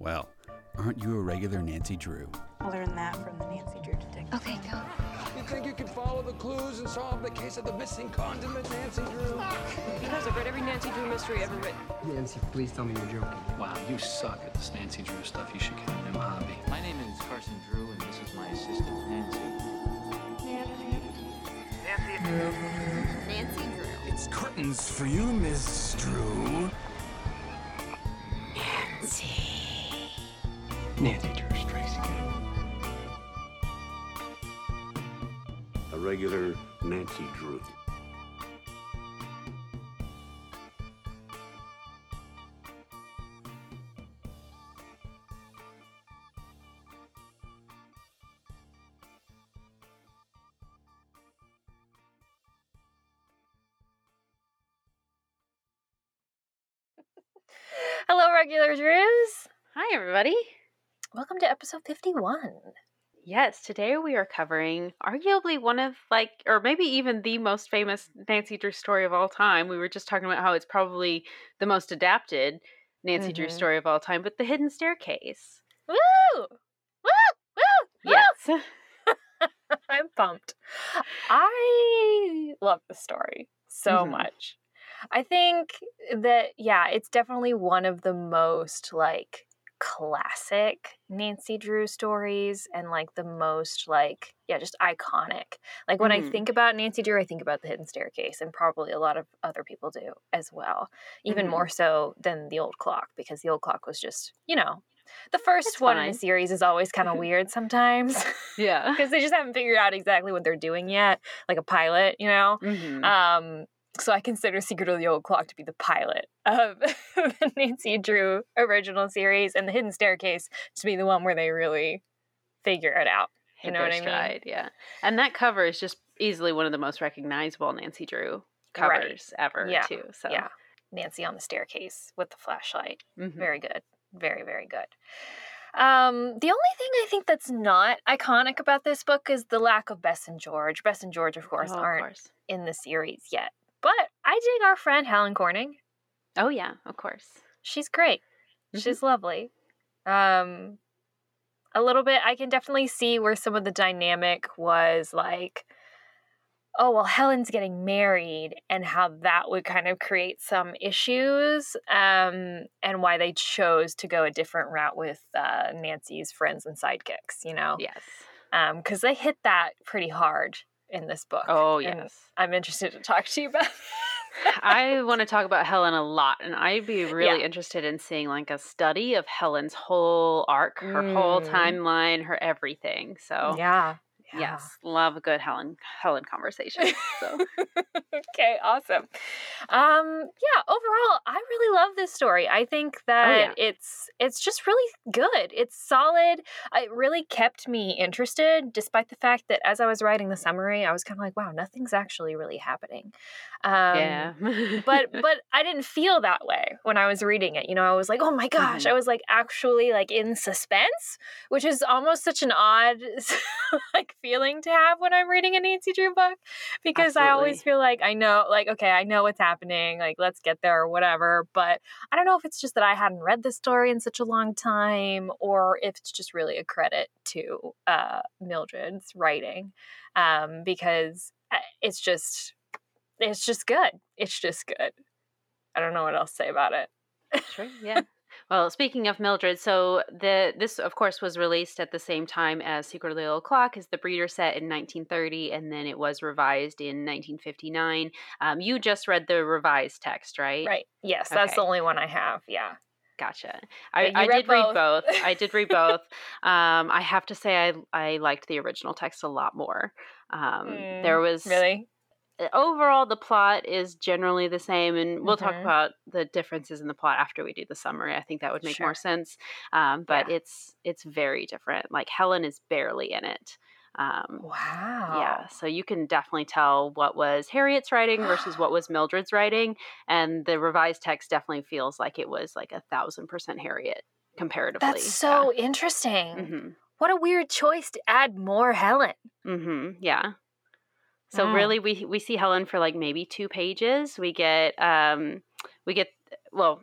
Well, aren't you a regular Nancy Drew? I learned that from the Nancy Drew detective. Okay, go. You think you can follow the clues and solve the case of the missing condiment, Nancy Drew? Because I've read every Nancy Drew mystery ever written. Nancy, please tell me you're joking. Wow, you suck at this Nancy Drew stuff. You should get a new hobby. My name is Carson Drew, and this is my assistant, Nancy. Nancy. Nancy Drew. Nancy Drew. It's curtains for you, Miss Drew. Nancy Drew strikes again. A regular Nancy Drew. Episode 51. Yes, today we are covering arguably one of, like, or maybe even the most famous Nancy Drew story of all time. We were just talking about how it's probably the most adapted Nancy Drew Mhm. story of all time, but The Hidden Staircase. Woo! Woo! Woo! Yes. I'm pumped. I love the story so Mhm. much. I think that, yeah, it's definitely one of the most like classic Nancy Drew stories and like the most like, yeah, just iconic. Like when I Mhm. think about Nancy Drew, I think about the Hidden Staircase, and probably a lot of other people do as well. Even Mhm. more so than the old clock, because the old clock was just, you know, the first It's one in fine. a series is always kind of weird sometimes Yeah. because they just haven't figured out exactly what they're doing yet, like a pilot, you know. Mhm. Um, so I consider Secret of the Old Clock to be the pilot of the Nancy Drew original series, and the Hidden Staircase to be the one where they really figure it out. You Hit know what I mean? Yeah. And that cover is just easily one of the most recognizable Nancy Drew Right. covers ever, Yeah. too. So, Yeah, Nancy on the staircase with the flashlight. Mhm. Very good. Very, very good. Um, the only thing I think that's not iconic about this book is the lack of Bess and George. Bess and George, of course, Oh, of aren't course. in the series yet. But I dig our friend Helen Corning. Oh, yeah, of course. She's great. Mhm. She's lovely. Um a little bit I can definitely see where some of the dynamic was like oh well Helen's getting married and how that would kind of create some issues um and why they chose to go a different route with uh Nancy's friends and sidekicks, you know. Yes. Um cuz they hit that pretty hard in this book. Oh, yes. I'm interested to talk to you about I want to talk about Helen a lot, and I'd be really Yeah. interested in seeing like a study of Helen's whole arc, her whole Mm. timeline, her everything. So Yeah. Yes, love a good Helen Helen conversation. So okay, awesome. Um, yeah, overall, I really love this story. I think that Oh, yeah. it's it's just really good. It's solid. It really kept me interested, despite the fact that as I was writing the summary, I was kind of like, wow, nothing's actually really happening. Um, yeah, but but I didn't feel that way when I was reading it. You know, I was like, oh my gosh, Mhm. I was like actually like in suspense, which is almost such an odd like feeling to have when I'm reading a Nancy Drew book because I always feel like I know like okay, I know what's happening, like let's get there or whatever, but I don't know if it's just that I hadn't read the story in such a long time or if it's just really a credit to uh Mildred's writing um because uh, it's just it's just good. It's just good. I don't know what else to say about it. sure, yeah. Well, speaking of Mildred, so the this of course was released at the same time as Secret Little Clock as the breeder set in 1930, and then it was revised in 1959. Um, you just read the revised text, right? Right. Yes, that's the only one I have. Yeah. Gotcha. I, I read did read both. both. I did read both. Um, I have to say, I I liked the original text a lot more. Um, Mm, there was Really? Overall the plot is generally the same, and we'll talk Mhm. about the differences in the plot after we do the summary. I think that would make Sure. more sense. Um, but Yeah. it's it's very different. Like Helen is barely in it. Um, Wow. yeah, so you can definitely tell what was Harriet's writing versus what was Mildred's writing, and the revised text definitely feels like it was like a thousand percent Harriet comparatively. That's so interesting. hmm What a weird choice to add more Helen. mm-hmm. Yeah. So really, we we see Helen for like maybe two pages. We get um we get well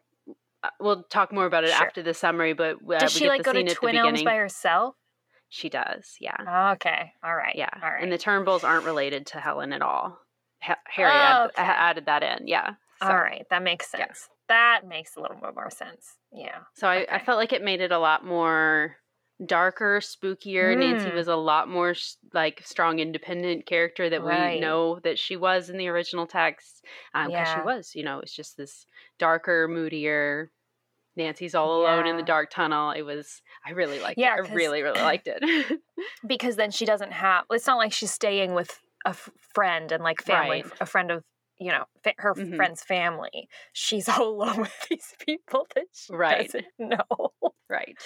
uh, we'll talk more about it Sure. after the summary. But uh, Does we she get like go to Twin Elms by herself? She does, yeah, Okay. All right. yeah. All right. And the Turnbulls aren't related to Helen at all. Ha- Harry Oh, add- okay. added that in, yeah. So, All right. That makes yeah. sense. That makes a little bit more sense. Yeah. So I, I felt like it made it a lot more darker, spookier. Nancy Mm. was a lot more like strong, independent character that we know that she was in the original text. Because she Yeah. was, you know, it's just this darker, moodier. Nancy's all alone in the dark tunnel. It was. I really liked Yeah, it. I really, really liked it. because then she doesn't have it's not like she's staying with a f- friend and like family Right. a friend of you know her Mhm. friend's family she's all alone with these people that she Right. doesn't know right.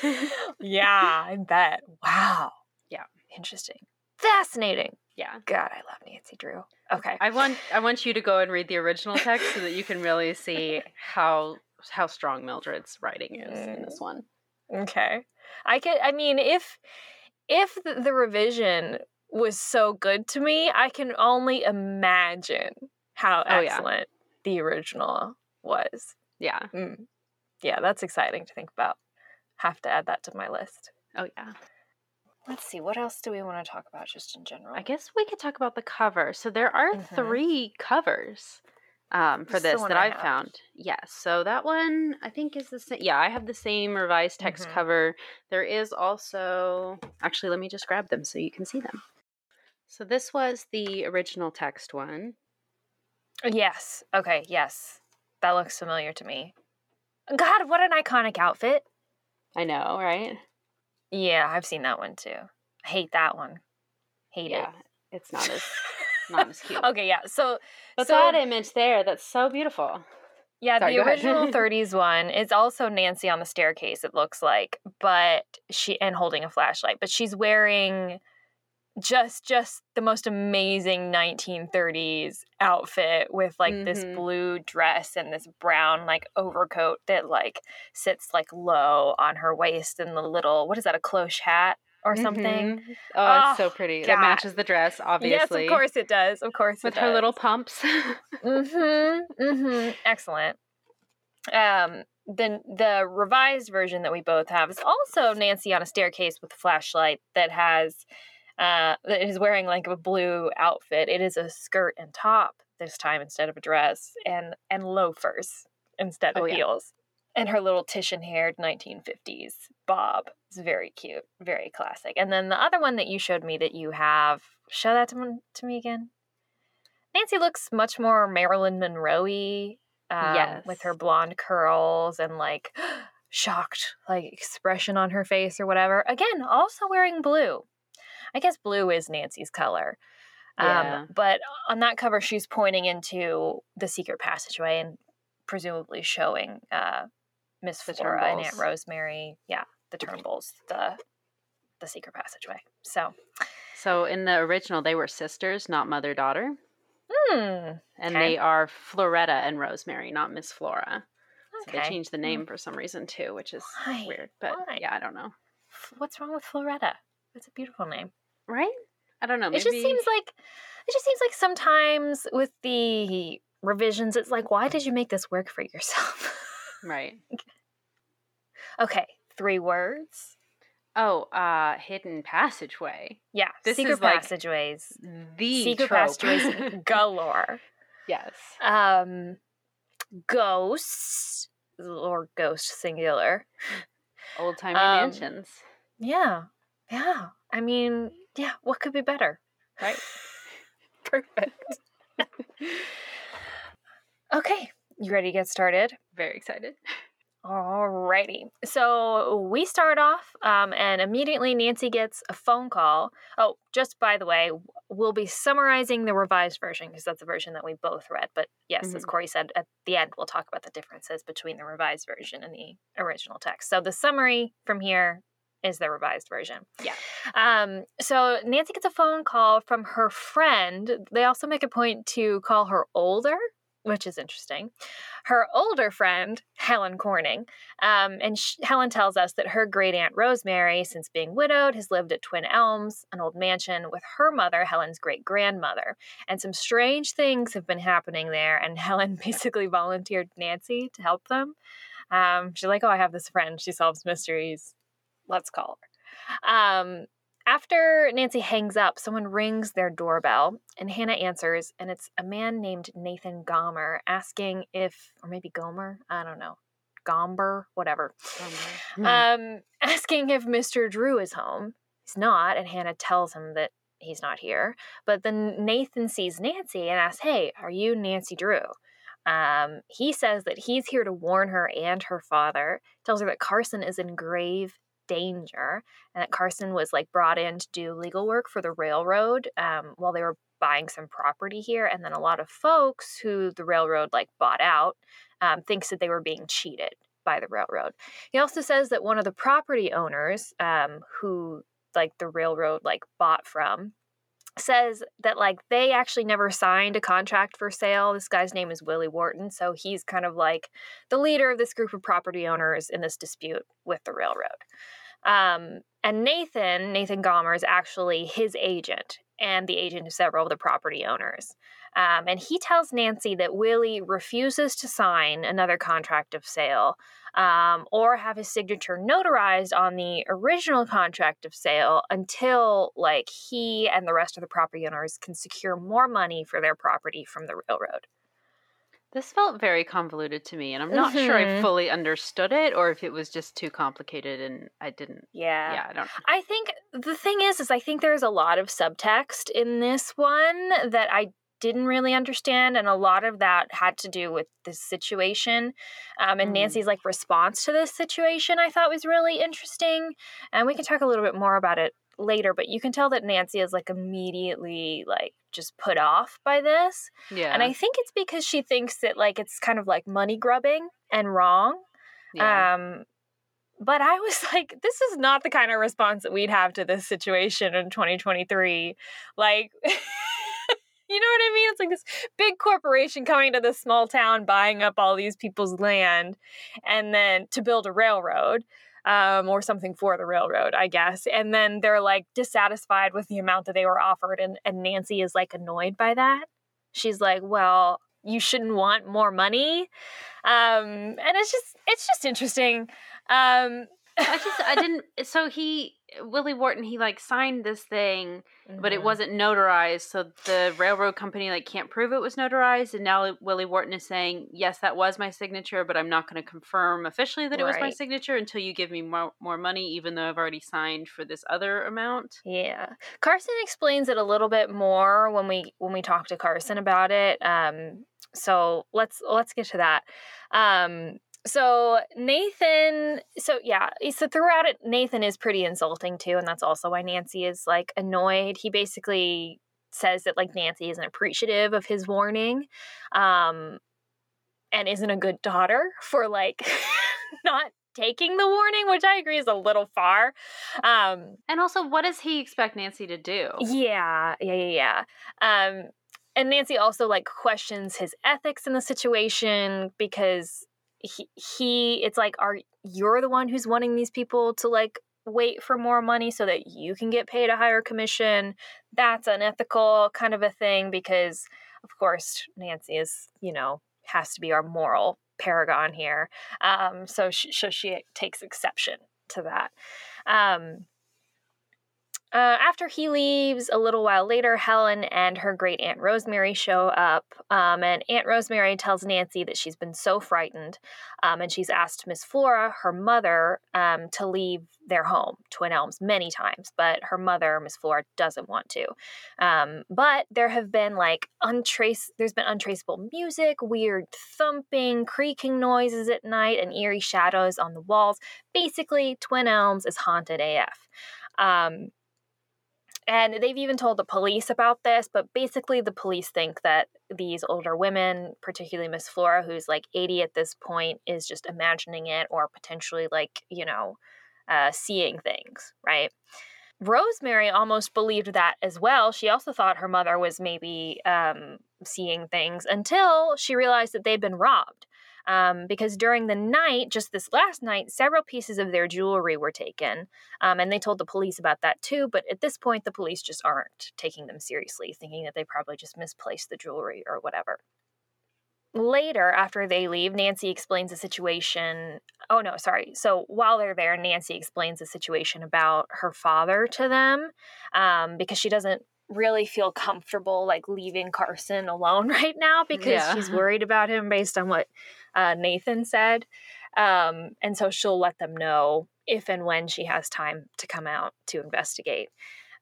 yeah i bet wow Yeah. interesting fascinating Yeah. god i love nancy drew okay I want. I want you to go and read the original text so that you can really see how how strong Mildred's writing is in Mm. this one. Okay. I could I mean if if the, the revision was so good to me, I can only imagine how Oh, yeah. excellent the original was. Yeah. Mm. Yeah, that's exciting to think about. Have to add that to my list. Oh yeah. Let's see, what else do we want to talk about just in general? I guess we could talk about the cover. So there are Mhm. three covers um, for This this that I I've found. Yes. So that one I think is the same. Yeah, I have the same revised text Mhm. cover. There is also actually. Let me just grab them so you can see them. So this was the original text one. Yes. Okay, yes. That looks familiar to me. God, what an iconic outfit. I know, right? Yeah, I've seen that one too. I hate that one. Hate Yeah. it. It's not as not as cute. Okay, yeah. So But so, that image there, that's so beautiful. Yeah, Sorry, the original 30s one is also Nancy on the staircase, it looks like, but she and holding a flashlight, but she's wearing just just the most amazing 1930s outfit with like this Mhm. blue dress and this brown like overcoat that like sits like low on her waist and the little what is that a cloche hat or something Mhm. Oh, it's so Oh, pretty. God. That matches the dress, obviously. yes of course it does of course With it her little pumps. Mm-hmm. Mm-hmm. Excellent. Um, the the revised version that we both have is also Nancy on a staircase with a flashlight that has uh that is wearing like a blue outfit. It is a skirt and top this time instead of a dress and and loafers instead of Oh, yeah. heels. And her little Titian haired 1950s bob is very cute, very classic. And then the other one that you showed me that you have, show that to, me- to me again. Nancy looks much more Marilyn Monroe y um, with her blonde curls and like shocked like expression on her face or whatever. Again, also wearing blue. I guess blue is Nancy's color. Yeah. Um, but on that cover, she's pointing into the secret passageway and presumably showing uh, Miss Flora and Aunt Rosemary. Yeah, the Turnbulls, the the secret passageway. So, so in the original, they were sisters, not mother daughter. hmm, And Okay. they are Floretta and Rosemary, not Miss Flora. So they changed the name for some reason too, which is Why? weird. But Why? yeah, I don't know. What's wrong with Floretta? That's a beautiful name. Right? I don't know. It just seems like it just seems like sometimes with the revisions, it's like, why did you make this work for yourself? right. okay, three words. Oh, uh, hidden passageway. Yeah, This secret is like passageways. The secret trope. passageways galore. yes. Um, ghosts or ghost singular. Old timey um, mansions. Yeah, yeah. I mean, yeah. What could be better? Right. Perfect. okay, you ready to get started? Very excited. Alrighty. So we start off, um, and immediately Nancy gets a phone call. Oh, just by the way, we'll be summarizing the revised version because that's the version that we both read. But yes, as Mhm. Corey said, at the end, we'll talk about the differences between the revised version and the original text. So the summary from here is the revised version. Yeah. Um, so Nancy gets a phone call from her friend. They also make a point to call her older, which is interesting. Her older friend, Helen Corning. Um, and sh- Helen tells us that her great aunt Rosemary, since being widowed, has lived at Twin Elms, an old mansion, with her mother, Helen's great grandmother. And some strange things have been happening there, and Helen basically volunteered Nancy to help them. Um, she's like, "Oh, I have this friend. She solves mysteries. Let's call her." Um, after Nancy hangs up, someone rings their doorbell, and Hannah answers, and it's a man named Nathan Gomer asking if, or maybe Gomer, I don't know, Gomber, whatever, Hmm. um, asking if Mr. Drew is home. He's not, and Hannah tells him that he's not here. But then Nathan sees Nancy and asks, Hey, are you Nancy Drew? Um, he says that he's here to warn her and her father, tells her that Carson is in grave danger and that Carson was like brought in to do legal work for the railroad um, while they were buying some property here. And then a lot of folks who the railroad like bought out um, thinks that they were being cheated by the railroad. He also says that one of the property owners um, who like the railroad like bought from says that like they actually never signed a contract for sale. This guy's name is Willie Wharton, so he's kind of like the leader of this group of property owners in this dispute with the railroad. Um, and Nathan, Nathan Gomer, is actually his agent and the agent of several of the property owners. Um, and he tells Nancy that Willie refuses to sign another contract of sale um, or have his signature notarized on the original contract of sale until like he and the rest of the property owners can secure more money for their property from the railroad. This felt very convoluted to me, and I'm not sure I Mhm. fully understood it or if it was just too complicated and I didn't. Yeah. Yeah, I don't. I think the thing is, is I think there's a lot of subtext in this one that I didn't really understand, and a lot of that had to do with the situation. Um, and Mm. Nancy's like response to this situation, I thought was really interesting, and we can talk a little bit more about it later. But you can tell that Nancy is like immediately like just put off by this, Yeah. and I think it's because she thinks that like it's kind of like money grubbing and wrong. yeah. Um, but I was like, this is not the kind of response that we'd have to this situation in 2023. Like, you know what I mean? It's like this big corporation coming to this small town, buying up all these people's land, and then to build a railroad. Um, or something for the railroad, I guess. And then they're like dissatisfied with the amount that they were offered, and, and Nancy is like annoyed by that. She's like, Well, you shouldn't want more money. Um, and it's just it's just interesting. Um I just I didn't. So he Willie Wharton he like signed this thing, but it Mhm. wasn't notarized. So the railroad company like can't prove it was notarized. And now Willie Wharton is saying yes, that was my signature, but I'm not going to confirm officially that it was my signature until you give me more more money, even though I've already signed for this other amount. Yeah. Carson explains it a little bit more when we when we talk to Carson about it. Um so let's let's get to that. Um so Nathan so yeah, so throughout it Nathan is pretty insulting too and that's also why Nancy is like annoyed. He basically says that like Nancy isn't appreciative of his warning. Um and isn't a good daughter for like not taking the warning, which I agree is a little far. Um And also, what does he expect Nancy to do? yeah, yeah, yeah, yeah. Um, and Nancy also like questions his ethics in the situation because he, he it's like, are you're the one who's wanting these people to like wait for more money so that you can get paid a higher commission? That's unethical, kind of a thing. Because of course, Nancy is you know has to be our moral paragon here. Um, so she, so she takes exception to that. Um, uh, after he leaves, a little while later, Helen and her great Aunt Rosemary show up. Um, and Aunt Rosemary tells Nancy that she's been so frightened. Um, and she's asked Miss Flora, her mother, um, to leave their home, Twin Elms, many times. But her mother, Miss Flora, doesn't want to. Um, but there have been like untrace, there's been untraceable music, weird thumping, creaking noises at night, and eerie shadows on the walls. Basically, Twin Elms is haunted AF. Um, and they've even told the police about this, but basically, the police think that these older women, particularly Miss Flora, who's like 80 at this point, is just imagining it or potentially like, you know, uh, seeing things, right? Rosemary almost believed that as well. She also thought her mother was maybe um, seeing things until she realized that they'd been robbed. Um, because during the night, just this last night, several pieces of their jewelry were taken. Um, and they told the police about that too. But at this point, the police just aren't taking them seriously, thinking that they probably just misplaced the jewelry or whatever. later, after they leave, Nancy explains the situation. Oh, no, sorry. So while they're there, Nancy explains the situation about her father to them um, because she doesn't really feel comfortable like leaving Carson alone right now because Yeah. she's worried about him based on what uh, Nathan said. Um, and so she'll let them know if and when she has time to come out to investigate.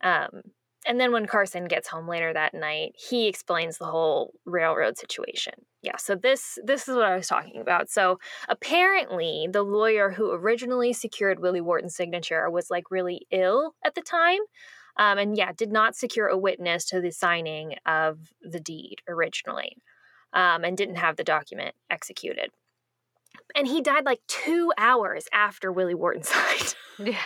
Um, and then when Carson gets home later that night, he explains the whole railroad situation. Yeah, so this this is what I was talking about. So apparently, the lawyer who originally secured Willie Wharton's signature was like really ill at the time. Um, and yeah, did not secure a witness to the signing of the deed originally, um, and didn't have the document executed. And he died like two hours after Willie Wharton signed. Yeah.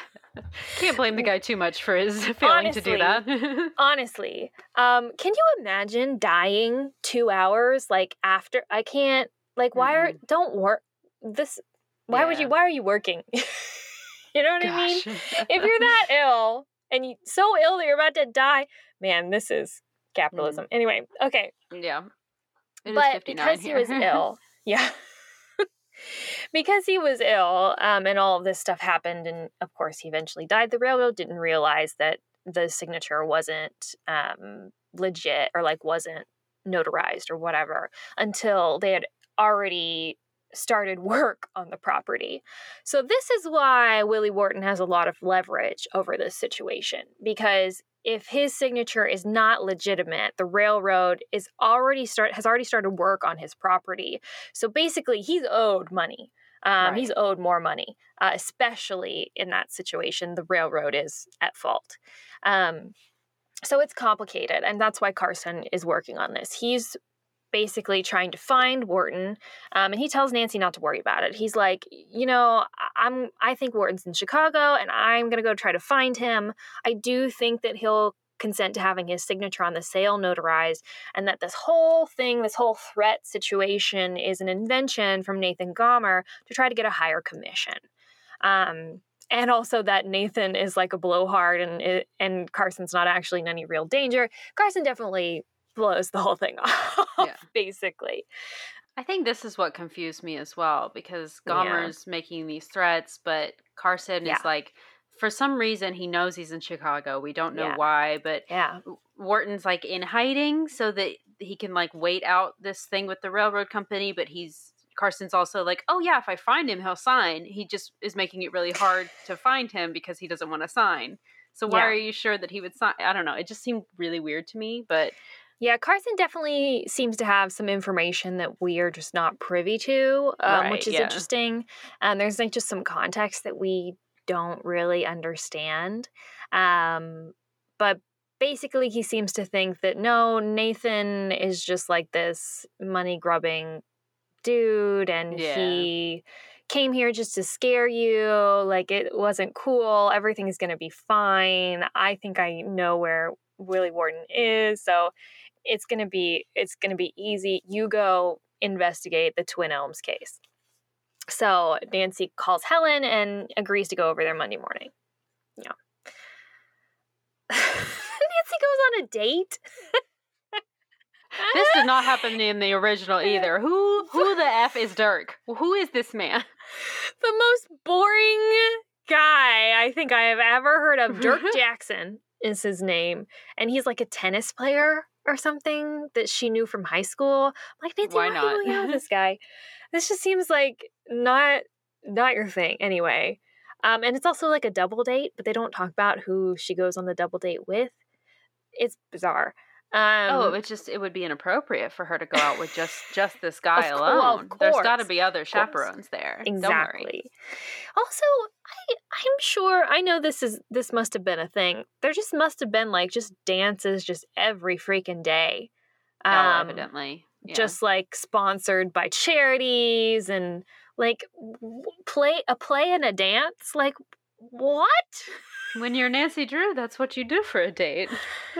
Can't blame the guy too much for his failing to do that. Honestly, um, can you imagine dying two hours like after? I can't. Like, why are don't work this? Why would you? Why are you working? you know what I mean? If you're that ill and you so ill that you're about to die, man, this is capitalism. Anyway, okay, yeah. It is but 59 because he was ill, yeah. because he was ill, um, and all of this stuff happened, and of course he eventually died. The railroad didn't realize that the signature wasn't um, legit or like wasn't notarized or whatever until they had already started work on the property. So this is why Willie Wharton has a lot of leverage over this situation because if his signature is not legitimate, the railroad is already start has already started work on his property. So basically, he's owed money. Um, He's owed more money, uh, especially in that situation. The railroad is at fault. Um, so it's complicated, and that's why Carson is working on this. He's basically trying to find Wharton, um, and he tells Nancy not to worry about it. He's like, you know, I'm I think Wharton's in Chicago, and I'm gonna go try to find him. I do think that he'll consent to having his signature on the sale notarized, and that this whole thing, this whole threat situation, is an invention from Nathan Gomer to try to get a higher commission. Um, and also that Nathan is like a blowhard and and Carson's not actually in any real danger. Carson definitely blows the whole thing off, Yeah. basically. I think this is what confused me as well because Yeah. Making these threats, but Carson Yeah. is like, for some reason, he knows he's in Chicago. We don't know why, but Yeah. Wharton's like in hiding so that he can like wait out this thing with the railroad company, but he's Carson's also like, oh yeah, if I find him, he'll sign. He just is making it really hard to find him because he doesn't want to sign. So why Yeah. are you sure that he would sign? I don't know. It just seemed really weird to me, but Yeah, Carson definitely seems to have some information that we are just not privy to, um, Right, which is yeah. interesting. Um, there's like just some context that we don't really understand. Um, but basically, he seems to think that no, Nathan is just like this money grubbing dude, and Yeah. he came here just to scare you. Like it wasn't cool. Everything's gonna be fine. I think I know where Willie Wharton is, so it's gonna be it's gonna be easy. You go investigate the Twin Elms case. So Nancy calls Helen and agrees to go over there Monday morning. Yeah. Nancy goes on a date. this did not happen in the original either. Who who the f is Dirk? Who is this man? the most boring guy I think I have ever heard of. Dirk Jackson is his name, and he's like a tennis player or something that she knew from high school. I'm like Nancy, Why why, are you going out not? with this guy? This just seems like not not your thing anyway. Um, and it's also like a double date, but they don't talk about who she goes on the double date with. It's bizarre. Um, oh, it would just it would be inappropriate for her to go out with just just this guy alone. of There's got to be other chaperones there. Don't worry. Exactly. Also, I I'm sure I know this is this must have been a thing. There just must have been like just dances just every freaking day. Oh, Um, evidently. Yeah. Just like sponsored by charities and like play a play and a dance. Like what? when you're Nancy Drew, that's what you do for a date.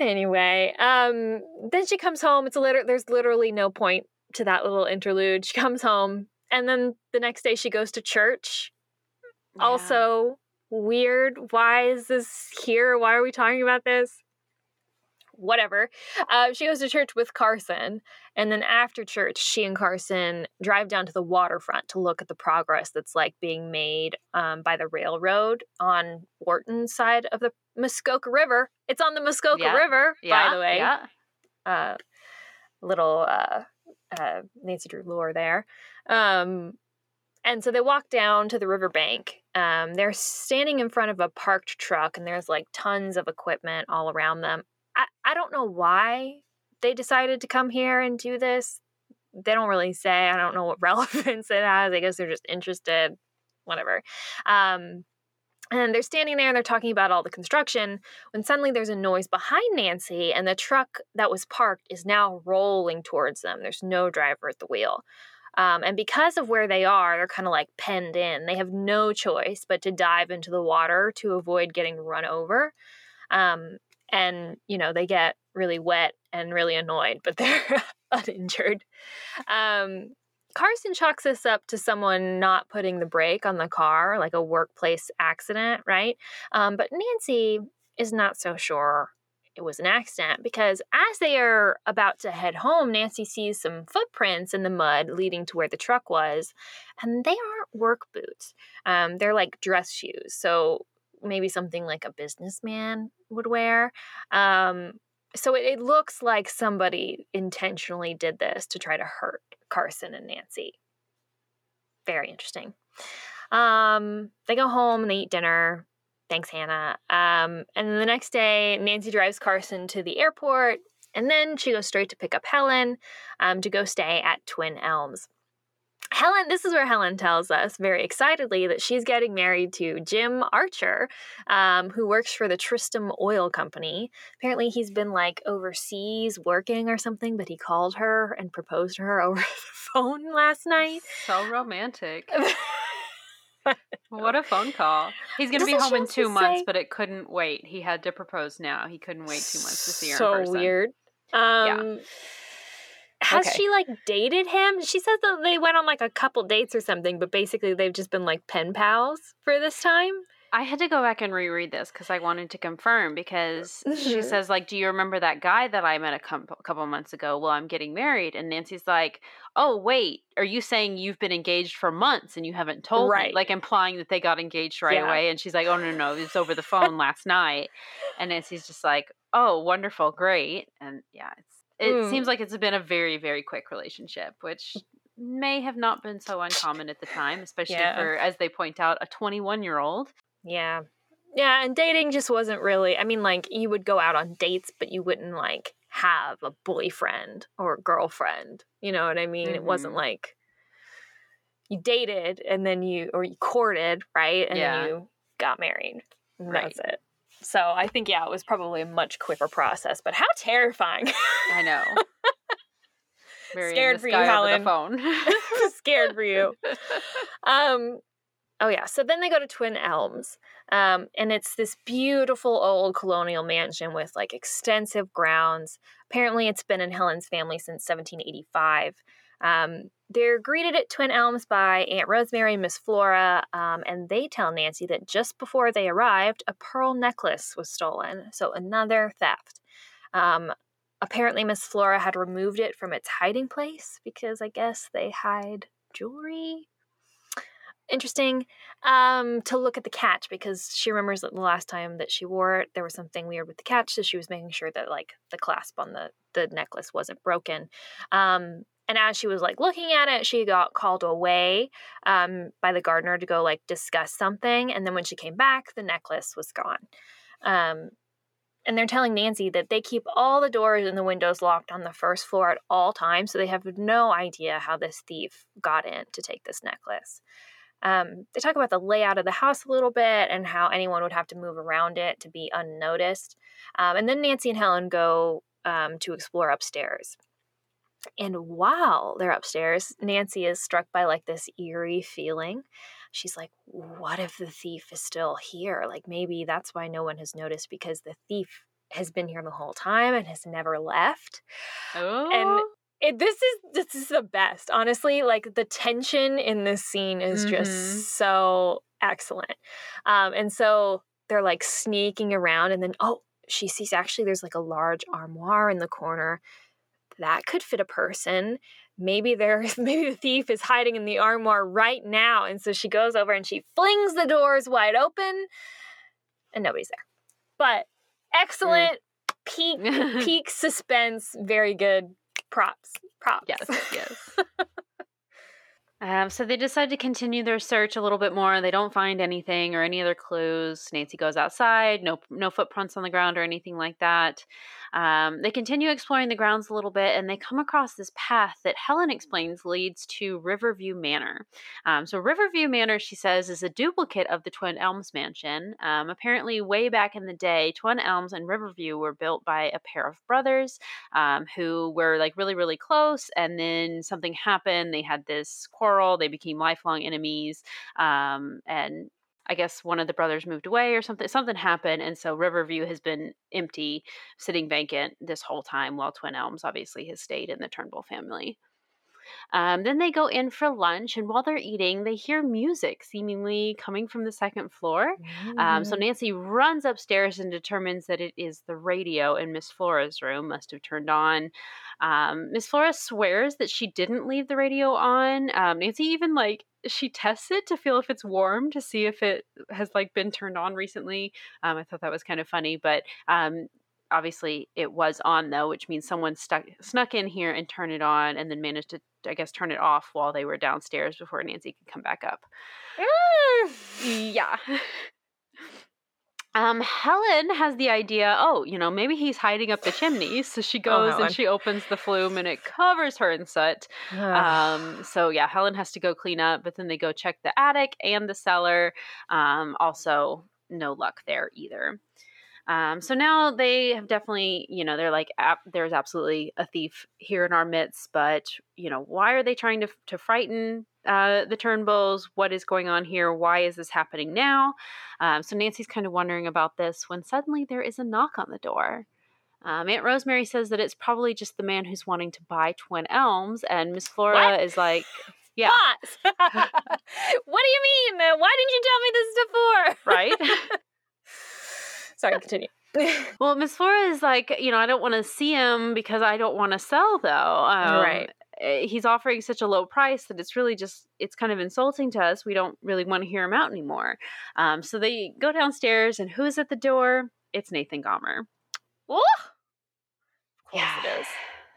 Anyway, um, then she comes home. It's a liter- there's literally no point to that little interlude. She comes home, and then the next day she goes to church. Yeah. Also weird. Why is this here? Why are we talking about this? whatever. Uh, she goes to church with Carson. And then after church, she and Carson drive down to the waterfront to look at the progress that's like being made um, by the railroad on Wharton's side of the Muskoka River. It's on the Muskoka Yeah. River, Yeah, by the way. Yeah. Uh, little uh, uh, Nancy Drew lore there. Um, and so they walk down to the riverbank. Um, they're standing in front of a parked truck, and there's like tons of equipment all around them. I, I don't know why they decided to come here and do this. They don't really say. I don't know what relevance it has. I guess they're just interested. Whatever. Um, and they're standing there and they're talking about all the construction when suddenly there's a noise behind Nancy, and the truck that was parked is now rolling towards them. There's no driver at the wheel. Um, and because of where they are, they're kind of like penned in. They have no choice but to dive into the water to avoid getting run over. Um, and, you know, they get really wet and really annoyed, but they're uninjured. Um, Carson chalks this up to someone not putting the brake on the car, like a workplace accident, right? Um, but Nancy is not so sure it was an accident because as they are about to head home, Nancy sees some footprints in the mud leading to where the truck was, and they aren't work boots. Um, they're like dress shoes, so maybe something like a businessman would wear. Um, so it, it looks like somebody intentionally did this to try to hurt Carson and Nancy. Very interesting. Um, they go home and they eat dinner. Thanks, Hannah. Um, and then the next day, Nancy drives Carson to the airport, and then she goes straight to pick up Helen um, to go stay at Twin Elms. Helen, this is where Helen tells us very excitedly that she's getting married to Jim Archer, um, who works for the Tristram Oil Company. Apparently, he's been like overseas working or something, but he called her and proposed to her over the phone last night. So romantic. what a phone call. He's going to be Doesn't home in two months, say- but it couldn't wait. He had to propose now. He couldn't wait two months to see her so weird. Um, Has Okay. she like dated him? She says that they went on like a couple dates or something, but basically they've just been like pen pals for this time. I had to go back and reread this because I wanted to confirm because she Mhm. says like, "Do you remember that guy that I met a com- couple months ago?" Well, I'm getting married, and Nancy's like, "Oh, wait, are you saying you've been engaged for months and you haven't told me?" Right. Like implying that they got engaged right Yeah. away, and she's like, "Oh no, no, it was over the phone last night," and Nancy's just like, "Oh, wonderful, great," and yeah, it's it Mm. seems like it's been a very very quick relationship, which may have not been so uncommon at the time, especially Yeah. for, as they point out, a 21 year old. Yeah. Yeah, and dating just wasn't really, I mean, like, you would go out on dates, but you wouldn't, like, have a boyfriend or a girlfriend. You know what I mean? It wasn't Mhm. like you dated and then you, or you courted, right? And Yeah. then you got married. And Right. That's it. So I think, yeah, it was probably a much quicker process, but how terrifying. I know. Scared for you, Helen. phone. Scared for you. Um, oh yeah. So then they go to Twin Elms, um, and it's this beautiful old colonial mansion with like extensive grounds. Apparently, it's been in Helen's family since 1785. Um, they're greeted at Twin Elms by Aunt Rosemary and Miss Flora, um, and they tell Nancy that just before they arrived, a pearl necklace was stolen. So another theft. Um, apparently, Miss Flora had removed it from its hiding place because I guess they hide jewelry. Interesting um, to look at the catch because she remembers that the last time that she wore it, there was something weird with the catch, so she was making sure that like the clasp on the the necklace wasn't broken. Um, and as she was like looking at it, she got called away um, by the gardener to go like discuss something, and then when she came back, the necklace was gone. Um, and they're telling Nancy that they keep all the doors and the windows locked on the first floor at all times, so they have no idea how this thief got in to take this necklace. Um, they talk about the layout of the house a little bit and how anyone would have to move around it to be unnoticed. Um, and then Nancy and Helen go um, to explore upstairs. And while they're upstairs, Nancy is struck by like this eerie feeling. She's like, what if the thief is still here? Like maybe that's why no one has noticed because the thief has been here the whole time and has never left. oh, It, this is this is the best, honestly. Like the tension in this scene is Mhm. just so excellent. Um, and so they're like sneaking around, and then oh, she sees actually there's like a large armoire in the corner that could fit a person maybe there's maybe the thief is hiding in the armoire right now and so she goes over and she flings the doors wide open and nobody's there but excellent peak peak suspense very good props props Yes, yes. Um, so they decide to continue their search a little bit more. They don't find anything or any other clues. Nancy goes outside. No, no footprints on the ground or anything like that. Um, they continue exploring the grounds a little bit, and they come across this path that Helen explains leads to Riverview Manor. Um, so Riverview Manor, she says, is a duplicate of the Twin Elms mansion. Um, apparently, way back in the day, Twin Elms and Riverview were built by a pair of brothers um, who were like really, really close, and then something happened. They had this quarrel. They became lifelong enemies, um, and I guess one of the brothers moved away or something. Something happened, and so Riverview has been empty, sitting vacant this whole time, while Twin Elms obviously has stayed in the Turnbull family. Um, then they go in for lunch, and while they're eating, they hear music seemingly coming from the second floor. Um, so Nancy runs upstairs and determines that it is the radio in Miss Flora's room, must have turned on. Um, Miss Flora swears that she didn't leave the radio on. Um, Nancy even like she tests it to feel if it's warm to see if it has like been turned on recently. Um, I thought that was kind of funny, but um, obviously it was on though, which means someone stuck snuck in here and turned it on, and then managed to I guess turn it off while they were downstairs before Nancy could come back up. yeah. Um, Helen has the idea, oh, you know, maybe he's hiding up the chimney. So she goes Helen. and she opens the flume and it covers her in soot. Um, so yeah, Helen has to go clean up, but then they go check the attic and the cellar. Um, also, no luck there either. Um, so now they have definitely, you know, they're like, there's absolutely a thief here in our midst, but you know, why are they trying to to frighten uh, the Turnbulls? What is going on here? Why is this happening now? Um, so Nancy's kind of wondering about this when suddenly there is a knock on the door. Um, Aunt Rosemary says that it's probably just the man who's wanting to buy Twin Elms, and Miss Flora What? is like, yeah, what do you mean? Why didn't you tell me this before? right. Sorry, continue. Well, Miss Flora is like, you know, I don't want to see him because I don't want to sell, though. Um, Right. eh, He's offering such a low price that it's really just, it's kind of insulting to us. We don't really want to hear him out anymore. Um, so they go downstairs, and who's at the door? It's Nathan Gomer. Woo! Of course it is.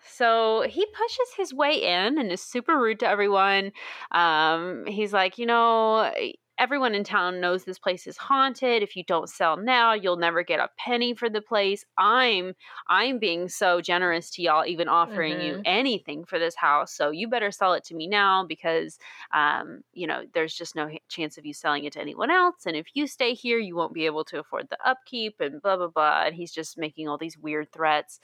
So he pushes his way in and is super rude to everyone. Um, he's like, you know, everyone in town knows this place is haunted. If you don't sell now, you'll never get a penny for the place. I'm I'm being so generous to y'all, even offering you Mhm. anything for this house. So you better sell it to me now because, um, you know, there's just no chance of you selling it to anyone else. And if you stay here, you won't be able to afford the upkeep and blah blah blah. And he's just making all these weird threats.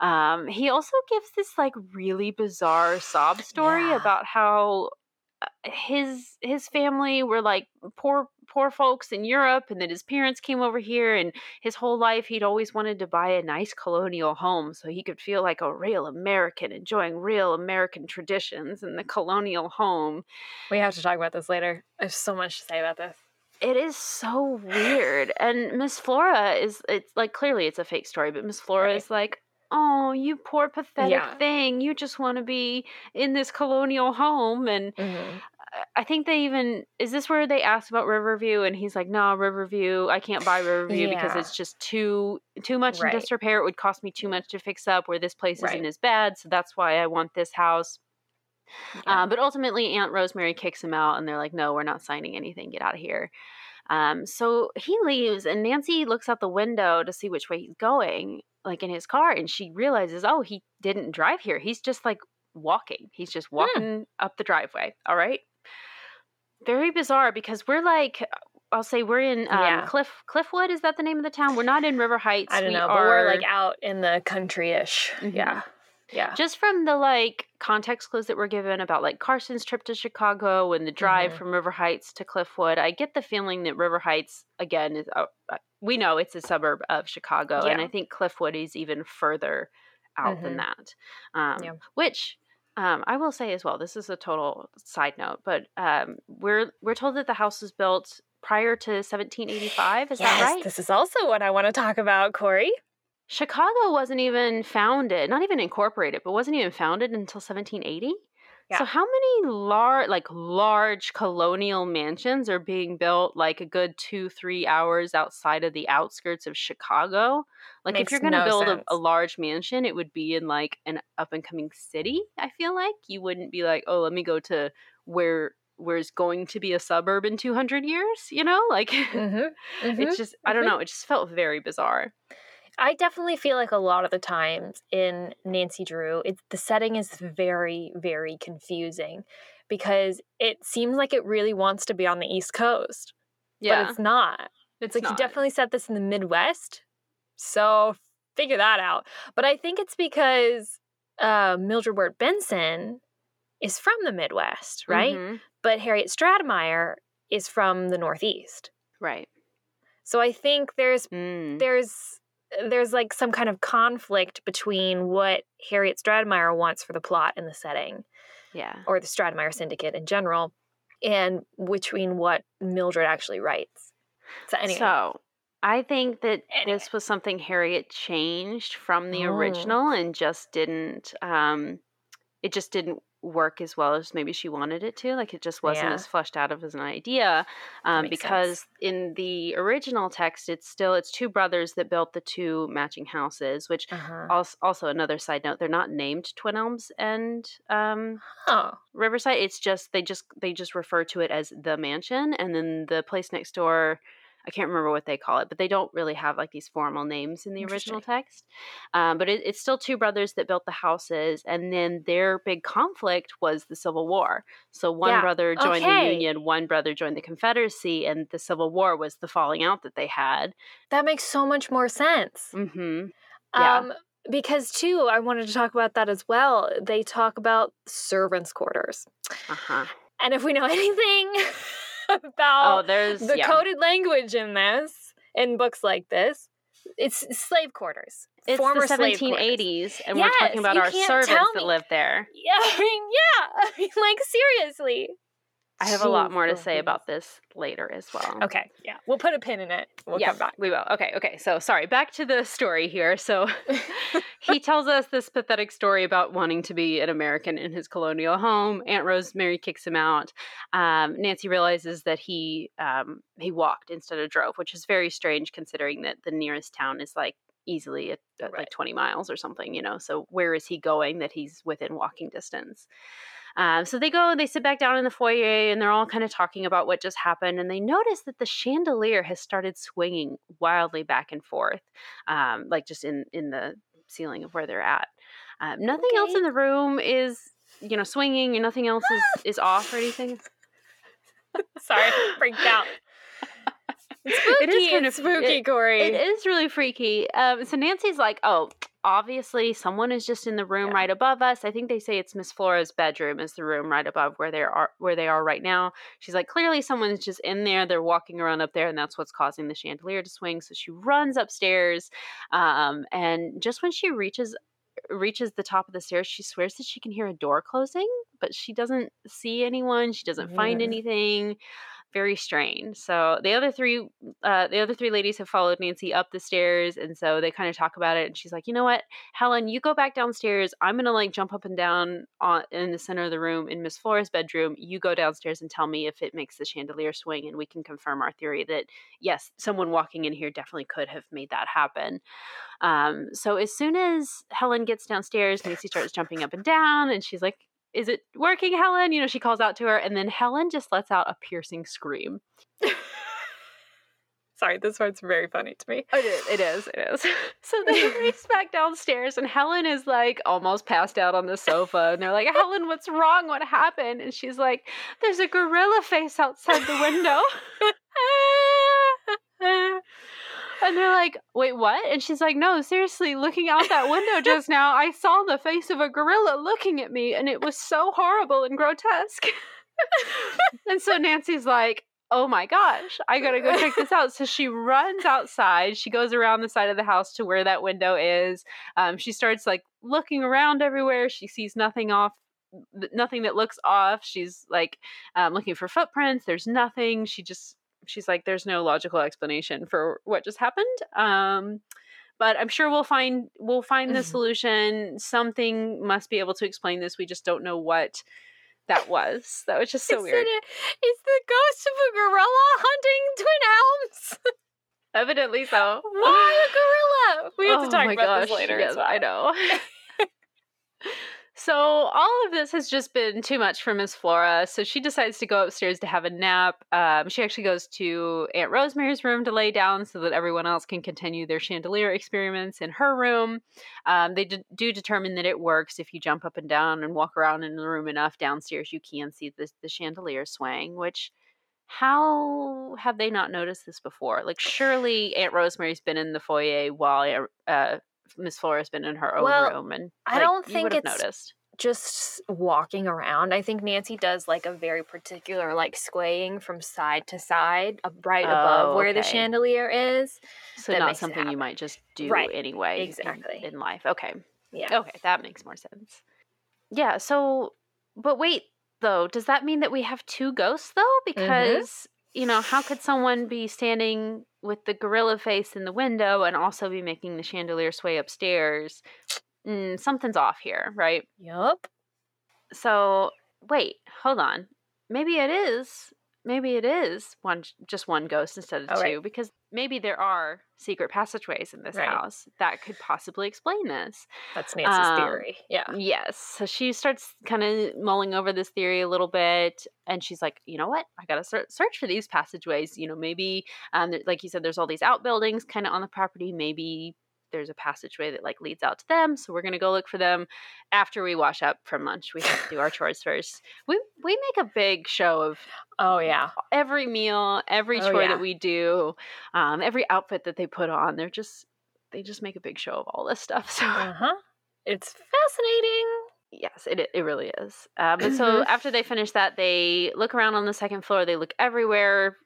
Um, he also gives this like really bizarre sob story Yeah. about how his his family were like poor poor folks in Europe and then his parents came over here and his whole life he'd always wanted to buy a nice colonial home so he could feel like a real American enjoying real American traditions in the colonial home. We have to talk about this later. There's so much to say about this. It is so weird. And Miss Flora is it's like clearly it's a fake story, but Miss Flora Right. is like, "Oh, you poor pathetic Yeah. thing. You just want to be in this colonial home." And Mhm. I- think they even is this where they asked about Riverview and he's like, "No, Riverview, I can't buy Riverview because it's just too too much in disrepair. It would cost me too much to fix up where this place Right. isn't as bad, so that's why I want this house." Yeah. Um, but ultimately, Aunt Rosemary kicks him out, and they're like, "No, we're not signing anything. Get out of here." Um, so he leaves, and Nancy looks out the window to see which way he's going, like in his car, and she realizes, oh, he didn't drive here. He's just like walking. He's just Hmm. walking up the driveway. All right. Very bizarre because we're like, I'll say we're in um, Yeah. Cliff Cliffwood. Is that the name of the town? We're not in River Heights. I don't we know, but we're like out in the country-ish. Mhm. Yeah. Yeah. just from the like context clues that were given about like Carson's trip to Chicago and the drive Mhm. from River Heights to Cliffwood, I get the feeling that River Heights again is uh, uh, we know it's a suburb of Chicago, and I think Cliffwood is even further out than Mhm. that. Um, Yeah. Which um, I will say as well. This is a total side note, but um, we're we're told that the house was built prior to 1785. Is yes, that right? This is also what I want to talk about, Corey. Chicago wasn't even founded, not even incorporated, but wasn't even founded until 1780. Yeah. So how many large, like large colonial mansions are being built like a good two, three hours outside of the outskirts of Chicago? Like Makes if you're going to no build a, a large mansion, it would be in like an up and coming city. I feel like you wouldn't be like, oh, let me go to where where's going to be a suburb in 200 years. You know, like Mm-hmm. it's just I don't know. It just felt very bizarre. I definitely feel like a lot of the times in Nancy Drew, it, the setting is very, very confusing because it seems like it really wants to be on the East Coast, Yeah, but it's not. It's, like not. you definitely set this in the Midwest, so figure that out. But I think it's because uh, Mildred Wirt Benson is from the Midwest, right? Mhm. But Harriet Stratemeyer is from the Northeast. Right. So I think there's Mm. there's there's like some kind of conflict between what Harriet Stratemeyer wants for the plot and the setting, Yeah. or the Stratemeyer Syndicate in general, and between what Mildred actually writes. So anyway, So I think that Anyway. this was something Harriet changed from the Oh. original and just didn't um it just didn't work as well as maybe she wanted it to. Like it just wasn't Yeah. as fleshed out of as an idea. Um, because sense. in the original text it's still it's two brothers that built the two matching houses, which uh-huh. also, also another side note, they're not named Twin Elms and um oh, Riverside. It's just they just they just refer to it as the mansion, and then the place next door. I can't remember what they call it, but they don't really have like these formal names in the original text. Um, but it, it's still two brothers that built the houses, and then their big conflict was the Civil War. So one Yeah, brother joined the. Union, one brother joined the Confederacy, and the Civil War was the falling out that they had. that makes so much more sense. Mm-hmm. Yeah. Um, because too, I wanted to talk about that as well. They talk about servants' quarters, Uh huh. and if we know anything Oh, about there's the yeah. coded language in this, in books like this, it's slave quarters. It's former the 1780s, and we're talking about our servants that lived there. Yeah, I mean, yeah, I mean, like seriously. I have a lot more to say about this later as well. Okay, yeah, we'll put a pin in it. We'll come back. we will. Okay, okay. So, sorry, back to the story here. So, he tells us this pathetic story about wanting to be an American in his colonial home. Aunt Rosemary kicks him out. Um, Nancy realizes that he um, he walked instead of drove, which is very strange considering that the nearest town is like easily at, at Right. like 20 miles or something, you know. So, where is he going that he's within walking distance? Um, so they go and they sit back down in the foyer and they're all kind of talking about what just happened. And they notice that the chandelier has started swinging wildly back and forth, um, like just in, in the ceiling of where they're at. Um, nothing else in the room is, you know, swinging and nothing else is, is off or anything. Sorry, freaked out. It's spooky. It is kind of- spooky, it- Corey. It is really freaky. Um, so Nancy's like, oh, obviously someone is just in the room Yeah. right above us. I think they say it's Miss Flora's bedroom is the room right above where they are where they are right now. She's like, clearly someone's just in there. They're walking around up there, and that's what's causing the chandelier to swing. So she runs upstairs, um, and just when she reaches reaches the top of the stairs, she swears that she can hear a door closing, but she doesn't see anyone. She doesn't find anything. Very strange. So the other three, uh, the other three ladies have followed Nancy up the stairs, and so they kind of talk about it. And she's like, "You know what, Helen, you go back downstairs. I'm gonna like jump up and down on in the center of the room in Miss Flora's bedroom. You go downstairs and tell me if it makes the chandelier swing, and we can confirm our theory that yes, someone walking in here definitely could have made that happen." Um, so as soon as Helen gets downstairs, Nancy starts jumping up and down, and she's like, "Is it working, Helen?" You know, she calls out to her, and then Helen just lets out a piercing scream. Sorry, this part's very funny to me. It is. It is. It is. So they race back downstairs, and Helen is like almost passed out on the sofa. And they're like, Helen, what's wrong? What happened? And she's like, There's a gorilla face outside the window. And they're like, Wait, what? And she's like, No, seriously, looking out that window just now, I saw the face of a gorilla looking at me, and it was so horrible and grotesque. and so Nancy's like, oh my gosh, I gotta go check this out. So she runs outside. She goes around the side of the house to where that window is. Um, she starts like looking around everywhere. She sees nothing off, nothing that looks off. She's like um, looking for footprints. There's nothing. She just she's like, there's no logical explanation for what just happened. Um, but I'm sure we'll find we'll find the solution. Something must be able to explain this. We just don't know what that was. That was just so is weird. It a, is the ghost of a gorilla hunting Twin Elms? Evidently so. Why a gorilla? We have Oh to talk about this later. Yes, well. I know. so all of this has just been too much for Miss Flora. So she decides to go upstairs to have a nap. Um, she actually goes to Aunt Rosemary's room to lay down so that everyone else can continue their chandelier experiments in her room. Um, they d- do determine that it works if you jump up and down and walk around in the room enough downstairs. You can see the the chandelier swaying, which. How have they not noticed this before? Like, surely Aunt Rosemary's been in the foyer while uh, Miss Flora's been in her own Well, room, and I don't think it's- noticed. Just walking around. I think Nancy does like a very particular like swaying from side to side, uh, right above Oh, where the chandelier is. So not something you might just do Right, anyway. in- exactly. in, life. Okay, Yeah. okay, that makes more sense. Yeah. So, but wait, though, does that mean that we have two ghosts though? Because you know, how could someone be standing with the gorilla face in the window and also be making the chandelier sway upstairs? Mm, something's off here, right? Yup. So wait, hold on. Maybe it is. Maybe it is one, just one ghost instead of Oh, two, right. because maybe there are secret passageways in this Right. house that could possibly explain this. That's Nancy's Um, theory. Yeah. Yes. So she starts kind of mulling over this theory a little bit, and she's like, you know what? I gotta search for these passageways. You know, maybe, um, like you said, there's all these outbuildings kind of on the property. Maybe there's a passageway that like leads out to them. So we're gonna go look for them after we wash up from lunch. We have to do our chores first. We we make a big show of Oh yeah. every meal, every Oh, chore yeah. that we do, um, every outfit that they put on. They're just they just make a big show of all this stuff. So Uh huh. It's fascinating. Yes, it it really is. Uh, but so Mhm. after they finish that, they look around on the second floor. They look everywhere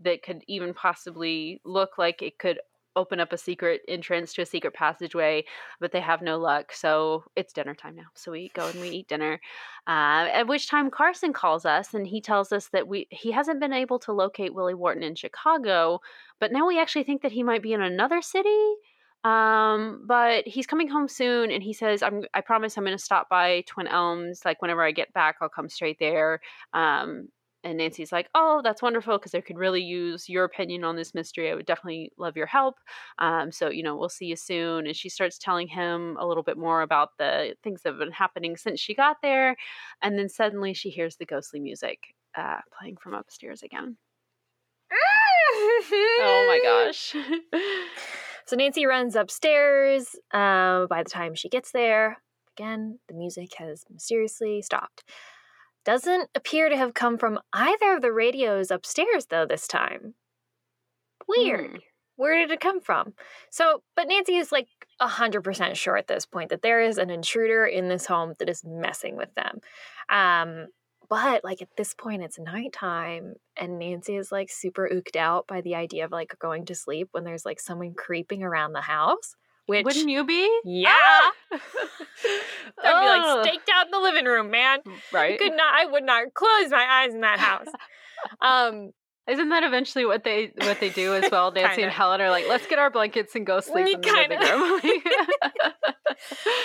that could even possibly look like it could open up a secret entrance to a secret passageway, but they have no luck. So it's dinner time now. So we go and we eat dinner. Uh, at which time Carson calls us and he tells us that we he hasn't been able to locate Willie Wharton in Chicago, but now we actually think that he might be in another city. Um, but he's coming home soon and he says, I'm I promise I'm gonna stop by Twin Elms. Like whenever I get back, I'll come straight there. Um and Nancy's like, Oh, that's wonderful because I could really use your opinion on this mystery. I would definitely love your help. Um, so, you know, we'll see you soon. And she starts telling him a little bit more about the things that have been happening since she got there. And then suddenly she hears the ghostly music uh, playing from upstairs again. Oh my gosh. So Nancy runs upstairs. Uh, by the time she gets there, again, the music has mysteriously stopped. Doesn't appear to have come from either of the radios upstairs, though, this time. Weird. Hmm. Where did it come from? So, but Nancy is like 100% sure at this point that there is an intruder in this home that is messing with them. Um, but like at this point, it's nighttime, and Nancy is like super ooked out by the idea of like going to sleep when there's like someone creeping around the house. Which, Wouldn't you be? yeah, Ah! I'd be like staked out in the living room, man. right? Could not, I would not close my eyes in that house. Um, Isn't that eventually what they what they do as well? Nancy and Helen are like, let's get our blankets and go sleep in the living Kinda. room.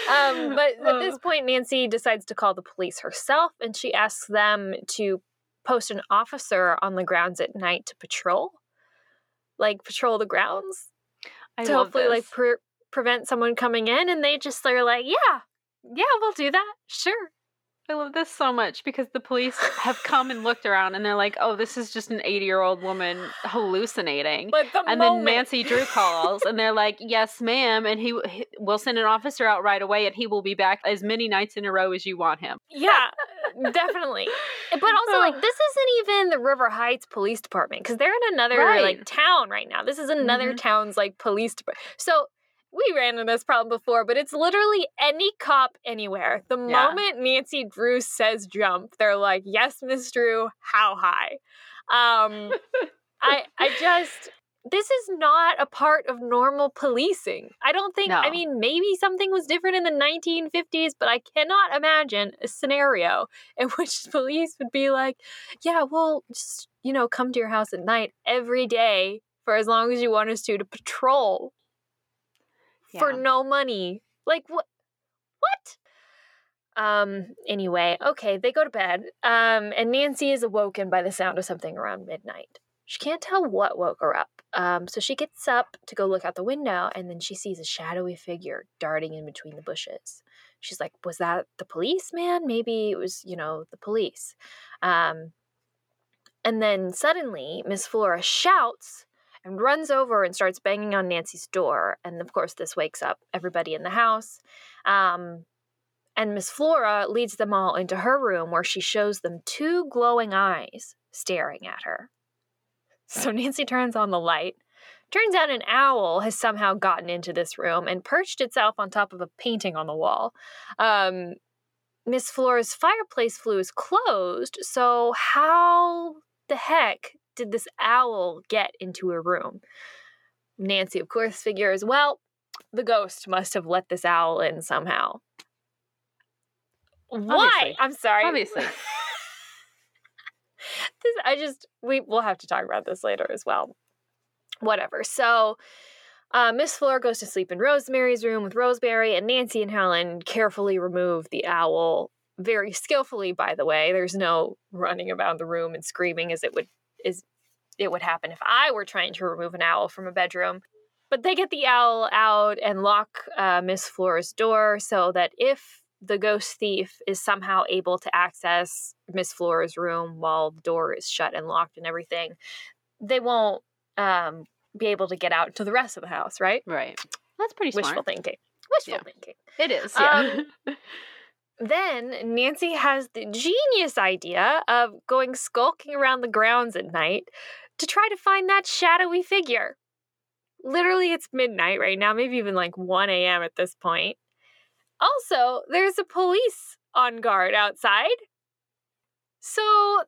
Um, but at this Oh. point, Nancy decides to call the police herself and she asks them to post an officer on the grounds at night to patrol, like patrol the grounds I to hopefully like this. Pre- prevent someone coming in. And they just are like, yeah, yeah, we'll do that. Sure. I love this so much because the police have come and looked around and they're like, "Oh, this is just an 80-year-old woman hallucinating." But the and moment, then Nancy Drew calls and they're like, "Yes, ma'am," and he, he will send an officer out right away and he will be back as many nights in a row as you want him. Yeah, definitely. But also, like, this isn't even the River Heights Police Department because they're in another Right. like town right now. This is another Mhm. town's like police department. So we ran into this problem before, but it's literally any cop anywhere. The Yeah. moment Nancy Drew says jump, they're like, "Yes, Miss Drew, how high?" Um, I I just this is not a part of normal policing. I don't think, I mean, maybe something was different in the 1950s, but I cannot imagine a scenario in which police would be like, yeah, well, just, you know, come to your house at night every day for as long as you want us to to patrol for no money. Like, what? What? Um, anyway, okay, they go to bed. Um, and Nancy is awoken by the sound of something around midnight. She can't tell what woke her up. Um, so she gets up to go look out the window, and then she sees a shadowy figure darting in between the bushes. She's like, Was that the policeman? Maybe it was, you know, the police. Um, and then suddenly, Miss Flora shouts and runs over and starts banging on Nancy's door. And of course, this wakes up everybody in the house. Um, and Miss Flora leads them all into her room where she shows them two glowing eyes staring at her. So Nancy turns on the light. Turns out an owl has somehow gotten into this room and perched itself on top of a painting on the wall. Um, Miss Flora's fireplace flue is closed, so how the heck did this owl get into her room? Nancy, of course, figures, well, the ghost must have let this owl in somehow. Why? Obviously. I'm sorry. Obviously. this I just we we'll have to talk about this later as well. Whatever. So uh, Miss Flora goes to sleep in Rosemary's room with Rosemary, and Nancy and Helen carefully remove the owl. Very skillfully, by the way. There's no running around the room and screaming as it would is it would happen if I were trying to remove an owl from a bedroom. But they get the owl out and lock uh, Miss Flora's door so that if the ghost thief is somehow able to access Miss Flora's room while the door is shut and locked and everything, they won't um, be able to get out to the rest of the house, right? Right. That's pretty Wishful thinking. Wishful Yeah. thinking. It is. Yeah. Um, Then Nancy has the genius idea of going skulking around the grounds at night to try to find that shadowy figure. Literally, it's midnight right now, maybe even like 1 a.m. at this point. Also, there's a police on guard outside. So,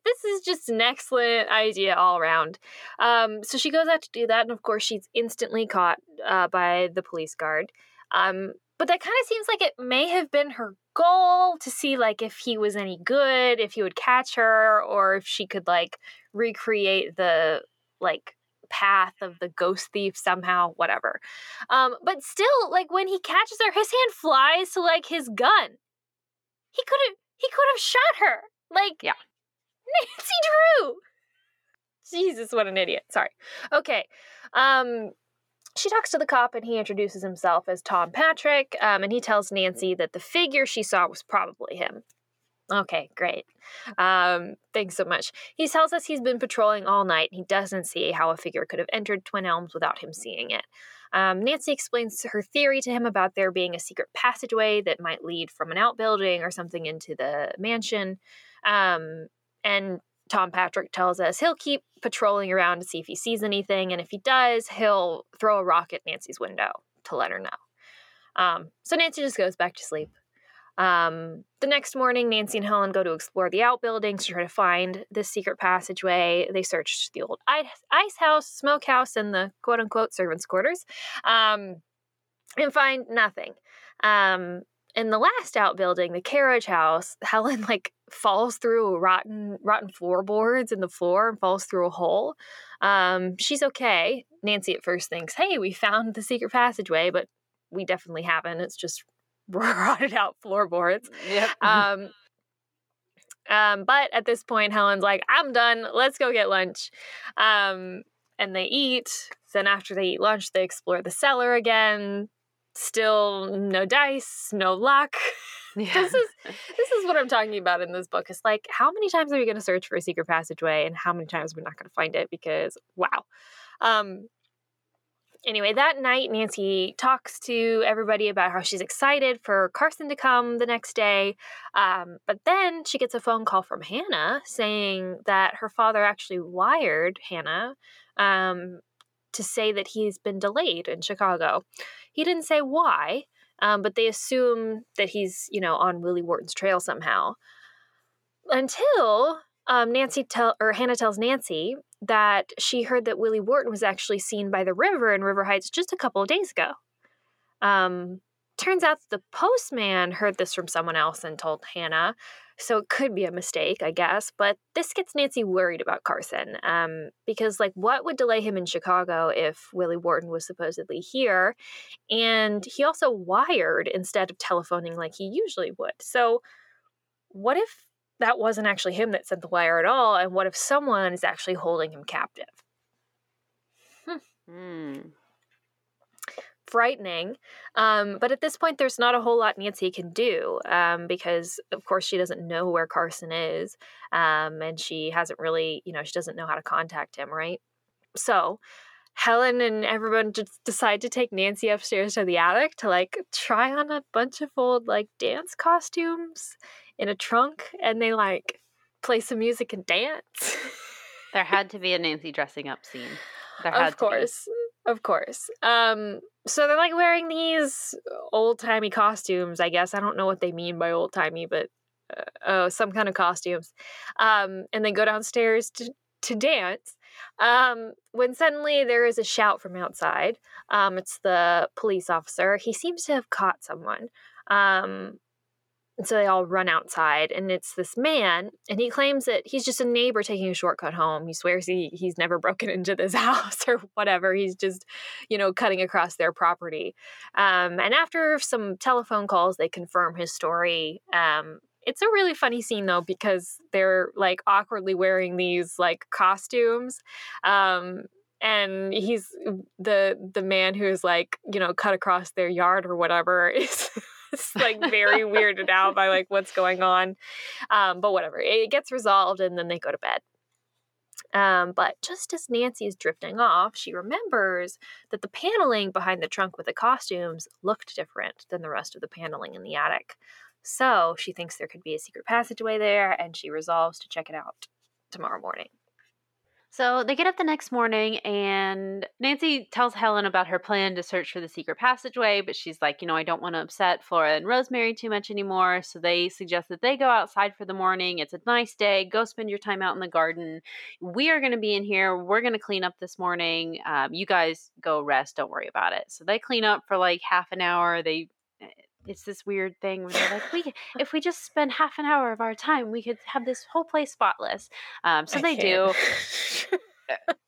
this is just an excellent idea all around. Um, so, she goes out to do that, and of course, she's instantly caught uh, by the police guard. Um, but that kind of seems like it may have been her goal to see like if he was any good, if he would catch her, or if she could like recreate the like path of the ghost thief somehow, whatever. Um, but still, like when he catches her, his hand flies to like his gun. He could have he could have shot her. Like Yeah. Nancy Drew. Jesus, what an idiot. Sorry. Okay. Um she talks to the cop and he introduces himself as Tom Patrick, um, and he tells Nancy that the figure she saw was probably him. Okay, great. Um, thanks so much. He tells us he's been patrolling all night and he doesn't see how a figure could have entered Twin Elms without him seeing it. Um, Nancy explains her theory to him about there being a secret passageway that might lead from an outbuilding or something into the mansion. Um, and Tom Patrick tells us he'll keep patrolling around to see if he sees anything, and if he does, he'll throw a rock at Nancy's window to let her know. Um, so Nancy just goes back to sleep. Um, the next morning, Nancy and Helen go to explore the outbuildings to try to find this secret passageway. They search the old ice, house, smokehouse, and the quote unquote servants' quarters um, and find nothing. Um, in the last outbuilding, the carriage house, Helen like falls through rotten rotten floorboards in the floor and falls through a hole. Um, she's okay. Nancy at first thinks, "Hey, we found the secret passageway," but we definitely haven't. It's just rotted out floorboards. Yep. Um, um, but at this point, Helen's like, "I'm done. Let's go get lunch." Um, and they eat. Then after they eat lunch, they explore the cellar again. Still no dice, no luck. yeah. this is this is what I'm talking about in this book. It's like how many times are we going to search for a secret passageway, and how many times we're not going to find it? Because wow. Um. Anyway, that night, Nancy talks to everybody about how she's excited for Carson to come the next day. Um, but then she gets a phone call from Hannah saying that her father actually wired Hannah um, to say that he's been delayed in Chicago. He didn't say why, um, but they assume that he's, you know, on Willie Wharton's trail somehow. Until um, Nancy tell or Hannah tells Nancy that she heard that Willie Wharton was actually seen by the river in River Heights just a couple of days ago. Um, turns out the postman heard this from someone else and told Hannah, so it could be a mistake, I guess. But this gets Nancy worried about Carson um, because, like, what would delay him in Chicago if Willie Wharton was supposedly here? And he also wired instead of telephoning like he usually would. So, what if that wasn't actually him that sent the wire at all? And what if someone is actually holding him captive? Hmm. Frightening. Um, but at this point, there's not a whole lot Nancy can do um, because, of course, she doesn't know where Carson is. Um, and she hasn't really, you know, she doesn't know how to contact him, right? So, Helen and everyone just decide to take Nancy upstairs to the attic to like try on a bunch of old like dance costumes in a trunk and they like play some music and dance. There had to be a Nancy dressing up scene. There had to be. of course. Of course. Um so they're like wearing these old-timey costumes, I guess. I don't know what they mean by old-timey, but uh, oh, some kind of costumes. Um and they go downstairs to to dance. Um, when suddenly there is a shout from outside. Um, it's the police officer. He seems to have caught someone. Um, and so they all run outside, and it's this man, and he claims that he's just a neighbor taking a shortcut home. He swears he he's never broken into this house or whatever. He's just, you know, cutting across their property. Um, and after some telephone calls, they confirm his story. Um, it's a really funny scene though because they're like awkwardly wearing these like costumes. Um, and he's the the man who's like you know cut across their yard or whatever is it's like very weirded out by like what's going on. Um, but whatever, it gets resolved and then they go to bed. Um, but just as Nancy is drifting off, she remembers that the paneling behind the trunk with the costumes looked different than the rest of the paneling in the attic. So she thinks there could be a secret passageway there and she resolves to check it out tomorrow morning. So they get up the next morning, and Nancy tells Helen about her plan to search for the secret passageway, but she's like, you know, I don't want to upset Flora and Rosemary too much anymore. So they suggest that they go outside for the morning. It's a nice day. Go spend your time out in the garden. We are going to be in here. We're going to clean up this morning. Um, you guys go rest. Don't worry about it. So they clean up for like half an hour. They it's this weird thing where they're like, we if we just spend half an hour of our time, we could have this whole place spotless. Um, so I they can't. do.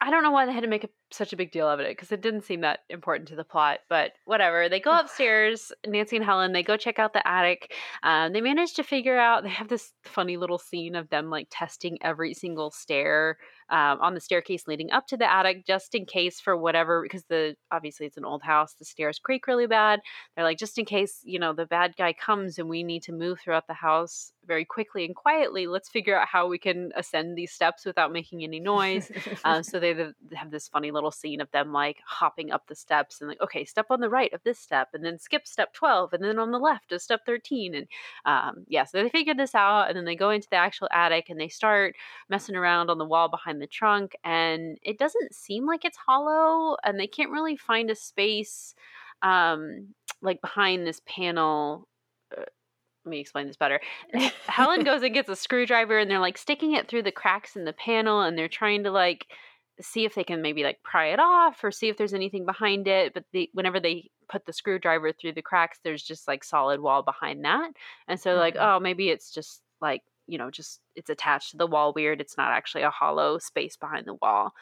I don't know why they had to make a, such a big deal of it because it didn't seem that important to the plot, but whatever. They go upstairs, Nancy and Helen, they go check out the attic. Um, they manage to figure out, they have this funny little scene of them like testing every single stair um, on the staircase leading up to the attic just in case for whatever because the obviously it's an old house the stairs creak really bad. They're like just in case you know the bad guy comes and we need to move throughout the house very quickly and quietly let's figure out how we can ascend these steps without making any noise. Um, so they have this funny little scene of them like hopping up the steps and like okay step on the right of this step and then skip step 12 and then on the left of step 13 and um, yeah so they figure this out and then they go into the actual attic and they start messing around on the wall behind the trunk and it doesn't seem like it's hollow and they can't really find a space um like behind this panel uh, let me explain this better. Helen goes and gets a screwdriver and they're like sticking it through the cracks in the panel and they're trying to like see if they can maybe like pry it off or see if there's anything behind it. But the, whenever they put the screwdriver through the cracks, there's just like solid wall behind that. And so, mm-hmm. like, oh, maybe it's just like you know, just it's attached to the wall weird. It's not actually a hollow space behind the wall.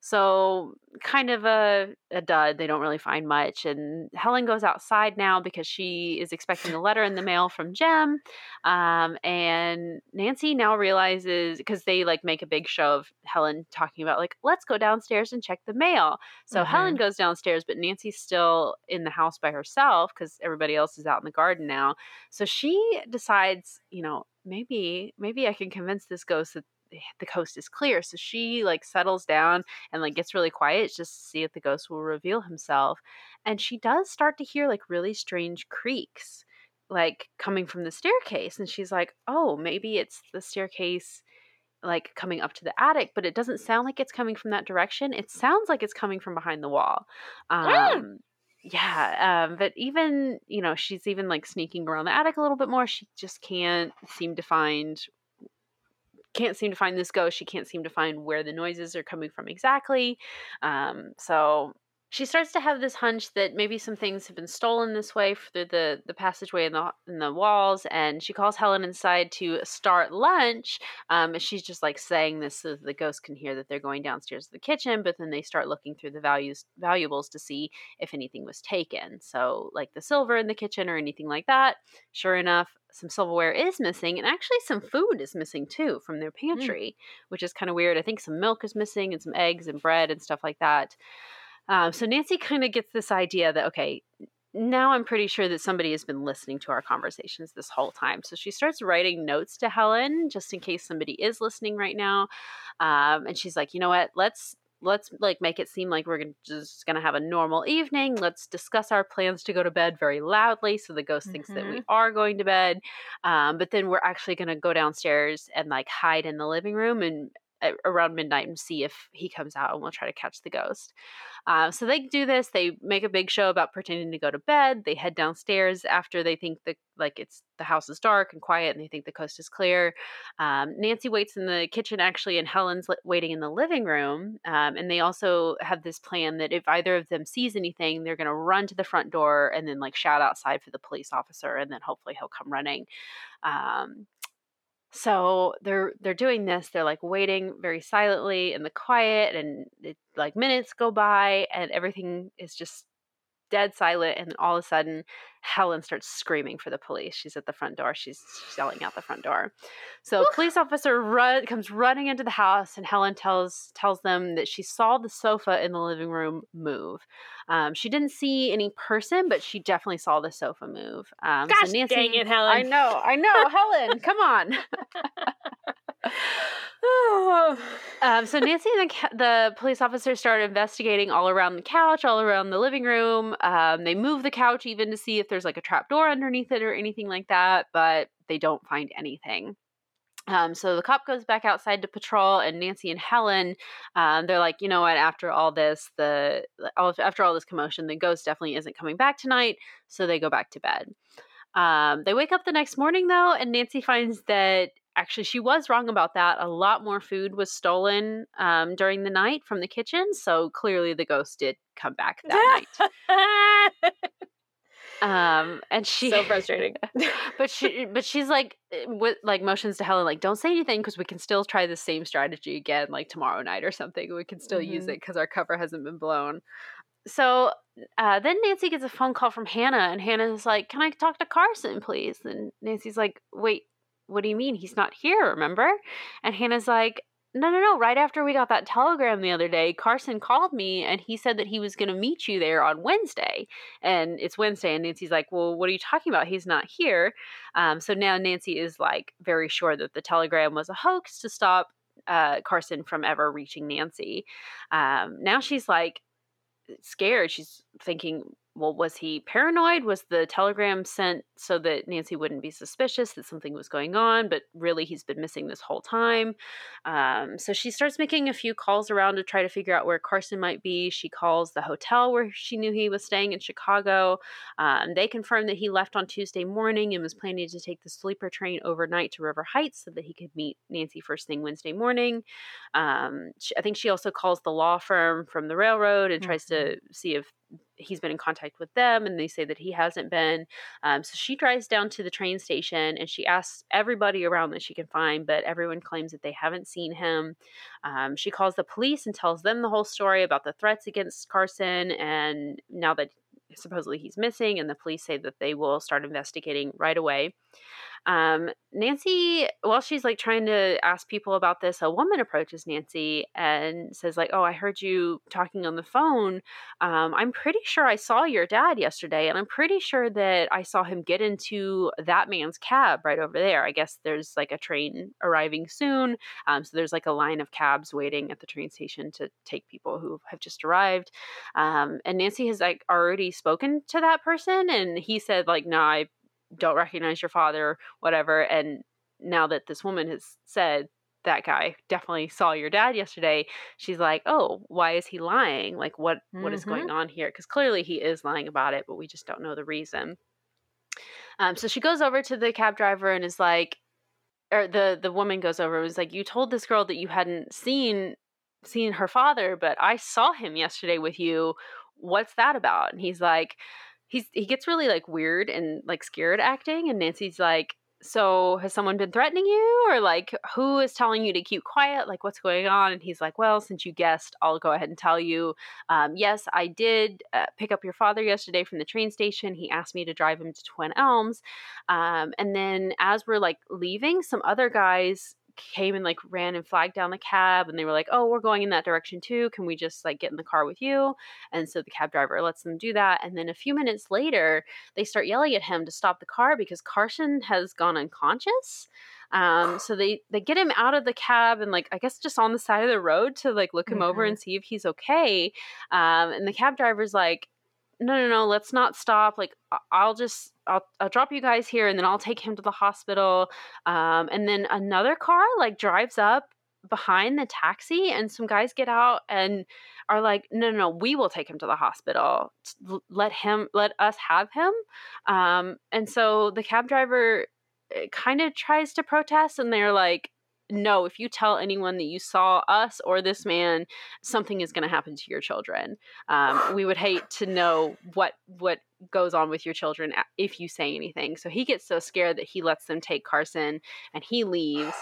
So, kind of a, a dud. They don't really find much. And Helen goes outside now because she is expecting a letter in the mail from Jim. Um, and Nancy now realizes because they like make a big show of Helen talking about, like, let's go downstairs and check the mail. So, mm-hmm. Helen goes downstairs, but Nancy's still in the house by herself because everybody else is out in the garden now. So, she decides, you know, maybe maybe I can convince this ghost that the coast is clear. So she like settles down and like gets really quiet just to see if the ghost will reveal himself. And she does start to hear like really strange creaks like coming from the staircase and she's like, "Oh, maybe it's the staircase like coming up to the attic, but it doesn't sound like it's coming from that direction. It sounds like it's coming from behind the wall." Um yeah um but even you know she's even like sneaking around the attic a little bit more she just can't seem to find can't seem to find this ghost. She can't seem to find where the noises are coming from exactly. Um, so she starts to have this hunch that maybe some things have been stolen this way through the the passageway in the in the walls and she calls helen inside to start lunch um, and she's just like saying this so the ghost can hear that they're going downstairs to the kitchen but then they start looking through the values valuables to see if anything was taken so like the silver in the kitchen or anything like that sure enough some silverware is missing and actually some food is missing too from their pantry mm. which is kind of weird i think some milk is missing and some eggs and bread and stuff like that um, so Nancy kind of gets this idea that, okay, now I'm pretty sure that somebody has been listening to our conversations this whole time. So she starts writing notes to Helen just in case somebody is listening right now. Um, and she's like, you know what? Let's let's like make it seem like we're gonna, just gonna have a normal evening. Let's discuss our plans to go to bed very loudly, so the ghost mm-hmm. thinks that we mm-hmm. are going to bed. Um, but then we're actually gonna go downstairs and like hide in the living room and around midnight and see if he comes out and we'll try to catch the ghost. Uh, so they do this. They make a big show about pretending to go to bed. They head downstairs after they think that like it's the house is dark and quiet and they think the coast is clear. Um, Nancy waits in the kitchen actually, and Helen's li- waiting in the living room. Um, and they also have this plan that if either of them sees anything, they're going to run to the front door and then like shout outside for the police officer, and then hopefully he'll come running. Um, so they're they're doing this they're like waiting very silently in the quiet and it, like minutes go by and everything is just dead silent and all of a sudden helen starts screaming for the police. She's at the front door. She's yelling out the front door. So a police officer run, comes running into the house and helen tells tells them that she saw the sofa in the living room move. Um, she didn't see any person but she definitely saw the sofa move. Um, Gosh so Nancy, dang it helen. i know i know. Helen come on. Um, so Nancy and the, the, police officers start investigating all around the couch, all around the living room. Um, they move the couch even to see if there's like a trap door underneath it or anything like that, but they don't find anything. Um, so the cop goes back outside to patrol, and Nancy and Helen, um, they're like, you know what? After all this, the after all this commotion, the ghost definitely isn't coming back tonight. So they go back to bed. Um, they wake up the next morning though, and Nancy finds that actually she was wrong about that a lot more food was stolen um, during the night from the kitchen so clearly the ghost did come back that night um and she so frustrating but she but she's like eh, with like motions to helen like don't say anything because we can still try the same strategy again like tomorrow night or something we can still mm-hmm. use it because our cover hasn't been blown so uh, then Nancy gets a phone call from Hannah, and Hannah's like, "Can I talk to Carson, please?" And Nancy's like, "Wait, what do you mean? He's not here, remember? And Hannah's like, no, no, no. Right after we got that telegram the other day, Carson called me and he said that he was going to meet you there on Wednesday. And it's Wednesday. And Nancy's like, well, what are you talking about? He's not here. Um, so now Nancy is like very sure that the telegram was a hoax to stop uh, Carson from ever reaching Nancy. Um, now she's like scared. She's thinking, well, was he paranoid? Was the telegram sent so that Nancy wouldn't be suspicious that something was going on? But really, he's been missing this whole time. Um, so she starts making a few calls around to try to figure out where Carson might be. She calls the hotel where she knew he was staying in Chicago. Um, they confirm that he left on Tuesday morning and was planning to take the sleeper train overnight to River Heights so that he could meet Nancy first thing Wednesday morning. Um, she, I think she also calls the law firm from the railroad and mm-hmm. tries to see if he's been in contact with them and they say that he hasn't been. Um, so she drives down to the train station and she asks everybody around that she can find, but everyone claims that they haven't seen him. Um, she calls the police and tells them the whole story about the threats against Carson and now that supposedly he's missing and the police say that they will start investigating right away. Um, Nancy, while she's like trying to ask people about this, a woman approaches Nancy and says, like, "Oh, I heard you talking on the phone. Um, I'm pretty sure I saw your dad yesterday, and I'm pretty sure that I saw him get into that man's cab right over there. I guess there's like a train arriving soon, um, so there's like a line of cabs waiting at the train station to take people who have just arrived. Um, and Nancy has like already spoken to that person, and he said, like, no, I don't recognize your father, whatever. And now that this woman has said that guy definitely saw your dad yesterday, she's like, "Oh, why is he lying? Like what mm-hmm. what is going mm-hmm. on here?" Cuz clearly he is lying about it, but we just don't know the reason. Um, so she goes over to the cab driver and is like, or the the woman goes over and was like, "You told this girl that you hadn't seen seen her father, but I saw him yesterday with you. What's that about?" And he's like, he's he gets really like weird and like scared acting, and Nancy's like, so has someone been threatening you or like who is telling you to keep quiet? Like what's going on? And he's like well since you guessed i'll go ahead and tell you. Um, yes i did uh, pick up your father yesterday from the train station. He asked me to drive him to twin elms. Um, and then as we're like leaving some other guys came and like ran and flagged down the cab and they were like oh we're going in that direction too. Can we just like get in the car with you? And so the cab driver lets them do that and then a few minutes later they start yelling at him to stop the car because carson has gone unconscious. Um, so they they get him out of the cab and like I guess just on the side of the road to like look him over and see if he's okay. Um, and the cab driver's like, no, no, no, let's not stop. Like, I'll just, I'll, I'll drop you guys here and then I'll take him to the hospital. Um, and then another car like drives up behind the taxi and some guys get out and are like, no, no, no, we will take him to the hospital. Let him, let us have him. Um, and so the cab driver eh, kind of tries to protest and they're like, no, if you tell anyone that you saw us or this man, something is going to happen to your children. Um, we would hate to know what what goes on with your children if you say anything. So he gets so scared that he lets them take Carson and he leaves.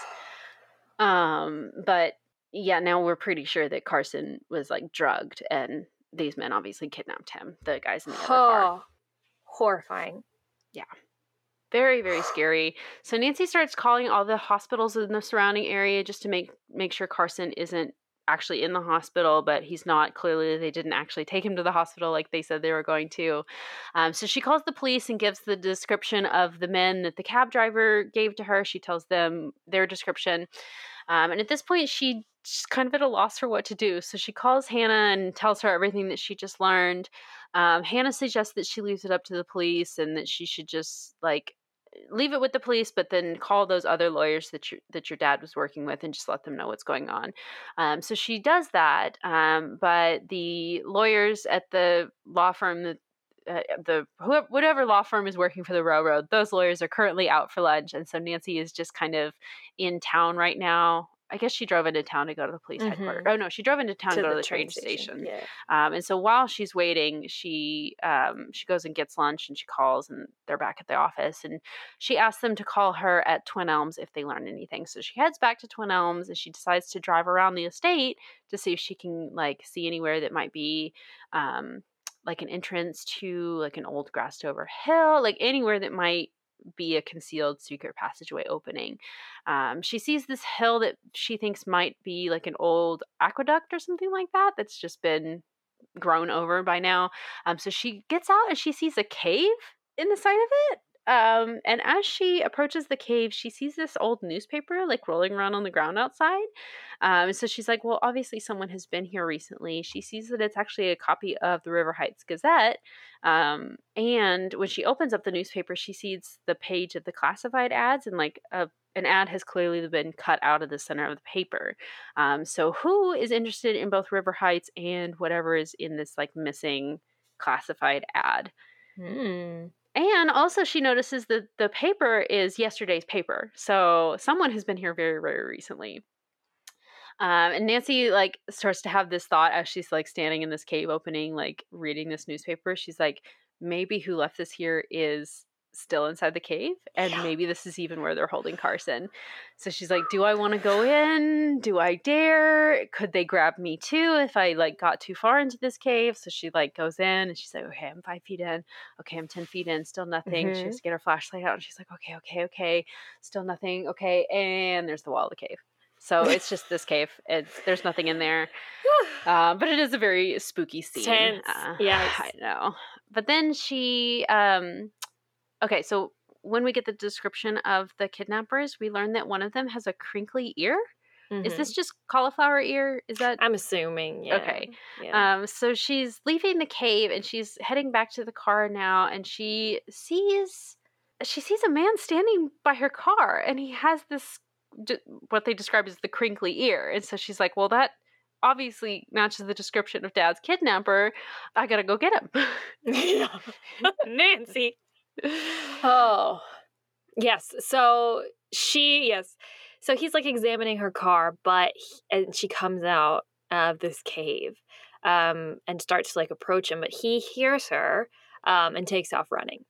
Um, but yeah, now we're pretty sure that Carson was like drugged and these men obviously kidnapped him. The guys in the other oh, car. Horrifying. Yeah. Very, very scary. So Nancy starts calling all the hospitals in the surrounding area just to make make sure Carson isn't actually in the hospital, but he's not. Clearly, they didn't actually take him to the hospital like they said they were going to. Um, so she calls the police and gives the description of the men that the cab driver gave to her. She tells them their description. Um, and at this point, she she's kind of at a loss for what to do. So she calls Hannah and tells her everything that she just learned. Um, Hannah suggests that she leaves it up to the police and that she should just like leave it with the police, but then call those other lawyers that your that your dad was working with and just let them know what's going on. Um, so she does that, um, but the lawyers at the law firm that uh, the whoever, whatever law firm is working for the railroad, those lawyers are currently out for lunch, and so Nancy is just kind of in town right now I guess she drove into town to go to the police mm-hmm. headquarters. Oh no, she drove into town to, to go to the, train, station. station. Yeah. Um, and so while she's waiting, she um, she goes and gets lunch, and she calls, and they're back at the office, and she asks them to call her at Twin Elms if they learn anything. So she heads back to Twin Elms, and she decides to drive around the estate to see if she can like see anywhere that might be. Um, like an entrance to like an old grassed over hill, like anywhere that might be a concealed secret passageway opening. Um, she sees this hill that she thinks might be like an old aqueduct or something like that that's just been grown over by now. Um, so she gets out and she sees a cave in the side of it. Um, and as she approaches the cave, she sees this old newspaper like rolling around on the ground outside. Um, so she's like, Well, obviously, someone has been here recently. She sees that it's actually a copy of the River Heights Gazette. Um, and when she opens up the newspaper, she sees the page of the classified ads, and like a an ad has clearly been cut out of the center of the paper. Um, so who is interested in both River Heights and whatever is in this like missing classified ad? Hmm. And also, she notices that the paper is yesterday's paper. So someone has been here very, very recently. Um, and Nancy like starts to have this thought as she's like standing in this cave opening, like reading this newspaper. She's like, maybe who left this here is still inside the cave and yeah. maybe this is even where they're holding Carson. So she's like, "Do I want to go in? Do I dare? Could they grab me too if I like got too far into this cave?" So she like goes in and she's like, "Okay, I'm 5 feet in. Okay, I'm 10 feet in. Still nothing." Mm-hmm. She has to get her flashlight out and she's like, "Okay, okay, okay. Still nothing. Okay." And there's the wall of the cave. So it's just this cave. It's there's nothing in there, uh, but it is a very spooky scene. Tense. Uh, yeah, I know. But then she um, Okay, so when we get the description of the kidnappers, we learn that one of them has a crinkly ear. Mm-hmm. Is this mm-hmm. just cauliflower ear? Is that I'm assuming, yeah. Okay. Yeah. Um so she's leaving the cave and she's heading back to the car now and she sees she sees a man standing by her car and he has this what they describe as the crinkly ear. And so she's like, "Well, that obviously matches the description of dad's kidnapper. I got to go get him." Nancy. Oh, yes. So she yes. So he's like examining her car, but he, and she comes out of this cave um, and starts to like approach him, but he hears her um, and takes off running.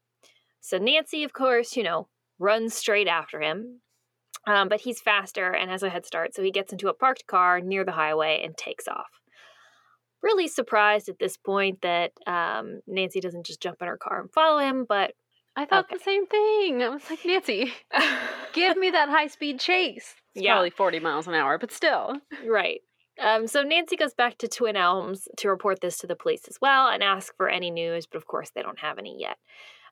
So Nancy, of course, you know, runs straight after him, um, but he's faster and has a head start, so he gets into a parked car near the highway and takes off. Really surprised at this point that um, Nancy doesn't just jump in her car and follow him, but I thought Okay. the same thing. I was like, Nancy, give me that high speed chase. It's Yeah. probably 40 miles an hour, but still. Right. Um, so Nancy goes back to Twin Elms to report this to the police as well and ask for any news, but of course they don't have any yet.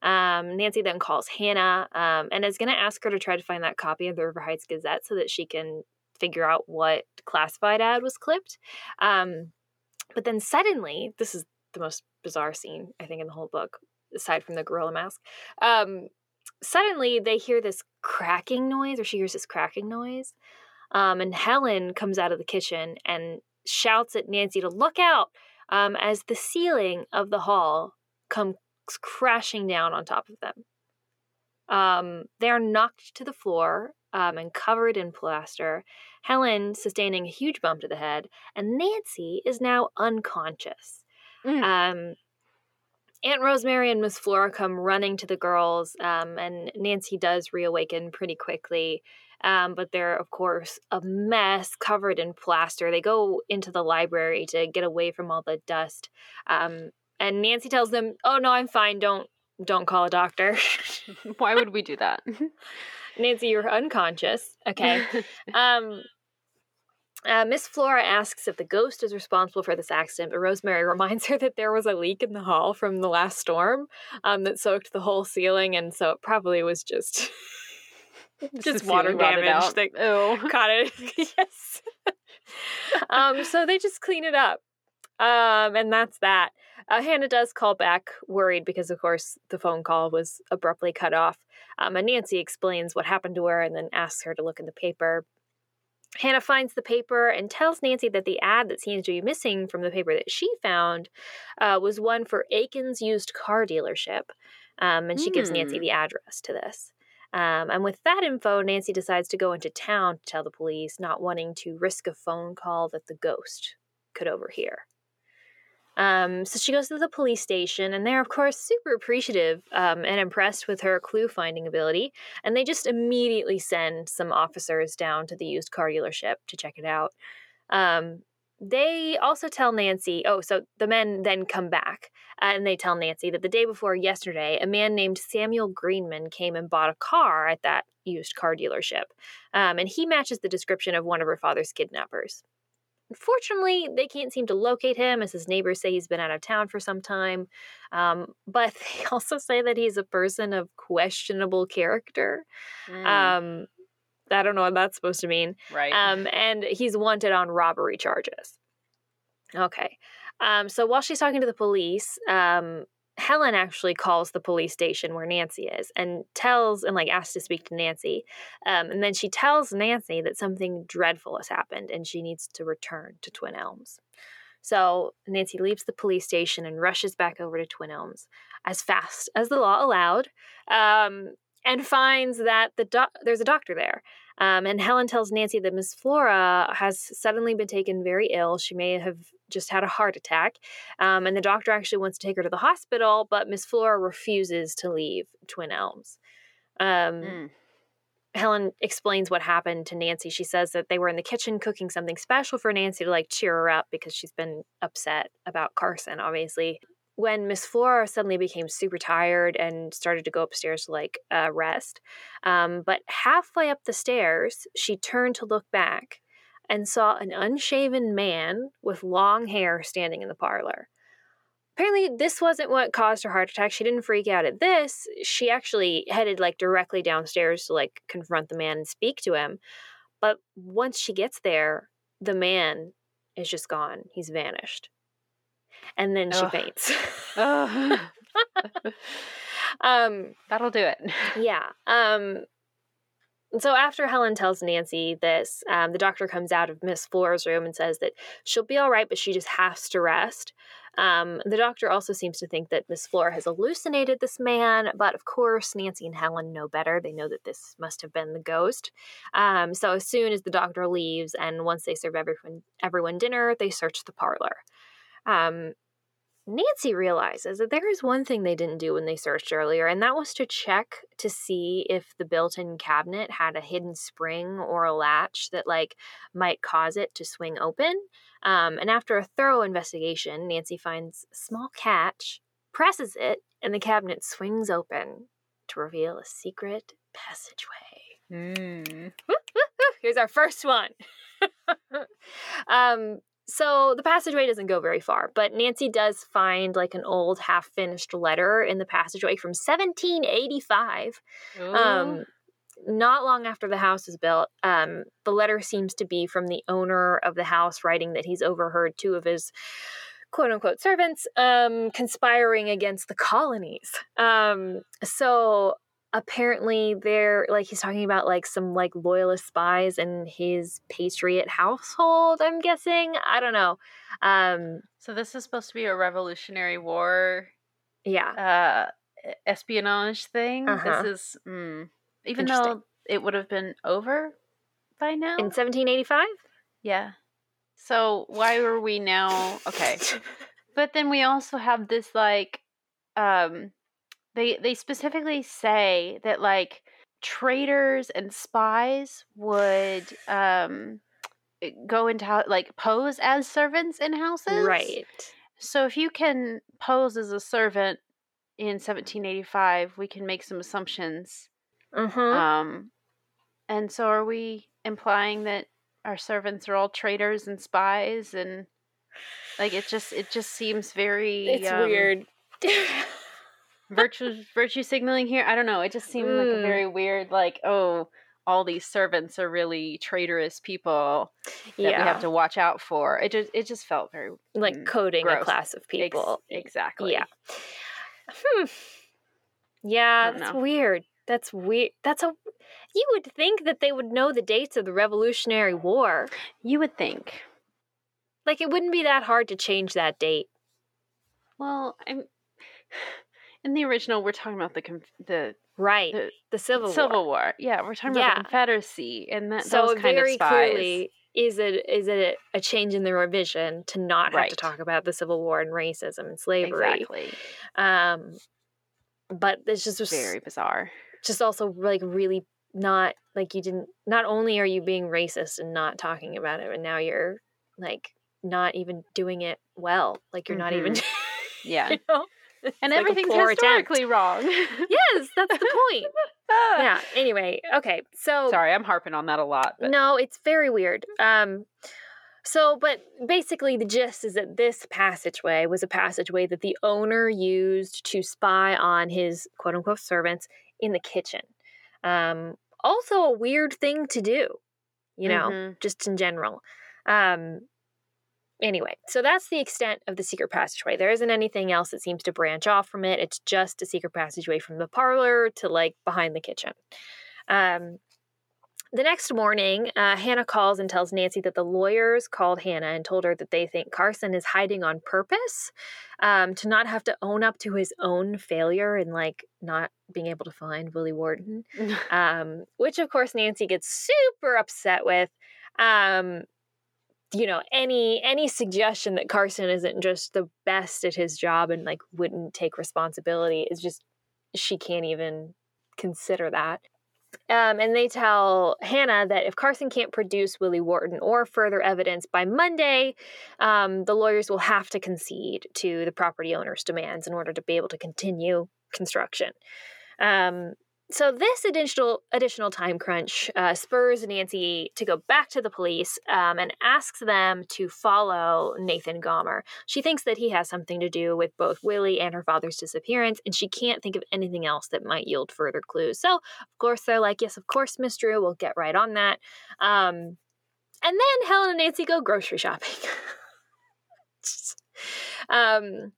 Um, Nancy then calls Hannah um, and is going to ask her to try to find that copy of the River Heights Gazette so that she can figure out what classified ad was clipped. Um, but then suddenly, this is the most bizarre scene, I think, in the whole book, aside from the gorilla mask. Um, suddenly, they hear this cracking noise, or she hears this cracking noise. Um, and Helen comes out of the kitchen and shouts at Nancy to look out um, as the ceiling of the hall comes crashing down on top of them. Um, they are knocked to the floor um, and covered in plaster. Helen sustaining a huge bump to the head, and Nancy is now unconscious. Mm. Um, Aunt Rosemary and Miss Flora come running to the girls, um, and Nancy does reawaken pretty quickly. Um, but they're, of course, a mess covered in plaster. They go into the library to get away from all the dust. Um, and Nancy tells them, "Oh no, I'm fine. Don't don't call a doctor." Why would we do that? Nancy, you're unconscious. Okay. Um, uh, Miss Flora asks if the ghost is responsible for this accident, but Rosemary reminds her that there was a leak in the hall from the last storm um, that soaked the whole ceiling, and so it probably was just just water damage that Ew. caught it. yes. um, so they just clean it up, um, and that's that. Uh, Hannah does call back, worried because, of course, the phone call was abruptly cut off. Um, and Nancy explains what happened to her and then asks her to look in the paper. Hannah finds the paper and tells Nancy that the ad that seems to be missing from the paper that she found uh, was one for Aiken's used car dealership. Um, and she gives Nancy Hmm. the address to this. Um, and with that info, Nancy decides to go into town to tell the police, not wanting to risk a phone call that the ghost could overhear. Um, so she goes to the police station, and they're, of course, super appreciative um, and impressed with her clue finding ability. And they just immediately send some officers down to the used car dealership to check it out. Um, they also tell Nancy, oh, so the men then come back uh, and they tell Nancy that the day before yesterday, a man named Samuel Greenman came and bought a car at that used car dealership. Um, and he matches the description of one of her father's kidnappers. Unfortunately, they can't seem to locate him as his neighbors say he's been out of town for some time. Um, but they also say that he's a person of questionable character. Mm, Um, I don't know what that's supposed to mean. right. Um, and he's wanted on robbery charges. Okay. Um, so while she's talking to the police, um, Helen actually calls the police station where Nancy is and tells and like asks to speak to Nancy. Um, and then she tells Nancy that something dreadful has happened and she needs to return to Twin Elms. So Nancy leaves the police station and rushes back over to Twin Elms as fast as the law allowed, um, and finds that the doc- there's a doctor there. Um, and Helen tells Nancy that Miss Flora has suddenly been taken very ill. She may have just had a heart attack. Um, and the doctor actually wants to take her to the hospital, but Miss Flora refuses to leave Twin Elms. Um, Mm. Helen explains what happened to Nancy. She says that they were in the kitchen cooking something special for Nancy to like cheer her up because she's been upset about Carson, obviously. When Miss Flora suddenly became super tired and started to go upstairs to like uh, rest, um, but halfway up the stairs, she turned to look back and saw an unshaven man with long hair standing in the parlor. Apparently, this wasn't what caused her heart attack. She didn't freak out at this. She actually headed like directly downstairs to like confront the man and speak to him. But once she gets there, the man is just gone. He's vanished. And then she Ugh. faints. Ugh. um, That'll do it. yeah. Um, so after Helen tells Nancy this, um, the doctor comes out of Miss Flora's room and says that she'll be all right, but she just has to rest. Um, the doctor also seems to think that Miss Flora has hallucinated this man, but of course, Nancy and Helen know better. They know that this must have been the ghost. Um, so as soon as the doctor leaves, and once they serve everyone everyone dinner, they search the parlor. Um, Nancy realizes that there is one thing they didn't do when they searched earlier, and that was to check to see if the built in cabinet had a hidden spring or a latch that, like, might cause it to swing open. Um, and after a thorough investigation, Nancy finds a small catch, presses it, and the cabinet swings open to reveal a secret passageway. Mm. Here's our first one. um, so the passageway doesn't go very far, but Nancy does find like an old half finished letter in the passageway from 1785. Um, not long after the house was built, um, the letter seems to be from the owner of the house writing that he's overheard two of his quote unquote servants um, conspiring against the colonies. Um, so apparently they're like he's talking about like some like loyalist spies in his patriot household i'm guessing? I don't know. Um so this is supposed to be a revolutionary war yeah. uh espionage thing? Uh-huh. this is mm, even though it would have been over by now? In 1785 yeah. So why were we now okay. But then we also have this like um they they specifically say that like traitors and spies would um eh, go into like pose as servants in houses. Right. So if you can pose as a servant in 1785 we can make some assumptions mm-hmm. um and so are we implying that our servants are all traitors and spies? And like it just it just seems very it's um, weird virtue virtue signaling here. I don't know. It just seemed like a Mm. very weird, like oh, all these servants are really traitorous people that yeah we have to watch out for. It just it just felt very like mm, coding a class of ex- people exactly. yeah hmm. yeah that's know. weird that's weird that's a you would think that they would know the dates of the revolutionary war You would think. like it wouldn't be that hard to change that date Well, I'm in the original. We're talking about the conf- the right the the civil, Civil war War. Yeah, we're talking Yeah. about the Confederacy and that so those kind very of spies. clearly is it is it a change in the revision to not have to talk about the civil war and racism and slavery Exactly. um but it's just Very bizarre. just also like really not like you didn't not only are you being racist and not talking about it but now you're like not even doing it well like you're not even Yeah. you know And like everything's poor attempt. historically wrong. yes that's the point yeah anyway okay so Sorry, I'm harping on that a lot. But No, it's very weird. Um, so, but basically, the gist is that this passageway was a passageway that the owner used to spy on his quote unquote servants in the kitchen. Um, also, a weird thing to do, you know, Mhm. just in general. Um, anyway, so that's the extent of the secret passageway. There isn't anything else that seems to branch off from it. It's just a secret passageway from the parlor to like behind the kitchen. Um, the next morning, uh, Hannah calls and tells Nancy that the lawyers called Hannah and told her that they think Carson is hiding on purpose um, to not have to own up to his own failure and like not being able to find Willie Wharton. Um, which, of course, Nancy gets super upset with. Um, you know, any any suggestion that Carson isn't just the best at his job and like wouldn't take responsibility is just she can't even consider that. Um, and they tell Hannah that if Carson can't produce Willie Wharton or further evidence by Monday, um, the lawyers will have to concede to the property owner's demands in order to be able to continue construction. Um, so this additional additional time crunch uh, spurs Nancy to go back to the police um, and asks them to follow Nathan Gomber. She thinks that he has something to do with both Willie and her father's disappearance, and she can't think of anything else that might yield further clues. So, of course, they're like, "Yes, of course, Miss Drew, we'll get right on that." Um, and then Helen and Nancy go grocery shopping. um,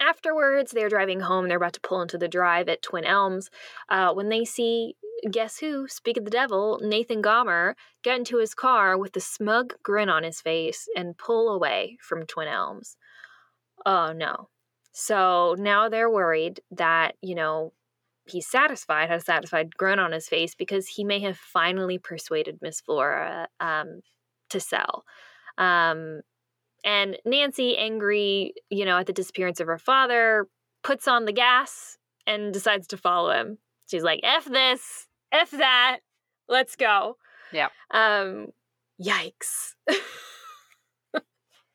afterwards, they're driving home. They're about to pull into the drive at Twin Elms uh, when they see, guess who? Speak of the devil, Nathan Gomber get into his car with a smug grin on his face and pull away from Twin Elms. Oh no. So now they're worried that, you know, he's satisfied, has a satisfied grin on his face because he may have finally persuaded Miss Flora um, to sell. Um, and Nancy, angry, you know, at the disappearance of her father, puts on the gas and decides to follow him. She's like, F this, F that, let's go. Yeah. Um, yikes.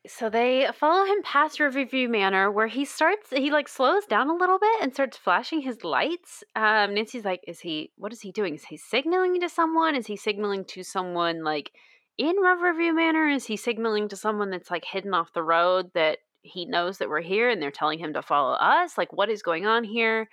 So they follow him past Riverview Manor, where he starts. He like slows down a little bit and starts flashing his lights. Um, Nancy's like, "Is he? What is he doing? Is he signaling to someone? Is he signaling to someone like in Riverview Manor? Is he signaling to someone that's like hidden off the road that he knows that we're here and they're telling him to follow us? Like, what is going on here?"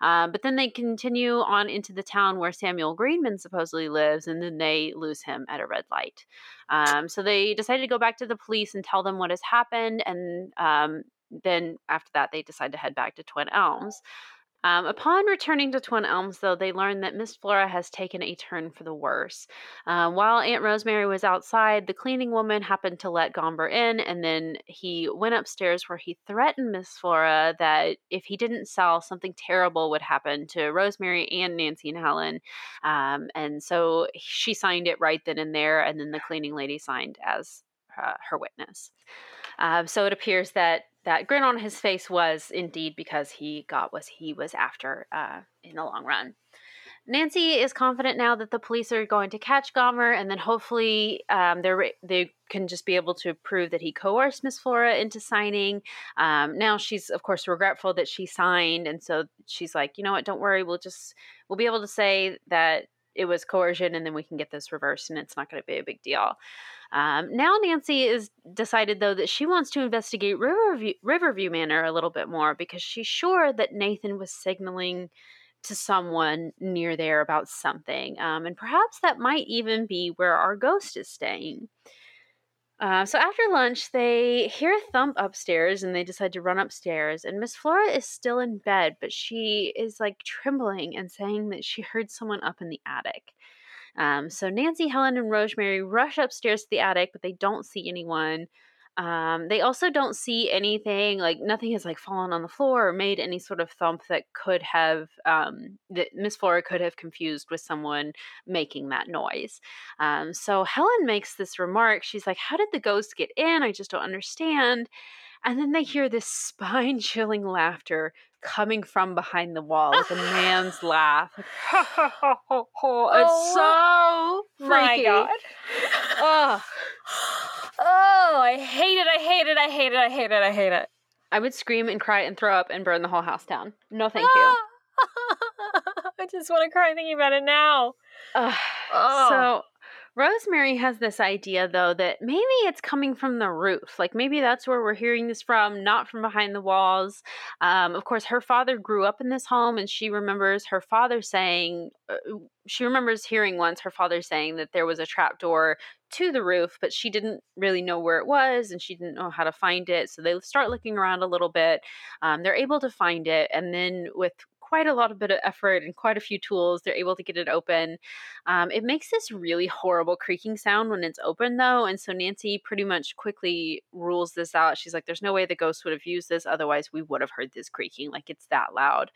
Um, but then they continue on into the town where Samuel Greenman supposedly lives, and then they lose him at a red light. Um, so they decided to go back to the police and tell them what has happened, and um, then after that, they decide to head back to Twin Elms. Um, upon returning to Twin Elms, though, they learn that Miss Flora has taken a turn for the worse. Uh, while Aunt Rosemary was outside, the cleaning woman happened to let Gomber in, and then he went upstairs where he threatened Miss Flora that if he didn't sell, something terrible would happen to Rosemary and Nancy and Helen. Um, and so she signed it right then and there, and then the cleaning lady signed as uh, her witness. Uh, so it appears that that grin on his face was indeed because he got what he was after uh, in the long run. Nancy is confident now that the police are going to catch Gomber, and then hopefully um, they they can just be able to prove that he coerced Miss Flora into signing. Um, now she's of course regretful that she signed, and so she's like, you know what, don't worry, we'll just we'll be able to say that it was coercion, and then we can get this reversed, and it's not going to be a big deal. Um, now Nancy is decided though that she wants to investigate Riverview, Riverview Manor a little bit more because she's sure that Nathan was signaling to someone near there about something, um, and perhaps that might even be where our ghost is staying. Uh, so after lunch, they hear a thump upstairs and they decide to run upstairs. And Miss Flora is still in bed, but she is like trembling and saying that she heard someone up in the attic. Um, so Nancy, Helen, and Rosemary rush upstairs to the attic, but they don't see anyone. Um, they also don't see anything like nothing has like fallen on the floor or made any sort of thump that could have um, that Miss Flora could have confused with someone making that noise. Um, so Helen makes this remark. She's like, "How did the ghost get in? I just don't understand." And then they hear this spine chilling laughter coming from behind the wall, like a man's laugh. it's so freaky. My God. Oh, I hate it. I hate it. I hate it. I hate it. I hate it. I would scream and cry and throw up and burn the whole house down. No, thank you. Ah! I just want to cry thinking about it now. Ugh. Oh. So Rosemary has this idea, though, that maybe it's coming from the roof. Like maybe that's where we're hearing this from, not from behind the walls. Um, of course, her father grew up in this home, and she remembers her father saying, uh, she remembers hearing once her father saying that there was a trap door to the roof, but she didn't really know where it was and she didn't know how to find it. So they start looking around a little bit. Um, they're able to find it. And then, with quite a lot of bit of effort and quite a few tools. They're able to get it open. Um, it makes this really horrible creaking sound when it's open, though. And so Nancy pretty much quickly rules this out. She's like, there's no way the ghost would have used this. Otherwise, we would have heard this creaking. Like, it's that loud.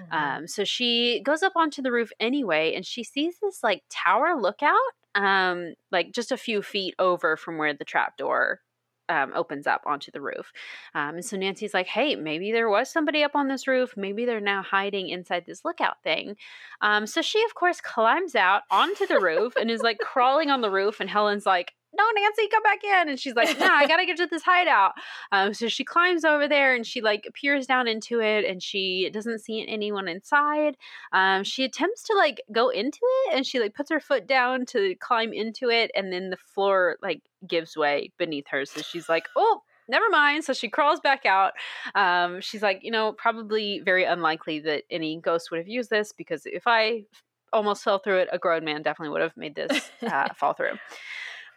Mm-hmm. Um, so she goes up onto the roof anyway, and she sees this like tower lookout, um, like just a few feet over from where the trap door um, opens up onto the roof. Um, and so Nancy's like, hey, maybe there was somebody up on this roof. Maybe they're now hiding inside this lookout thing. Um, so she, of course, climbs out onto the roof and is like crawling on the roof. And Helen's like, no, Nancy, come back in. And she's like, nah, I gotta get to this hideout. Um, so she climbs over there and she like peers down into it and she doesn't see anyone inside. Um, she attempts to like go into it and she like puts her foot down to climb into it and then the floor like gives way beneath her. So she's like, oh, never mind. So she crawls back out. Um, she's like, you know, probably very unlikely that any ghost would have used this because if I almost fell through it, a grown man definitely would have made this uh, fall through.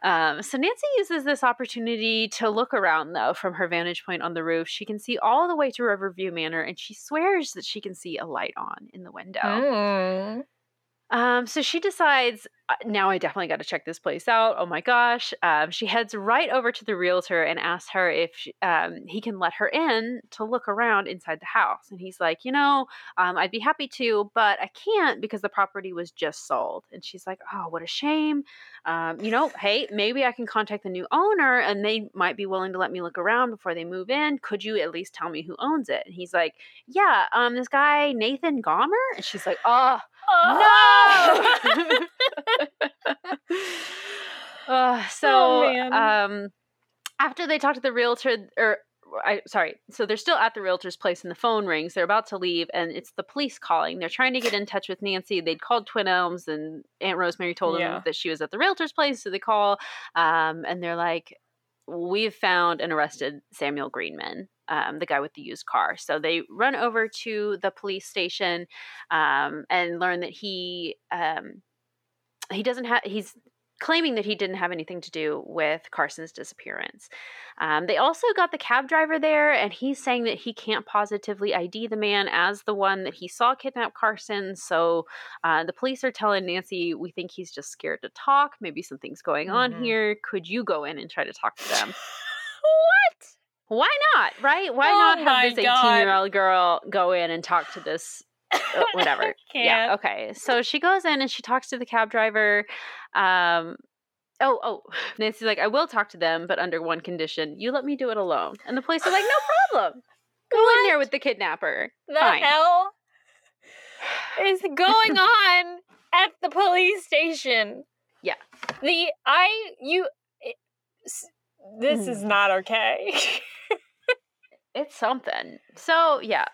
Um, so Nancy uses this opportunity to look around, though, from her vantage point on the roof. She can see all the way to Riverview Manor, and she swears that she can see a light on in the window. Mm. Um, so she decides "Uh, now I definitely got to check this place out. Oh my gosh! Um, she heads right over to the realtor and asks her if she, um, he can let her in to look around inside the house. And he's like, you know, um, I'd be happy to, but I can't because the property was just sold. And she's like, oh, what a shame. Um, you know, hey, maybe I can contact the new owner and they might be willing to let me look around before they move in. Could you at least tell me who owns it? And he's like, yeah, um, this guy Nathan Gomber. And she's like, oh. Oh! Uh, so, Oh, um, after they talk to the realtor, or I sorry, so they're still at the realtor's place, and the phone rings. They're about to leave, and it's the police calling. They're trying to get in touch with Nancy. They'd called Twin Elms, and Aunt Rosemary told Yeah. them that she was at the realtor's place. So they call, um, and they're like, "We've found and arrested Samuel Greenman." Um, the guy with the used car. So they run over to the police station um, and learn that he um, he doesn't have he's claiming that he didn't have anything to do with Carson's disappearance. Um, they also got the cab driver there, and he's saying that he can't positively ID the man as the one that he saw kidnap Carson. So uh, the police are telling Nancy, "We think he's just scared to talk. Maybe something's going on Mhm. here. Could you go in and try to talk to them?" what? Why not? Right? Why Oh not have this eighteen-year-old girl go in and talk to this? Uh, whatever. Yeah. Okay. So she goes in and she talks to the cab driver. Um, oh, oh. Nancy's like, I will talk to them, but under one condition: you let me do it alone. And the police are like, no problem. Go in there with the kidnapper. The Fine. hell is going on at the police station? Yeah. The I you. it- s- This is not okay. It's something. So yeah,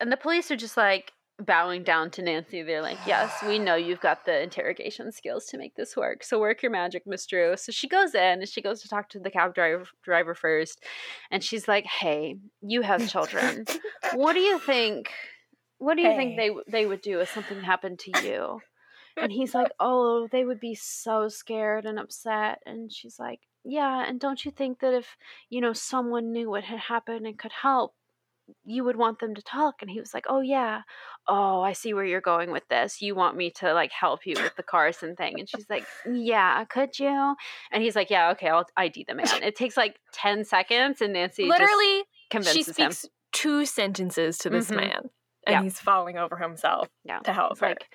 and the police are just like bowing down to Nancy. They're like, "Yes, we know you've got the interrogation skills to make this work. So work your magic, Miss Drew." So she goes in and she goes to talk to the cab driver driver first, and she's like, "Hey, you have children. what do you think? What do you think they they would do if something happened to you?" And he's like, "Oh, they would be so scared and upset." And she's like, "Yeah, and don't you think that if, you know, someone knew what had happened and could help, you would want them to talk?" And he was like, "Oh, yeah. Oh, I see where you're going with this. You want me to like help you with the Carson thing." And she's like, "Yeah, could you?" And he's like, "Yeah, okay, I'll ID the man." It takes like 10 seconds and Nancy just Literally, she convinces him. speaks two sentences to this Mhm. man, and Yeah. he's falling over himself Yeah. to help It's her. like,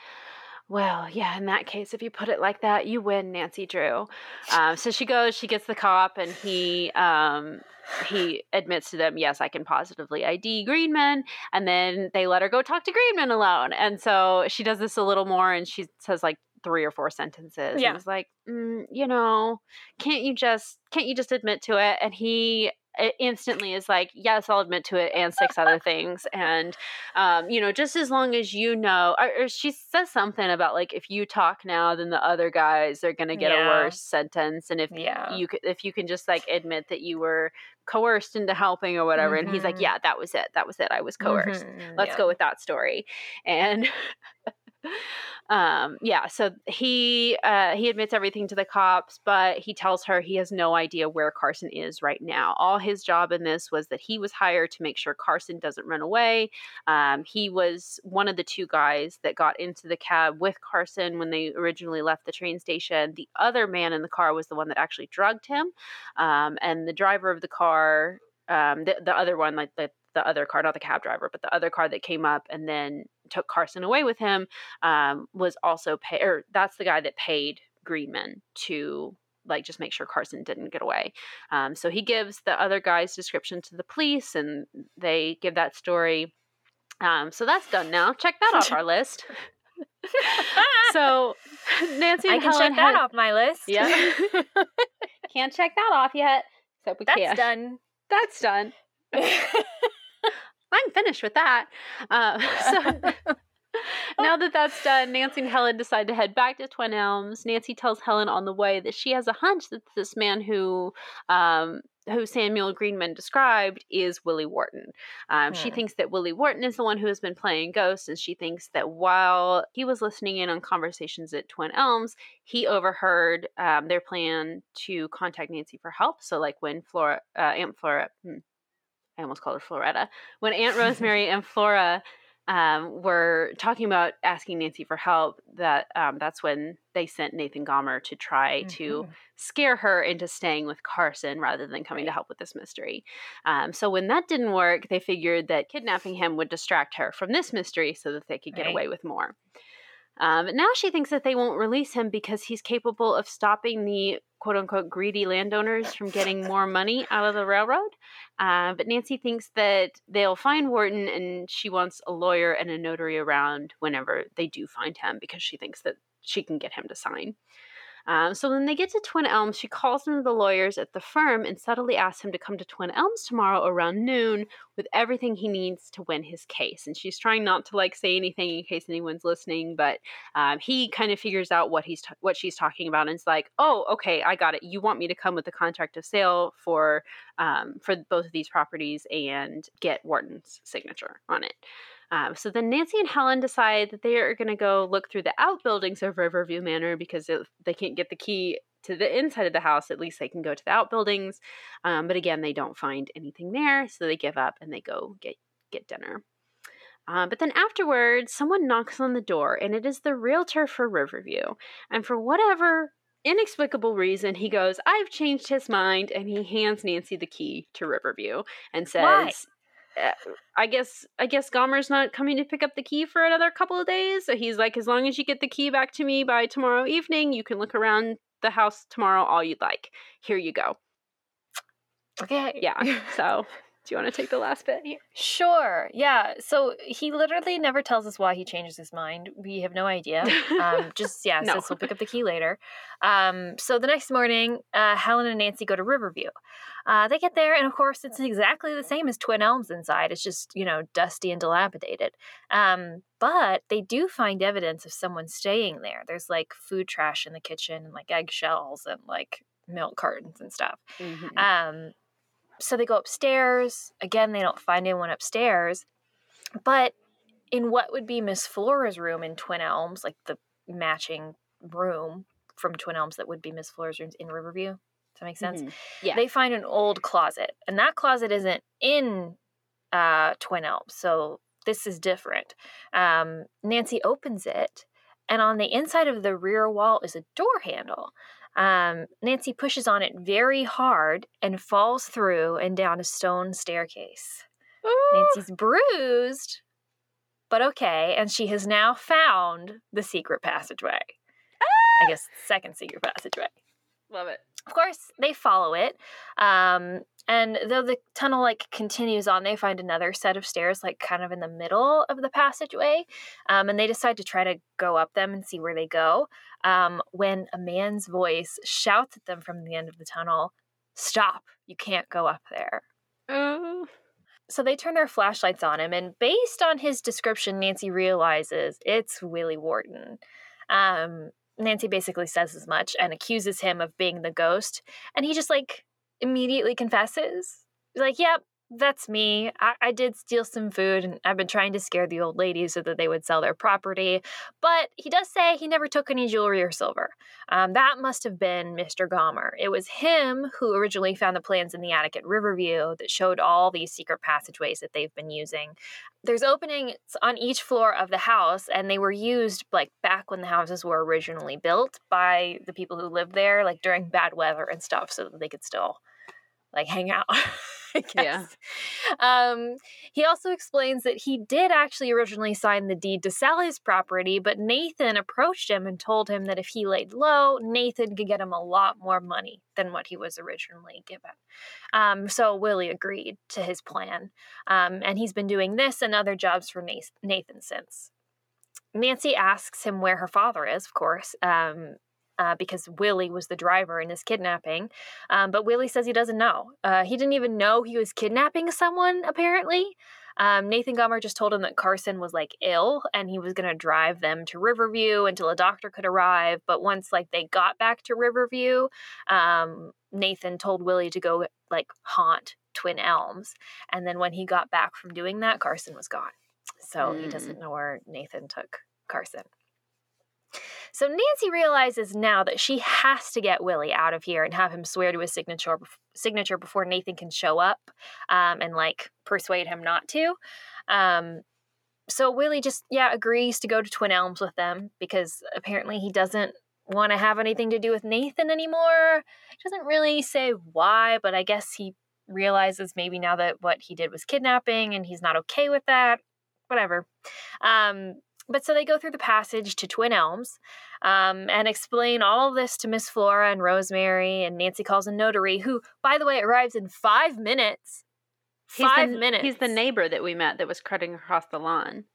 well, yeah, in that case, if you put it like that, you win, Nancy Drew. Um, so she goes, she gets the cop, and he um, he admits to them, yes, I can positively ID Greenman. And then they let her go talk to Greenman alone. And so she does this a little more, and she says like three or four sentences. Yeah. And was like, mm, you know, can't you just can't you just admit to it? And he instantly is like, yes, I'll admit to it, and six other things. And um, you know, just as long as you know, or, or she says something about like if you talk now, then the other guys are gonna get Yeah. a worse sentence, and if Yeah. you if you can just like admit that you were coerced into helping or whatever, and he's like, Mhm. yeah, that was it, that was it, I was coerced. Mhm, Let's yeah. go with that story, and. um yeah so he uh he admits everything to the cops but he tells her he has no idea where carson is right now. All his job in this was that he was hired to make sure carson doesn't run away. Um he was one of the two guys that got into the cab with carson when they originally left the train station. The other man in the car was the one that actually drugged him um and the driver of the car um the, the other one like the the other car, not the cab driver, but the other car that came up and then took Carson away with him, um, was also pay or that's the guy that paid Greenman to like just make sure Carson didn't get away. Um, so he gives the other guy's description to the police, and they give that story. Um, so that's done now. Check that off our list. so Nancy I can Helen check that had- off my list. Yeah. Can't check that off yet. Except we That's can. done. That's done. I'm finished with that. Uh, so now that that's done, Nancy and Helen decide to head back to Twin Elms. Nancy tells Helen on the way that she has a hunch that this man who um, who Samuel Greenman described is Willie Wharton. Um, She Hmm. thinks that Willie Wharton is the one who has been playing ghosts, and she thinks that while he was listening in on conversations at Twin Elms, he overheard um, their plan to contact Nancy for help. So, like when Flora, uh, Aunt Flora, hmm, I almost called her Floretta, when Aunt Rosemary and Flora um, were talking about asking Nancy for help, that um, that's when they sent Nathan Gomber to try to Mhm. scare her into staying with Carson rather than coming to help with this mystery. Um, so when that didn't work, they figured that kidnapping him would distract her from this mystery so that they could get Right. away with more. Um, now she thinks that they won't release him because he's capable of stopping the quote unquote greedy landowners from getting more money out of the railroad. Uh, but Nancy thinks that they'll find Wharton and she wants a lawyer and a notary around whenever they do find him because she thinks that she can get him to sign. Um, so when they get to Twin Elms, she calls one of the lawyers at the firm and subtly asks him to come to Twin Elms tomorrow around noon with everything he needs to win his case. And she's trying not to like say anything in case anyone's listening, but um, he kind of figures out what he's t- what she's talking about and is like, "Oh, okay, I got it. You want me to come with the contract of sale for um, for both of these properties and get Wharton's signature on it." Um, so then Nancy and Helen decide that they are going to go look through the outbuildings of Riverview Manor because if they can't get the key to the inside of the house, at least they can go to the outbuildings. Um, but again, they don't find anything there, so they give up and they go get get dinner. Uh, but then afterwards, someone knocks on the door, and it is the realtor for Riverview. And for whatever inexplicable reason, he goes, I've changed his mind, and he hands Nancy the key to Riverview and says, Why? Uh, I guess I guess Gomber's not coming to pick up the key for another couple of days. So he's like, as long as you get the key back to me by tomorrow evening, you can look around the house tomorrow all you'd like. Here you go. Okay. Yeah. So do you want to take the last bit here? Sure. Yeah. So he literally never tells us why he changes his mind. We have no idea. Um, just yeah, No. says he'll pick up the key later. Um, so the next morning, uh, Helen and Nancy go to Riverview. Uh, they get there, and of course, it's exactly the same as Twin Elms inside. It's just you know dusty and dilapidated. Um, but they do find evidence of someone staying there. There's like food trash in the kitchen, and like eggshells, and like milk cartons and stuff. Mhm. Um, so they go upstairs. Again, they don't find anyone upstairs. But in what would be Miss Flora's room in Twin Elms, like the matching room from Twin Elms that would be Miss Flora's rooms in Riverview. Does that make sense? Mhm. Yeah. They find an old closet, and that closet isn't in uh, Twin Elms. So this is different. Um, Nancy opens it, and on the inside of the rear wall is a door handle. Um, Nancy pushes on it very hard and falls through and down a stone staircase. Nancy's bruised, but okay, and she has now found the secret passageway. I guess second secret passageway. Love it. Of course, they follow it. Um, and though the tunnel like continues on, they find another set of stairs like kind of in the middle of the passageway. Um, and they decide to try to go up them and see where they go. Um, when a man's voice shouts at them from the end of the tunnel, "Stop! You can't go up there." Oh. So they turn their flashlights on him, and based on his description, Nancy realizes it's Willie Wharton. Um, Nancy basically says as much and accuses him of being the ghost, and he just like immediately confesses. He's like, "Yep, that's me. I, I did steal some food, and I've been trying to scare the old ladies so that they would sell their property." But he does say he never took any jewelry or silver. Um, that must have been Mr. Gomber. It was him who originally found the plans in the attic at Riverview that showed all these secret passageways that they've been using. There's openings on each floor of the house, and they were used like back when the houses were originally built by the people who lived there, like during bad weather and stuff, so that they could still like hang out. I guess. Yeah. Um, he also explains that he did actually originally sign the deed to sell his property, but Nathan approached him and told him that if he laid low, Nathan could get him a lot more money than what he was originally given. Um, so Willie agreed to his plan, um, and he's been doing this and other jobs for Nathan since. Nancy asks him where her father is, of course, um, uh, because Willie was the driver in this kidnapping. Um, but Willie says he doesn't know. Uh, he didn't even know he was kidnapping someone, apparently. Um, Nathan Gomber just told him that Carson was like ill and he was going to drive them to Riverview until a doctor could arrive. But once like they got back to Riverview, um, Nathan told Willie to go like haunt Twin Elms. And then when he got back from doing that, Carson was gone. So he Mm. doesn't know where Nathan took Carson. So Nancy realizes now that she has to get Willie out of here and have him swear to his signature signature before Nathan can show up um, and like persuade him not to. Um, so Willie just yeah agrees to go to Twin Elms with them because apparently he doesn't want to have anything to do with Nathan anymore. He doesn't really say why, but I guess he realizes maybe now that what he did was kidnapping and he's not okay with that. Whatever. Um, but so they go through the passage to Twin Elms um, and explain all this to Miss Flora and Rosemary, and Nancy calls a notary who, by the way, arrives in five minutes. He's Five the, minutes. He's the neighbor that we met that was cutting across the lawn.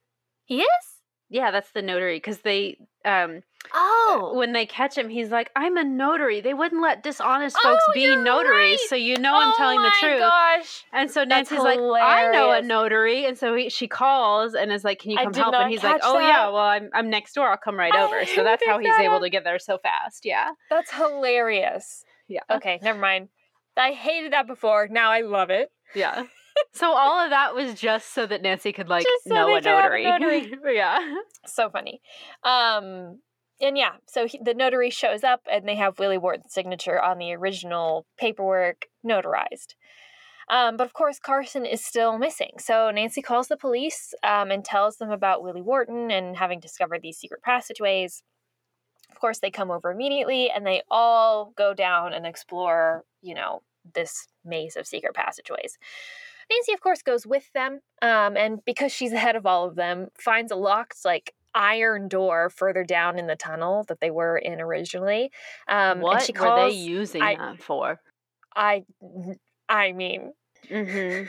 He is? Yeah, that's the notary because they um Oh. when they catch him, he's like, "I'm a notary. They wouldn't let dishonest folks Oh, be notaries, right. so you know I'm oh telling the my truth." gosh. And so Nancy's like, "I know a notary," and so he, she calls and is like, "Can you come help?" And he's like, "Oh that. yeah, well I'm I'm next door. I'll come right I over." So that's how he's that able to get there so fast. Yeah, That's hilarious. yeah, Okay, never mind. I hated that before. Now I love it. yeah. so all of that was just so that Nancy could like so know a have a notary. notary. yeah. So funny. Um, and yeah, so he, the notary shows up and they have Willie Wharton's signature on the original paperwork notarized. Um, but of course, Carson is still missing. So Nancy calls the police um, and tells them about Willie Wharton and having discovered these secret passageways. Of course, they come over immediately and they all go down and explore, you know, this maze of secret passageways. Nancy, of course, goes with them, um, and because she's ahead of all of them, finds a locked, like, iron door further down in the tunnel that they were in originally. Um, what and she were they using I- that for? I, I mean, Mm-hmm.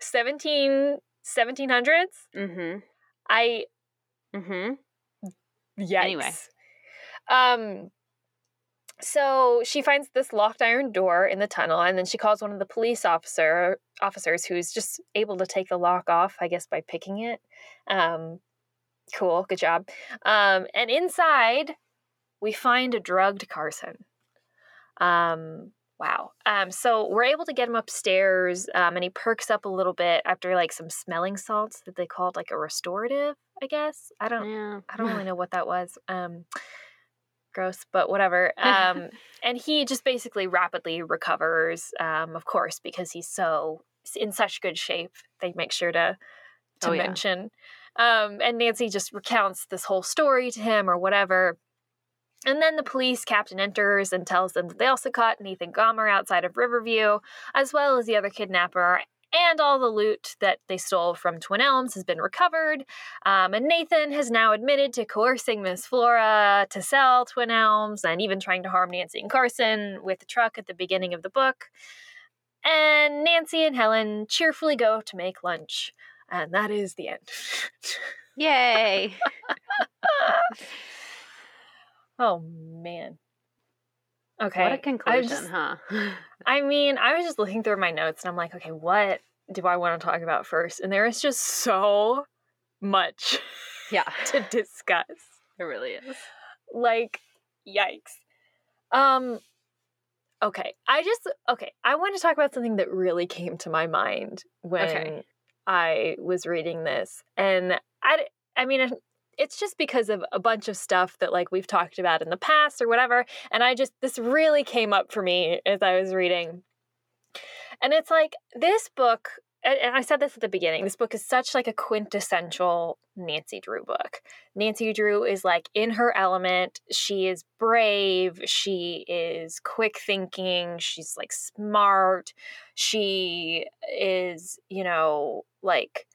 17, 1700s? Mm-hmm. I, Mm-hmm. yikes. Anyway. Um, so she finds this locked iron door in the tunnel, and then she calls one of the police officer officers who's just able to take the lock off, I guess, by picking it. Um, cool, good job. Um, and inside, we find a drugged Carson. Um, wow. Um, so we're able to get him upstairs, um, and he perks up a little bit after like some smelling salts that they called like a restorative. I guess I don't. Yeah. I don't really know what that was. Um, gross, but whatever. Um, and he just basically rapidly recovers, um, of course, because he's so in such good shape. They make sure to to Oh, yeah. Um, and Nancy just recounts this whole story to him or whatever. And then the police captain enters and tells them that they also caught Nathan Gomber outside of Riverview, as well as the other kidnapper, and all the loot that they stole from Twin Elms has been recovered. Um, and Nathan has now admitted to coercing Miss Flora to sell Twin Elms and even trying to harm Nancy and Carson with the truck at the beginning of the book. And Nancy and Helen cheerfully go to make lunch. And that is the end. Yay. oh, man. Okay. What a I conclusion, just- huh? I mean, I was just looking through my notes and I'm like, okay, what do I want to talk about first? And there is just so much yeah, to discuss. it really is. Like, yikes. Um, okay. I just, okay. I want to talk about something that really came to my mind when Okay. I was reading this. And I, I mean, it's just because of a bunch of stuff that like we've talked about in the past or whatever. And I just, this really came up for me as I was reading. And it's like this book, and and I said this at the beginning, this book is such like a quintessential Nancy Drew book. Nancy Drew is like in her element. She is brave. She is quick thinking. She's like smart. She is, you know, like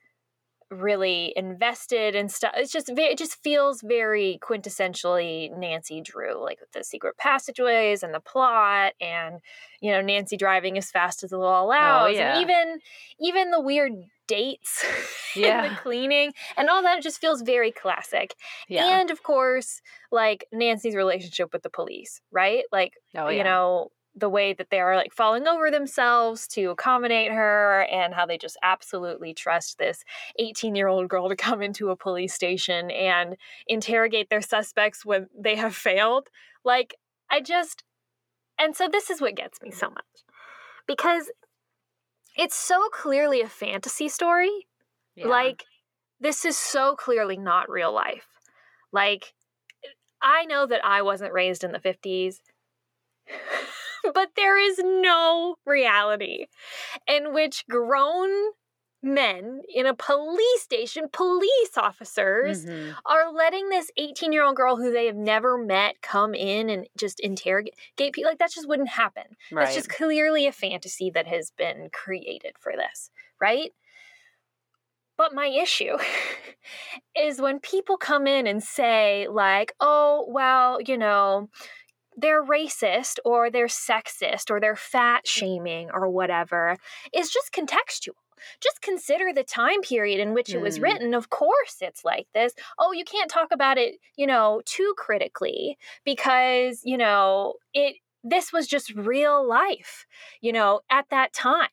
really invested and stuff. It's just it just feels very quintessentially Nancy Drew, like with the secret passageways and the plot, and you know Nancy driving as fast as the law oh, allows, yeah. and even even the weird dates, and Yeah. the cleaning, and all that It just feels very classic. Yeah. And of course, like Nancy's relationship with the police, right? Like oh, yeah. you know the way that they are like falling over themselves to accommodate her and how they just absolutely trust this 18 year old girl to come into a police station and interrogate their suspects when they have failed like i just and so this is what gets me so much because it's so clearly a fantasy story Yeah. like, this is so clearly not real life. Like, I know that I wasn't raised in the 50s, but there is no reality in which grown men in a police station, police officers, Mhm. are letting this 18 year old girl who they have never met come in and just interrogate people. Like, that just wouldn't happen. Right. That's just clearly a fantasy that has been created for this, right? But my issue is when people come in and say, like, oh, well, you know, they're racist or they're sexist or they're fat shaming or whatever, is just contextual. Just consider the time period in which it was Mm. written. Of course, it's like this. Oh, you can't talk about it, you know, too critically because, you know, it this was just real life, you know, at that time.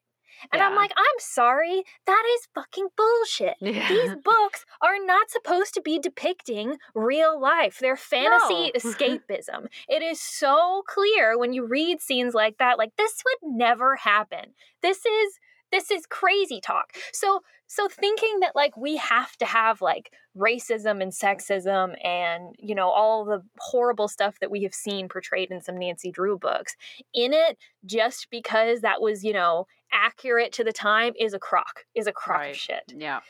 And I'm like, I'm sorry, that is fucking bullshit. Yeah. These books are not supposed to be depicting real life. They're fantasy No. escapism. It is so clear when you read scenes like that, like this would never happen. This is this is crazy talk. So so thinking that like we have to have like racism and sexism and you know all the horrible stuff that we have seen portrayed in some Nancy Drew books in it just because that was, you know, accurate to the time is a crock, is a crock Right. of shit yeah.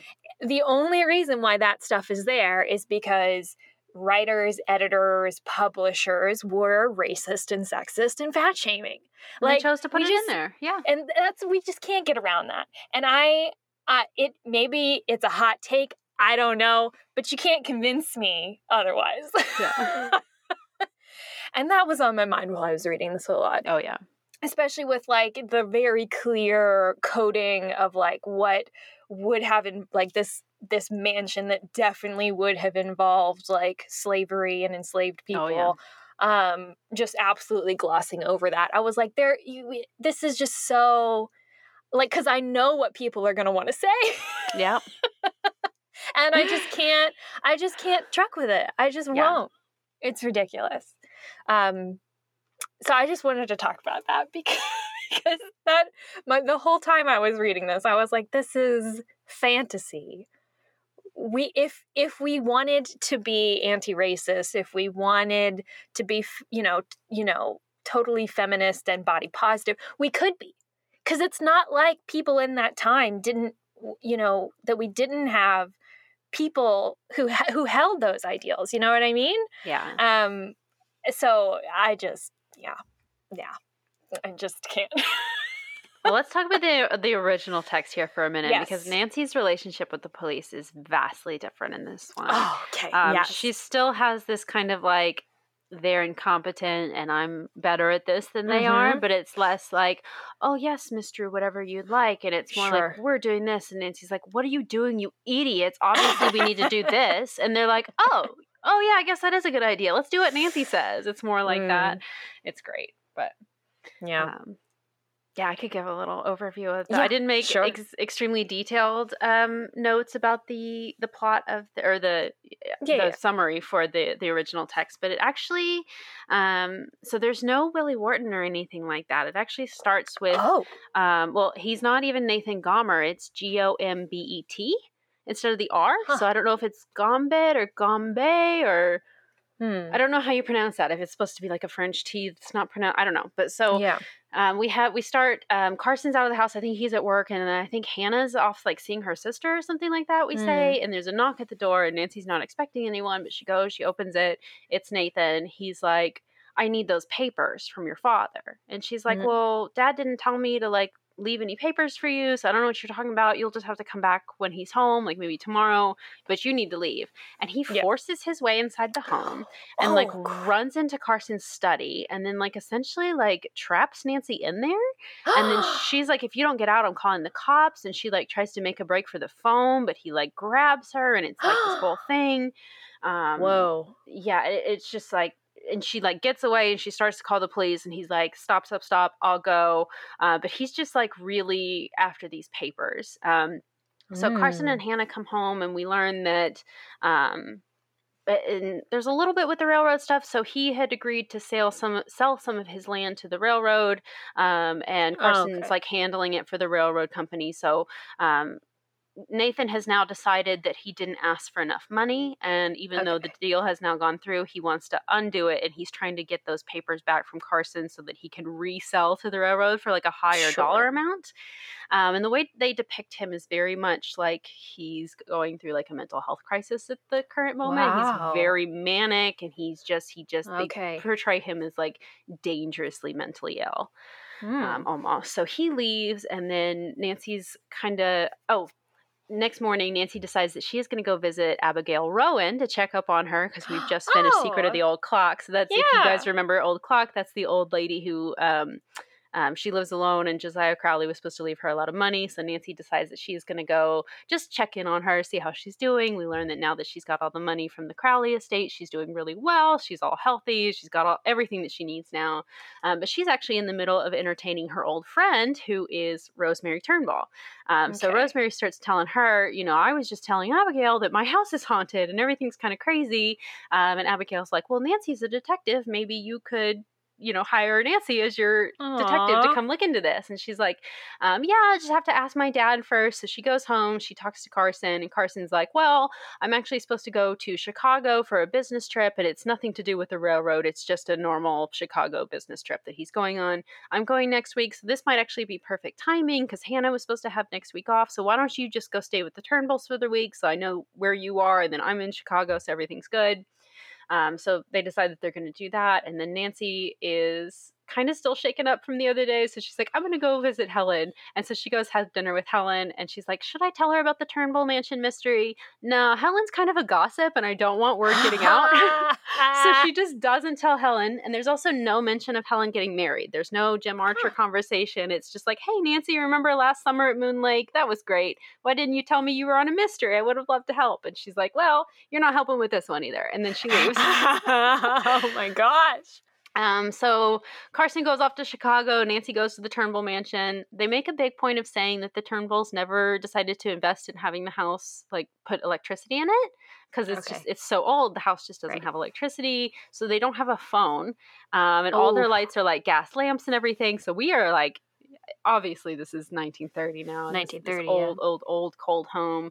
the only reason why that stuff is there is because writers, editors, publishers were racist and sexist and fat shaming. Like they chose to put it just- in there. Yeah. and that's we just can't get around that. And I, uh, it maybe it's a hot take. I don't know, but you can't convince me otherwise. Yeah. and that was on my mind while I was reading this a lot Oh yeah. especially with like the very clear coding of like what would have in like this this mansion that definitely would have involved like slavery and enslaved people Oh, yeah. um just absolutely glossing over that. I was like there you this is just so like because i know what people are going to want to say. Yeah and i just can't i just can't truck with it. I just Yeah. won't. It's ridiculous. Um so i just wanted to talk about that because because that my the whole time i was reading this i was like this is fantasy we if if we wanted to be anti-racist if we wanted to be you know you know totally feminist and body positive we could be. Because it's not like people in that time didn't you know that we didn't have people who who held those ideals you know what i mean? Yeah. um so i just yeah yeah i just can't well, let's talk about the the original text here for a minute because Nancy's relationship with the police is vastly different in this one. oh okay Um, yes. She still has this kind of like they're incompetent and I'm better at this than they are, Mhm. but it's less like, oh yes, Miss Drew, whatever you'd like, and it's more Sure. like we're doing this, and Nancy's like, what are you doing, you idiots? Obviously, we need to do this, and they're like, oh, oh yeah, I guess that is a good idea. Let's do what Nancy says. It's more like that. It's great, but yeah um, yeah, I could give a little overview of that. Yeah, I didn't make sure. ex- extremely detailed um, notes about the the plot of the, or the Yeah, the yeah. summary for the the original text, but it actually um, so there's no Willie Wharton or anything like that. It actually starts with oh um, well, he's not even Nathan Gomber. It's G O M B E T instead of the R. Huh. So I don't know if it's Gambit or Gombe or hmm. I don't know how you pronounce that. If it's supposed to be like a French T, it's not pronounced. I don't know. But so yeah um, we have we start. Um, Carson's out of the house. I think he's at work, and then I think Hannah's off like seeing her sister or something like that. We Mm. say, and there's a knock at the door, and Nancy's not expecting anyone, but she goes. She opens it. It's Nathan. He's like, "I need those papers from your father," and she's like, Mhm. "Well, Dad didn't tell me to like." Leave any papers for you so i don't know what you're talking about you'll just have to come back when he's home like maybe tomorrow but you need to leave and he Yeah. forces his way inside the home and like Oh, runs into Carson's study and then like essentially like traps Nancy in there. And then she's like, if you don't get out, I'm calling the cops. And she like tries to make a break for the phone, but he like grabs her and it's like this whole thing. Um whoa yeah, it, it's just like and she like gets away and she starts to call the police and he's like stop stop stop i'll go uh, but he's just like really after these papers um, so Carson Mm. and Hannah come home, and we learn that um, and there's a little bit with the railroad stuff. So he had agreed to sell some sell some of his land to the railroad, um, and Oh, Carson's okay. like handling it for the railroad company. So um, Nathan has now decided that he didn't ask for enough money. And even though the deal has now gone through, he wants to undo it. And he's trying to get those papers back from Carson so that he can resell to the railroad for like a higher dollar amount. Um, and the way they depict him is very much like he's going through like a mental health crisis at the current moment. Wow. He's very manic and he's just, he just, Okay. they portray him as like dangerously mentally ill Hmm. um, almost. So he leaves, and then Nancy's kind of oh. Next morning, Nancy decides that she is going to go visit Abigail Rowan to check up on her because we've just finished Secret Oh. of the Old Clock. So that's if you guys remember Old Clock, that's the old lady who um, um, she lives alone, and Josiah Crowley was supposed to leave her a lot of money. So Nancy decides that she's going to go just check in on her, see how she's doing. We learn that now that she's got all the money from the Crowley estate, she's doing really well. She's all healthy. She's got all everything that she needs now. Um, but she's actually in the middle of entertaining her old friend, who is Rosemary Turnbull. Um, So Rosemary starts telling her, you know, I was just telling Abigail that my house is haunted and everything's kind of crazy. Um, and Abigail's like, well, Nancy's a detective. Maybe you could. You know, hire Nancy as your detective to come look into this. And she's like, um, Yeah, I just have to ask my dad first. So she goes home, she talks to Carson, and Carson's like, Well, I'm actually supposed to go to Chicago for a business trip, and it's nothing to do with the railroad. It's just a normal Chicago business trip that he's going on. I'm going next week, so this might actually be perfect timing because Hannah was supposed to have next week off. So why don't you just go stay with the Turnbulls for the week so I know where you are, and then I'm in Chicago, so everything's good. Um, so they decide that they're going to do that, and then Nancy is kind of still shaken up from the other day, so she's like, "I'm going to go visit Helen," and so she goes have dinner with Helen, and she's like, "Should I tell her about the Turnbull Mansion mystery?" No, Helen's kind of a gossip, and I don't want word getting out. so she just doesn't tell Helen, and there's also no mention of Helen getting married. There's no Jim Archer conversation. It's just like, "Hey, Nancy, remember last summer at Moon Lake? That was great. Why didn't you tell me you were on a mystery? I would have loved to help." And she's like, "Well, you're not helping with this one either." And then she leaves. oh my gosh. Um, so Carson goes off to Chicago. Nancy goes to the Turnbull mansion. They make a big point of saying that the Turnbulls never decided to invest in having the house like put electricity in it because it's Okay. just it's so old. The house just doesn't Right. have electricity, so they don't have a phone. Um, and all their Oh. lights are like gas lamps and everything. So we are like, obviously this is 1930 now. and this- this 1930, yeah. old, old, old cold home.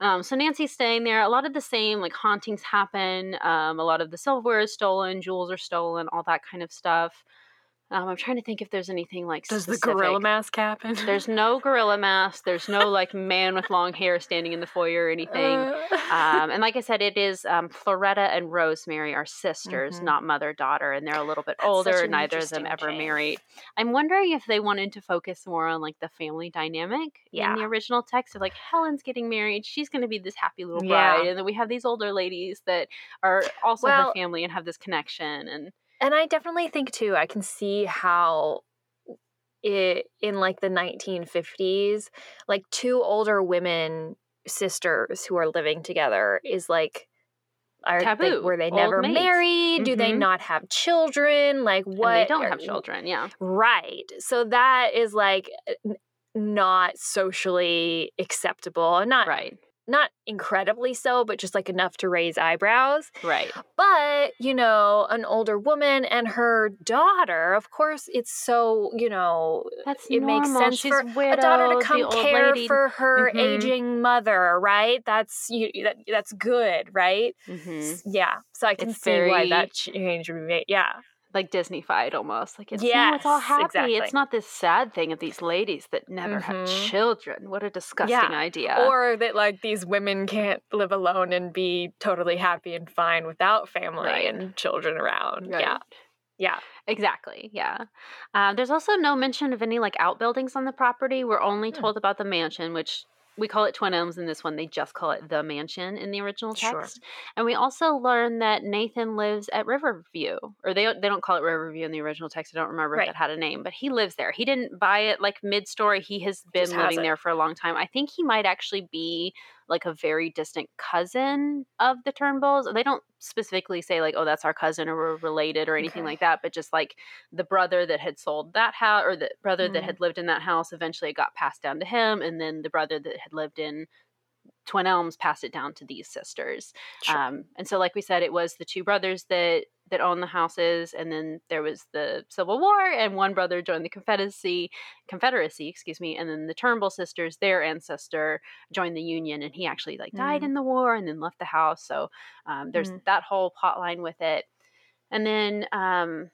Um, so Nancy's staying there. A lot of the same like hauntings happen. Um, a lot of the silverware is stolen, jewels are stolen, all that kind of stuff. Um, I'm trying to think if there's anything like Does the gorilla mask happen? There's no gorilla mask. There's no like man with long hair standing in the foyer or anything. Um, and like I said, it is um, Floretta and Rosemary are sisters, Mhm. not mother daughter, and they're a little bit That's older. an Neither of them ever change. married. I'm wondering if they wanted to focus more on like the family dynamic Yeah. in the original text of like Helen's getting married, she's going to be this happy little Yeah. bride, and then we have these older ladies that are also her Well- family and have this connection. And and I definitely think too, I can see how it in like the 1950s, like two older women sisters who are living together is like are they, Taboo. were they Old never married? Do they Mhm. not have children? Like what? and they don't are- have children. Yeah. Right. So that is like not socially acceptable. Not Right. Not incredibly so, but just like enough to raise eyebrows. Right. But, you know, an older woman and her daughter, of course, it's so, you know, That's it makes sense She's for widowed, a daughter to come care lady- for her Mhm. aging mother, right? That's you that, that's good, right? Mhm. Yeah. So I can It's see why that change would be made. Yeah. Like Disneyfied almost. Like it's no, it's all happy. exactly. It's not this sad thing of these ladies that never have Mhm. children. What a disgusting Yeah. idea. Or that like these women can't live alone and be totally happy and fine without family Right. and children around. Right. Yeah. Yeah. Exactly. Yeah. Um, there's also no mention of any like outbuildings on the property. We're only Hmm. told about the mansion, which we call it Twin Elms in this one. They just call it the mansion in the original Sure. text. And we also learn that Nathan lives at Riverview, or they they don't call it Riverview in the original text. I don't remember Right. if that had a name, but he lives there. He didn't buy it like mid story. He has been Just living it. there for a long time. I think he might actually be like a very distant cousin of the Turnbulls. They don't specifically say like, "Oh, that's our cousin," or "We're related," or anything Okay. like that. But just like the brother that had sold that house, or the brother that Mhm. had lived in that house, eventually it got passed down to him, and then the brother that had lived in Twin Elms passed it down to these sisters. Sure. Um, and so, like we said, it was the two brothers that that owned the houses, and then there was the Civil War, and one brother joined the Confederacy, Confederacy, excuse me, and then the Turnbull sisters, their ancestor, joined the Union, and he actually like died Mm. in the war and then left the house. So um, there's Mm. that whole plot line with it, and then um,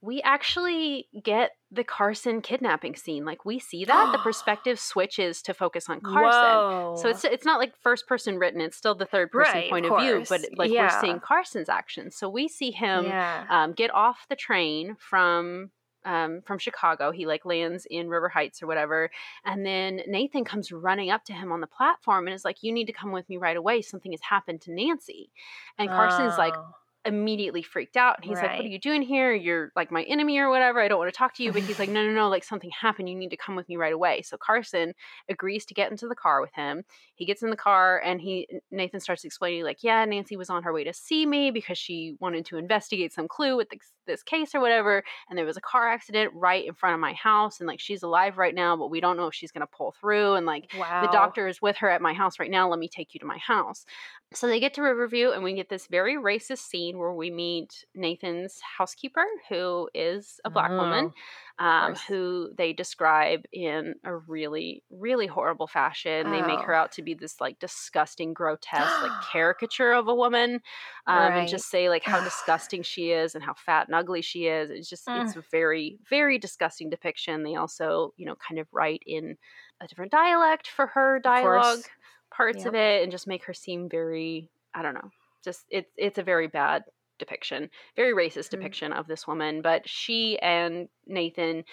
we actually get the Carson kidnapping scene. Like we see that the perspective switches to focus on Carson. So it's it's not like first person written. It's still the third person Right, point of of, view, but like we're seeing Carson's actions. So we see him yeah. um, get off the train from um, from Chicago. He like lands in River Heights or whatever, and then Nathan comes running up to him on the platform and is like, "You need to come with me right away. Something has happened to Nancy." And Carson's like Oh. Immediately freaked out. And he's like, "What are you doing here? You're like my enemy or whatever. I don't want to talk to you." But he's like, "No, no, no! Like something happened. You need to come with me right away." So Carson agrees to get into the car with him. He gets in the car and he Nathan starts explaining like, "Yeah, Nancy was on her way to see me because she wanted to investigate some clue with this, this case or whatever, and there was a car accident right in front of my house and like she's alive right now, but we don't know if she's going to pull through and like wow. the doctor is with her at my house right now. Let me take you to my house. So they get to Riverview, and we get this very racist scene where we meet Nathan's housekeeper, who is a black woman, oh. Um, course. who they describe in a really, really horrible fashion. They make her Oh. out to be this like disgusting, grotesque, like caricature of a woman, um, and just say like how disgusting she is and how fat and ugly she is. It's just Mm. it's a very, very disgusting depiction. They also, you know, kind of write in a different dialect for her dialogue parts Yep. of it and just make her seem very I don't know. Just it's it's a very bad depiction, very racist Mhm. depiction of this woman, but she and Nathan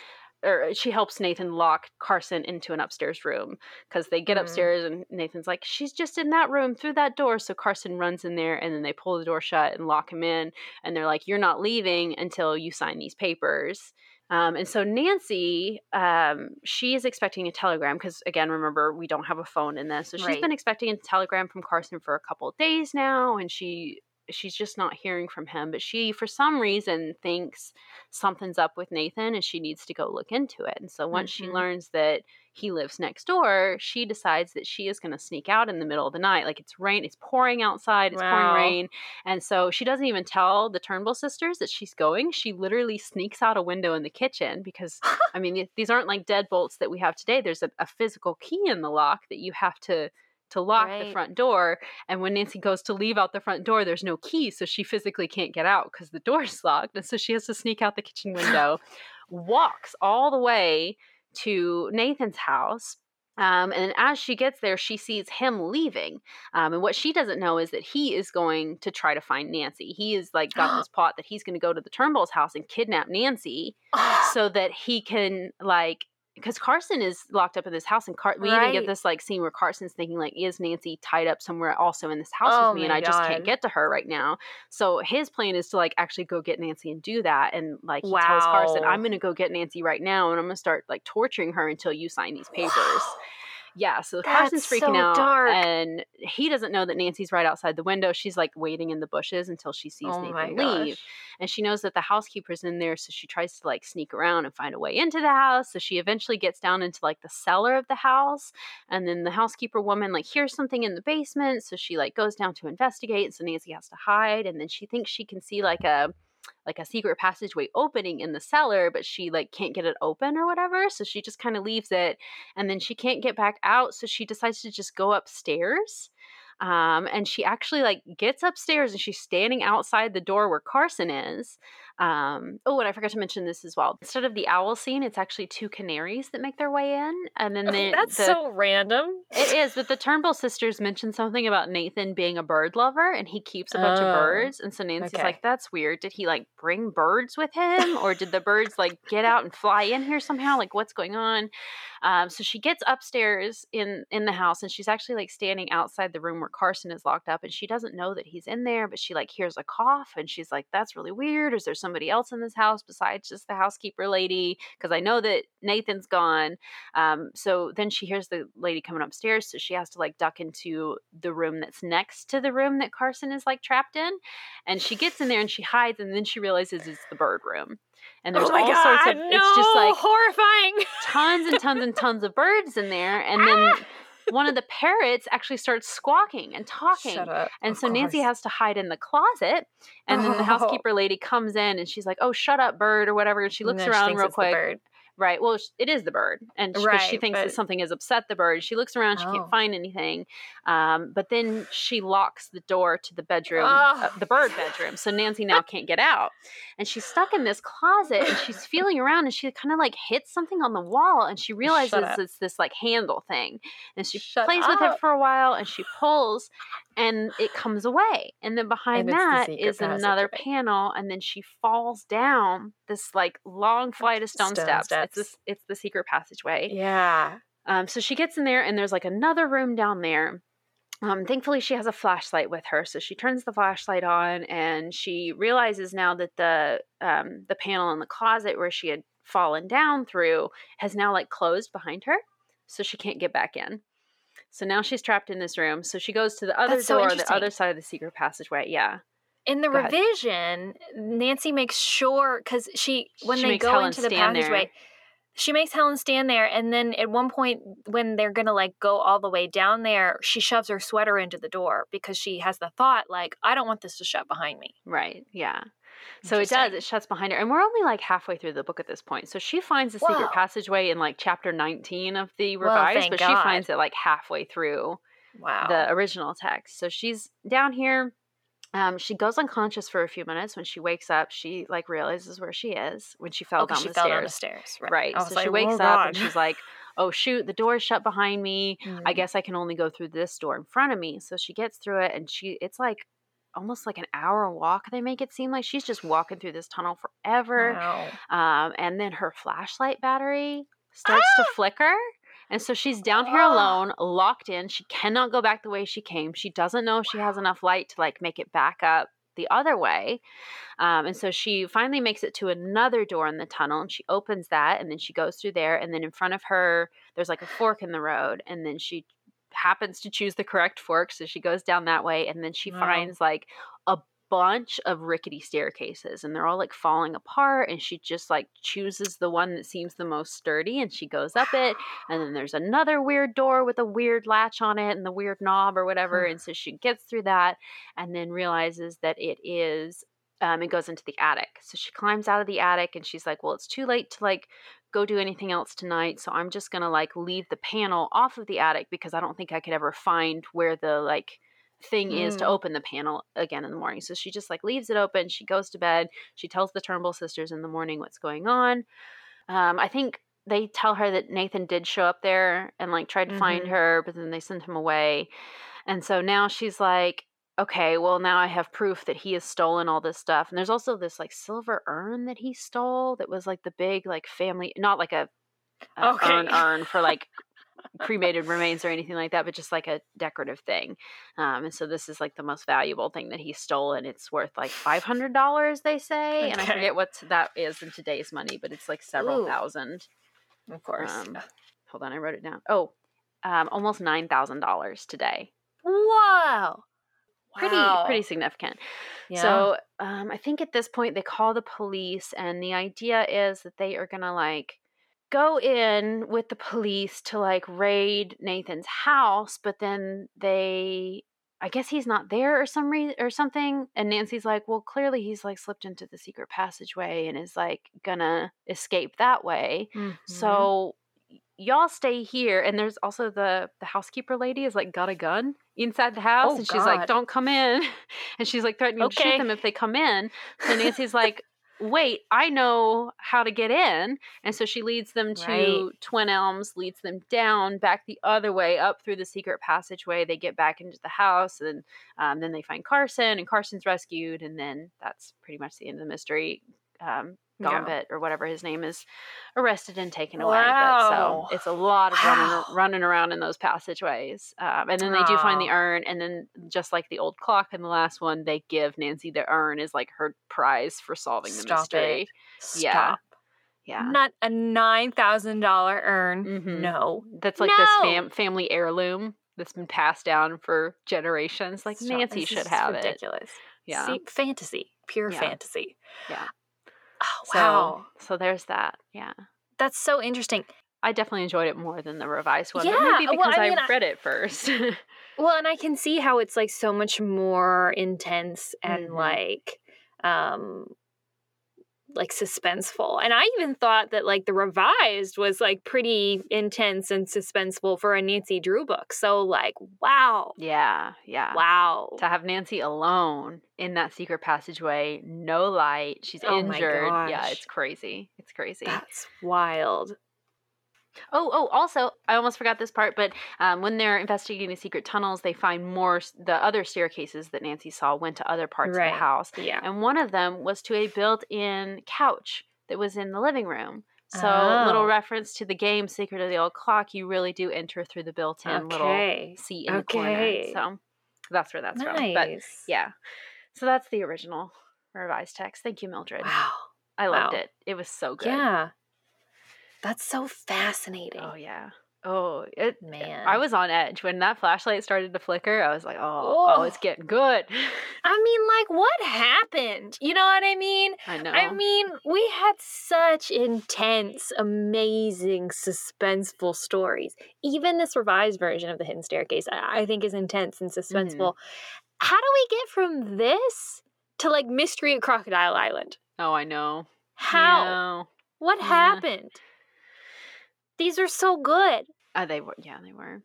or she helps Nathan lock Carson into an upstairs room because they get Mm. upstairs and Nathan's like, she's just in that room through that door. So Carson runs in there and then they pull the door shut and lock him in. And they're like, you're not leaving until you sign these papers. Um, and so Nancy, um, she is expecting a telegram because, again, remember we don't have a phone in this, so she's Right. been expecting a telegram from Carson for a couple of days now, and she she's just not hearing from him. But she, for some reason, thinks something's up with Nathan, and she needs to go look into it. And so once she Mhm. learns that he lives next door, she decides that she is going to sneak out in the middle of the night. Like it's rain, it's pouring outside, it's Wow. pouring rain. And so she doesn't even tell the Turnbull sisters that she's going. She literally sneaks out a window in the kitchen because, I mean, these aren't like deadbolts that we have today. There's a, a physical key in the lock that you have to to lock the front door. And when Nancy goes to leave out the front door, there's no key, so she physically can't get out because the door's locked. And so she has to sneak out the kitchen window, walks all the way to Nathan's house. Um, and as she gets there, she sees him leaving. Um, and what she doesn't know is that he is going to try to find Nancy. He is like got this plot that he's going to go to the Turnbull's house and kidnap Nancy so that he can like because Carson is locked up in this house, and Car- we even get this like scene where Carson's thinking like, "Is Nancy tied up somewhere also in this house Oh with me, and I just can't get to her right now?" So his plan is to like actually go get Nancy and do that, and like he tells Carson, "I'm going to go get Nancy right now, and I'm going to start like torturing her until you sign these papers." Yeah, so Carson's That's freaking so out, dark. and he doesn't know that Nancy's right outside the window. She's like waiting in the bushes until she sees oh Nathan leave and she knows that the housekeeper's in there so she tries to like sneak around and find a way into the house so she eventually gets down into like the cellar of the house and then the housekeeper woman like hears something in the basement so she like goes down to investigate And so nancy has to hide and then she thinks she can see like a like a secret passageway opening in the cellar but she like can't get it open or whatever so she just kind of leaves it and then she can't get back out so she decides to just go upstairs um, and she actually like gets upstairs and she's standing outside the door where Carson is. Um, oh, and I forgot to mention this as well. Instead of the owl scene, it's actually two canaries that make their way in, and then the, That's the, so random. it is, but the Turnbull sisters mentioned something about Nathan being a bird lover and he keeps a bunch of Oh, birds. And so Nancy's okay. like, that's weird. Did he like bring birds with him? Or did the birds like get out and fly in here somehow? Like what's going on? Um, so she gets upstairs in in the house and she's actually like standing outside the room where Carson is locked up and she doesn't know that he's in there, but she like hears a cough and she's like, That's really weird. Is there somebody else in this house besides just the housekeeper lady? Because I know that Nathan's gone. Um, so then she hears the lady coming upstairs, so she has to like duck into the room that's next to the room that Carson is like trapped in. And she gets in there and she hides, and then she realizes it's the bird room. And there's oh all god, sorts of no, it's just like horrifying. tons and tons and tons of birds in there. And then one of the parrots actually starts squawking and talking. And Of so Nancy has to hide in the closet. And then the Oh. housekeeper lady comes in and she's like, "Oh, shut up, bird," or whatever. And she looks around thinks real quick. Right. Well, it is the bird, and she Right, thinks that something has upset the bird. She looks around. She Oh. can't find anything. Um, but then she locks the door to the bedroom, Oh. uh, the bird bedroom. So Nancy now can't get out, and she's stuck in this closet. And she's feeling around, and she kind of like hits something on the wall, and she realizes it's this like handle thing. And she Shut plays with it for a while, and she pulls, and it comes away. And then behind And it's the is another panel, and then she falls down this like long flight of stone, Stone steps. steps. It's this, it's the secret passageway. Yeah. Um, so she gets in there, and there's like another room down there. Um, thankfully, she has a flashlight with her, so she turns the flashlight on, and she realizes now that the um, the panel in the closet where she had fallen down through has now like closed behind her, so she can't get back in. So now she's trapped in this room. So she goes to the other That's so door, the other side of the secret passageway. Yeah, In the Go ahead. revision, Nancy makes sure because she when She they go Helen into the stand there. She makes Helen stand there, and then at one point when they're gonna like go all the way down there, she shoves her sweater into the door because she has the thought like, I don't want this to shut behind me. right. Yeah. So it does. It shuts behind her, and we're only like halfway through the book at this point. So she finds the Whoa. secret passageway in like chapter nineteen of the revised, but she finds it like halfway through Wow. the original text. So she's down here. Um, she goes unconscious for a few minutes. When she wakes up, she like realizes where she is when she fell oh, down she the fell stairs. down the stairs. Right. Right. So like, she wakes "Oh, up and she's like, "Oh shoot, the door's shut behind me. I Mm. guess I can only go through this door in front of me." So she gets through it, and she it's like almost like an hour walk. They make it seem like she's just walking through this tunnel forever. Wow. Um, and then her flashlight battery starts to flicker. And so she's down here Ah! alone, locked in. She cannot go back the way she came. She doesn't know if she has enough light to like make it back up the other way. Um, and so she finally makes it to another door in the tunnel and she opens that and then she goes through there. And then in front of her, there's like a fork in the road. And then she happens to choose the correct fork. So she goes down that way and then she Wow. finds like bunch of rickety staircases and they're all like falling apart and she just like chooses the one that seems the most sturdy and she goes up it and then there's another weird door with a weird latch on it and the weird knob or whatever and so she gets through that and then realizes that it is um, it goes into the attic. So she climbs out of the attic and she's like well it's too late to like go do anything else tonight so i'm just gonna like leave the panel off of the attic because i don't think i could ever find where the like thing is to Mm. open the panel again in the morning. So she just like leaves it open. She goes to bed. She tells the Turnbull sisters in the morning what's going on. Um, I think they tell her that Nathan did show up there and like tried to find Mhm. her, but then they sent him away. And so now she's like, okay, well now I have proof that he has stolen all this stuff. And there's also this like silver urn that he stole that was like the big like family, not like a, a Okay. urn urn for like cremated remains or anything like that, but just like a decorative thing. Um, and so this is like the most valuable thing that he stole, and it's worth like five hundred dollars, they say. And I forget what that is in today's money, but it's like several Ooh. thousand. Of course. Um, hold on, I wrote it down. Oh, um, almost nine thousand dollars today. Whoa. Pretty Wow. pretty significant. Yeah. So um, I think at this point they call the police, and the idea is that they are gonna like go in with the police to like raid Nathan's house, but then they. I guess he's not there or some reason or something. And Nancy's like, well, clearly he's like slipped into the secret passageway and is like gonna escape that way. Mhm. So y'all stay here. And there's also the the housekeeper lady is like got a gun inside the house, Oh, and she's like, "Don't come in," and she's like threatening to shoot them if they come in. So Nancy's like. Wait, I know how to get in. And so she leads them to Right. Twin Elms, leads them down, back the other way, up through the secret passageway. They get back into the house, and um, then they find Carson, and Carson's rescued. And then that's pretty much the end of the mystery. Um, Yeah. Or whatever his name is, arrested and taken away. But so it's a lot of Wow. running, running around in those passageways. Um, and then they do find the urn, and then just like the old clock in the last one, they give Nancy the urn as like her prize for solving the Stop mystery. Yeah. Yeah. Not a nine thousand dollar urn. Mhm. No. That's like this fam- family heirloom that's been passed down for generations. Like Stop. Nancy This should have it. ridiculous. Yeah. See, fantasy. Pure Yeah. fantasy. Yeah. Oh, So, wow. so there's that. Yeah. That's so interesting. I definitely enjoyed it more than the revised one. Yeah, but maybe because I I, mean, I- read it first. Well, and I can see how it's like so much more intense and Mhm. like um like suspenseful. And I even thought that like the revised was like pretty intense and suspenseful for a Nancy Drew book. So like wow. yeah, yeah. Wow. To have Nancy alone in that secret passageway, no light, she's Oh injured. Yeah, it's crazy. It's crazy. That's wild. Oh, oh, also, I almost forgot this part, but um, when they're investigating the secret tunnels, they find more, the other staircases that Nancy saw went to other parts of the house. Yeah. And one of them was to a built in couch that was in the living room. So, Oh. little reference to the game Secret of the Old Clock, you really do enter through the built in little seat in the corner. So, that's where that's from. But yeah. So, that's the original revised text. Thank you, Mildred. Wow. I loved wow. it. It was so good. Yeah. That's so fascinating. Oh, yeah. Oh, it, eh, Man. I was on edge when that flashlight started to flicker. I was like, "Oh, oh, it's Oh. getting good." I mean, like, what happened? You know what I mean? I know. I mean, we had such intense, amazing, suspenseful stories. Even this revised version of The Hidden Staircase, I, I think, is intense and mm-hmm. suspenseful. How do we get from this to like Mystery at Crocodile Island? oh, I know. How? Yeah. What Yeah. happened? These are so good. Uh, they were. Yeah, they were.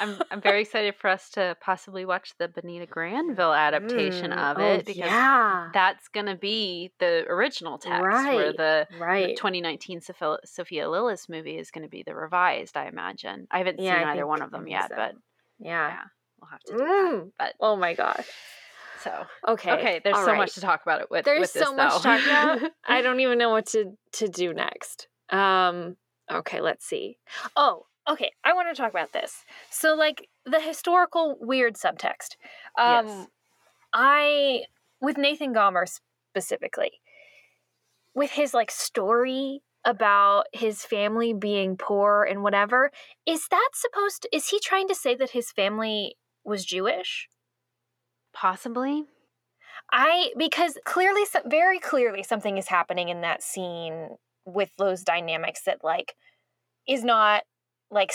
I'm I'm very excited for us to possibly watch the Bonita Granville adaptation Mm, of oh, it because yeah. that's gonna be the original text, where Right, the, the right. 2019 Sophia, Sophia Lillis movie is gonna be the revised. I imagine. I haven't Yeah, I seen either one of them yet, so. but Yeah. yeah, we'll have to do that. Mm. But Oh my gosh. so Okay. okay, there's all so right. much to talk about it with. There's with this, so much to talk about. I don't even know what to to do next. Um okay, let's see. Oh, okay. I want to talk about this. So like the historical weird subtext. Um Yes. I with Nathan Gomber specifically with his like story about his family being poor and whatever, is that supposed to, is he trying to say that his family was Jewish? Possibly. I because clearly, very clearly, something is happening in that scene with those dynamics that like is not like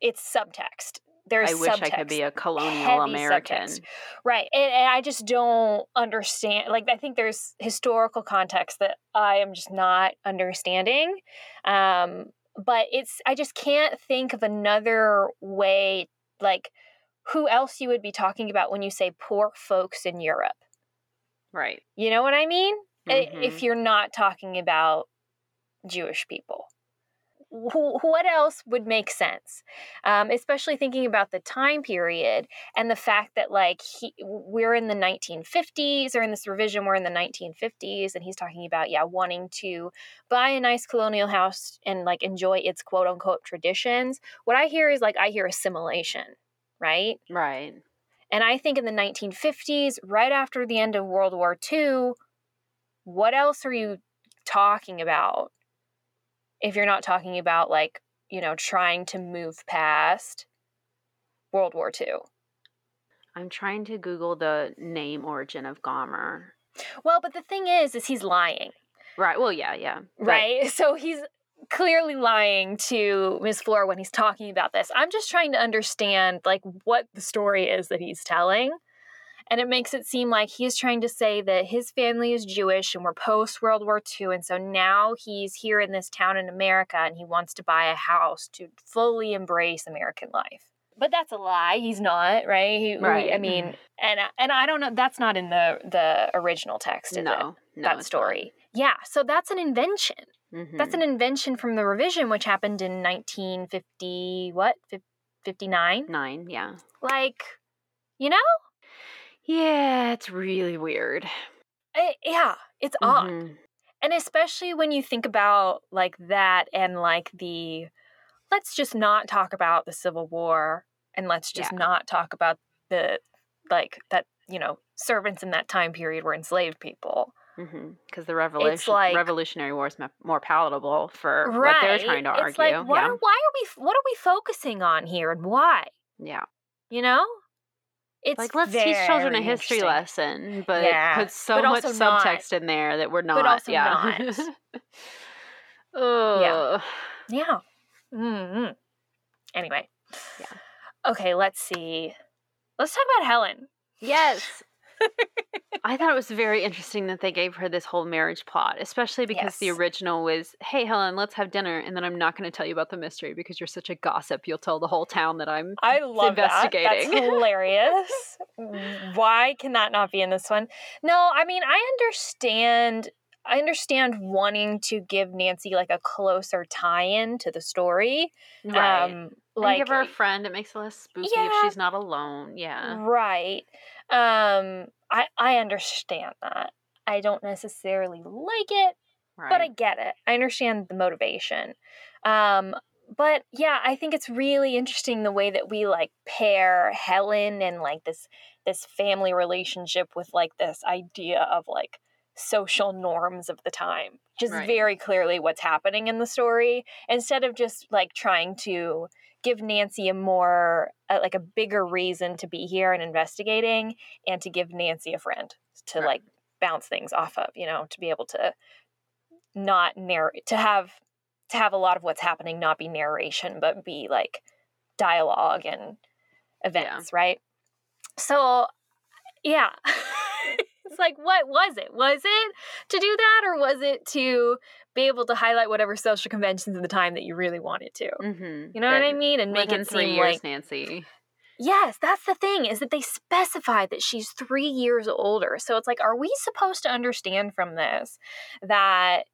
it's subtext. There's I wish I could be a colonial American. subtext. right? And, and I just don't understand. Like I think there's historical context that I am just not understanding. Um, but it's I just can't think of another way like who else you would be talking about when you say poor folks in Europe. Right. You know what I mean? Mhm. If you're not talking about Jewish people. Wh- What else would make sense? Um, especially thinking about the time period and the fact that, like, he, we're in the 1950s, or in this revision, we're in the 1950s, and he's talking about, yeah, wanting to buy a nice colonial house and, like, enjoy its quote unquote traditions. What I hear is, like, I hear assimilation, right? Right. And I think in the 1950s, right after the end of World War II, what else are you talking about if you're not talking about, like, you know, trying to move past World War II? I'm trying to Google the name origin of Gomber. Well, but the thing is, is he's lying, Right. Well, yeah, yeah. But- right? So he's clearly lying to Ms. Flora when he's talking about this. I'm just trying to understand, like, what the story is that he's telling. And it makes it seem like he's trying to say that his family is Jewish and we're post World War II. And so now he's here in this town in America and he wants to buy a house to fully embrace American life. But that's a lie. He's not, right? He, we- I mean, and and I don't know. That's not in the the original text, is it? No, no, that it's not. story. Yeah. So that's an invention. That's Mhm. an invention from the revision, which happened in 1950. What? 59. nine. Yeah. Like, you know, Yeah, it's really weird. I, yeah, it's odd. Mhm. and especially when you think about like that and like the let's just not talk about the civil war and let's just Yeah. not talk about the like that you know servants in that time period were enslaved people. Because the revolution, like- Revolutionary War is more palatable for right what they're trying to argue. like why, yeah. are, why are we what are we focusing on here and why yeah. you know it's like let's teach children a history lesson, but Yeah, put so but much also not. subtext in there that we're not. But also yeah. not. Ugh. yeah mm Anyway. Yeah. Okay, let's see. Let's talk about Helen. Yes. I thought it was very interesting that they gave her this whole marriage plot, especially because the original was, "Hey Helen, let's have dinner," and then I'm not going to tell you about the mystery because you're such a gossip. You'll tell the whole town that I'm I love that. That's investigating. hilarious. Why can that not be in this one? No, I mean, I understand. I understand wanting to give Nancy like a closer tie-in to the story. right. Um, and like give her a friend. It makes it less spooky if she's not alone. Yeah. Right. Um I I understand that. I don't necessarily like it, Right. but I get it. I understand the motivation. Um but yeah, I think it's really interesting the way that we like pair Helen and like this this family relationship with like this idea of like social norms of the time. Just Right. very clearly what's happening in the story instead of just like trying to give Nancy a more uh, like a bigger reason to be here and investigating and to give Nancy a friend to Right. like bounce things off of, you know, to be able to not narrate to have to have a lot of what's happening not be narration but be like dialogue and events, right? So yeah. it's like what was it? Was it to do that or was it to be able to highlight whatever social conventions of the time that you really wanted to? Mm-hmm. You know what I mean? And make it seem years, like Nancy. Yes, that's the thing is that they specify that she's three years older. So it's like, are we supposed to understand from this that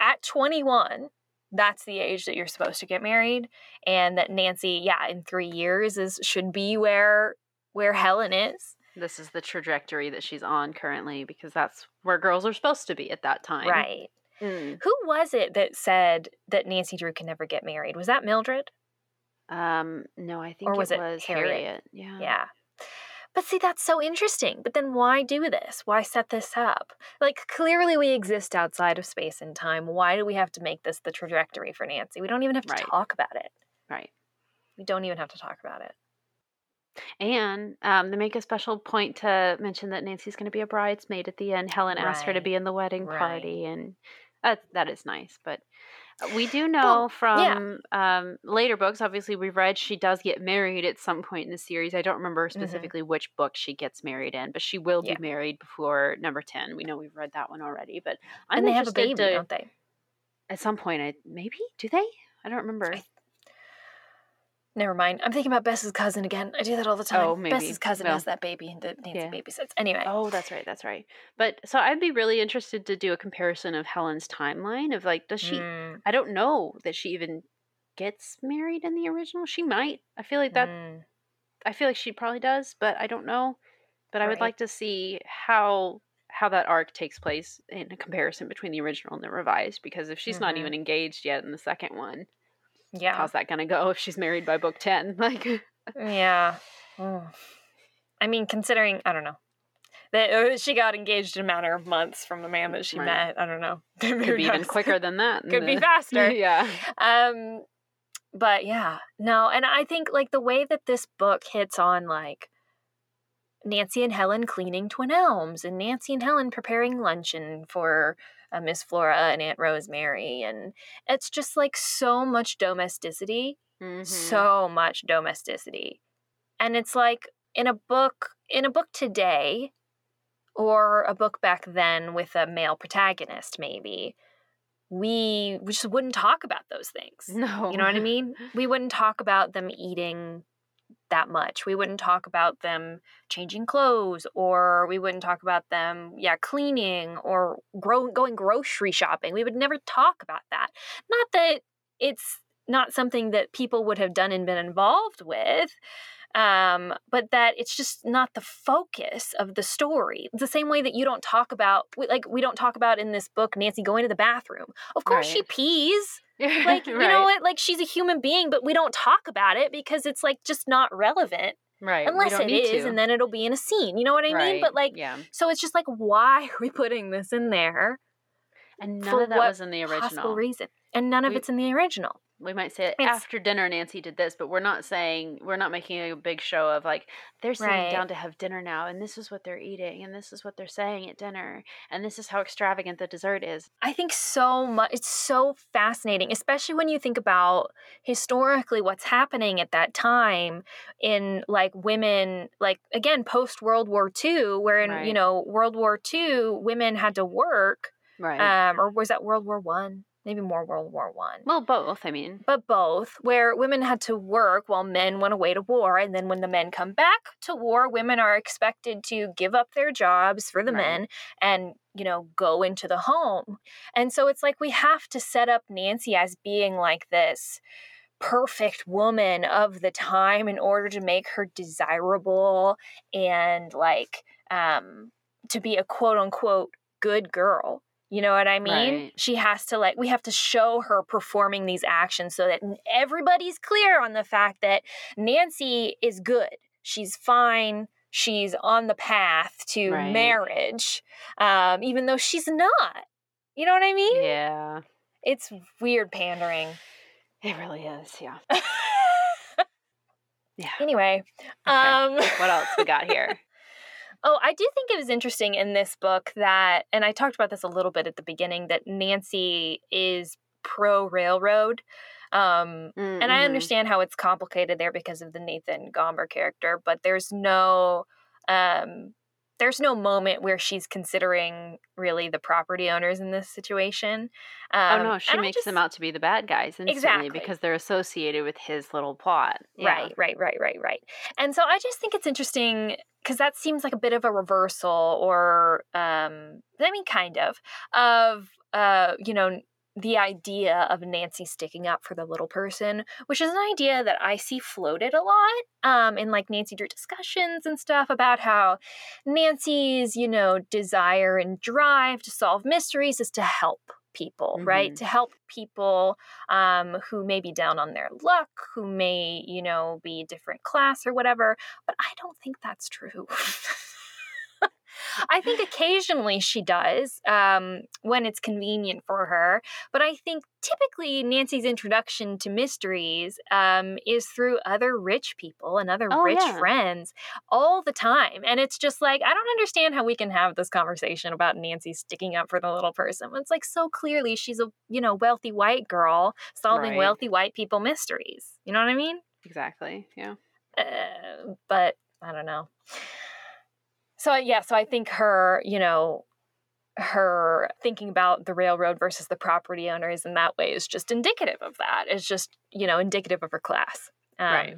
at 21, that's the age that you're supposed to get married, and that Nancy, yeah, in three years is should be where where Helen is, This is the trajectory that she's on currently because that's where girls are supposed to be at that time. right? Mm. Who was it that said that Nancy Drew can never get married? Was that Mildred? Um, no, I think Or was it it was Harriet? Harriet. Yeah. Yeah. But see, that's so interesting. But then why do this? Why set this up? Like, clearly we exist outside of space and time. Why do we have to make this the trajectory for Nancy? We don't even have to Right. talk about it. Right. We don't even have to talk about it. And um, they make a special point to mention that Nancy's going to be a bridesmaid at the end. Helen asked her to be in the wedding Right. party, and that that is nice. But uh, we do Well, know yeah. from um, later books, obviously we've read she does get married at some point in the series. I don't remember specifically which book she gets married in, but she will Mm-hmm. Yeah. be married before number ten. We know we've read that one already, but I'm and they have a baby, to- don't they? At some point, I maybe do they? I don't remember. I- Never mind. I'm thinking about Bess's cousin again. I do that all the time. Oh, maybe. Bess's cousin Well, has that baby that needs yeah. babysits. Anyway. Oh, that's right. That's right. But so I'd be really interested to do a comparison of Helen's timeline of like, does she? Mm, I don't know that she even gets married in the original. She might. I feel like that. mm. I feel like she probably does, but I don't know. But I would like to see how how that arc takes place in a comparison between the original and the revised. Because if she's not Mhm. even engaged yet in the second one, Yeah. how's that gonna go if she's married by book ten? Like, Yeah. Mm. I mean, considering I don't know that uh, she got engaged in a matter of months from the man that she Right. met. I don't know. could be even quicker than that. Could be faster. yeah. Um, but yeah, no, and I think like the way that this book hits on like Nancy and Helen cleaning Twin Elms, and Nancy and Helen preparing luncheon for uh, Miss Flora and Aunt Rosemary, and it's just like so much domesticity Mhm. so much domesticity. And it's like in a book in a book today or a book back then with a male protagonist maybe we, we just wouldn't talk about those things. No, you know what i mean? We wouldn't talk about them eating that much. We wouldn't talk about them changing clothes or we wouldn't talk about them yeah cleaning or grow, going grocery shopping. We would never talk about that. Not that it's not something that people would have done and been involved with um, but that it's just not the focus of the story. The same way that you don't talk about like we don't talk about in this book nancy going to the bathroom. Of course she pees like you know what like she's a human being but we don't talk about it because it's like just not relevant Right. unless it is to. and then it'll be in a scene you know what i mean but like yeah. so it's just like why are we putting this in there And none of that was in the original. reason, and none of We- it's in the original. we might say It's- after dinner Nancy did this, but we're not saying we're not making a big show of like they're sitting Right. down to have dinner now and this is what they're eating and this is what they're saying at dinner and this is how extravagant the dessert is. I think so much. It's so fascinating, especially when you think about historically what's happening at that time in like women, like again post World War II, where in you know World War II women had to work, Right. um, or was that World War One? Maybe more World War One. well, both, I mean. but both, where women had to work while men went away to war. And then when the men come back to war, women are expected to give up their jobs for the Right. men and, you know, go into the home. And so it's like we have to set up Nancy as being like this perfect woman of the time in order to make her desirable and like um to be a quote unquote good girl you know what I mean? Right. She has to like we have to show her performing these actions so that everybody's clear on the fact that Nancy is good. She's fine. She's on the path to Right. marriage, um, even though she's not. You know what I mean? Yeah. It's weird pandering. It really is, yeah. Yeah. Anyway, Okay. um, What else we got here? Oh, I do think it was interesting in this book that, and I talked about this a little bit at the beginning, that Nancy is pro railroad. Um, and I Mhm. understand how it's complicated there because of the Nathan Gomber character, but there's no, um, there's no moment where she's considering really the property owners in this situation. Oh Um, no, she makes just- them out to be the bad guys instantly Exactly. because they're associated with his little plot. Yeah. Right, right, right, right, right. And so I just think it's interesting because that seems like a bit of a reversal, or um, I mean, kind of, of uh, you know, the idea of Nancy sticking up for the little person, which is an idea that I see floated a lot um, in like Nancy Drew discussions and stuff about how Nancy's, you know, desire and drive to solve mysteries is to help people, right? Mhm. To help people um, who may be down on their luck, who may, you know, be different class or whatever. But I don't think that's true. I think occasionally she does um, when it's convenient for her. But I think typically Nancy's introduction to mysteries um, is through other rich people and other Oh, rich yeah. friends all the time. And it's just like, I don't understand how we can have this conversation about Nancy sticking up for the little person. When it's like so clearly she's a, you know, wealthy white girl solving Right. wealthy white people mysteries. You know what I mean? Exactly. Yeah. uh, but I don't know. So yeah, so I think her, you know, her thinking about the railroad versus the property owners in that way is just indicative of that. It's just you know indicative of her class, um, Right.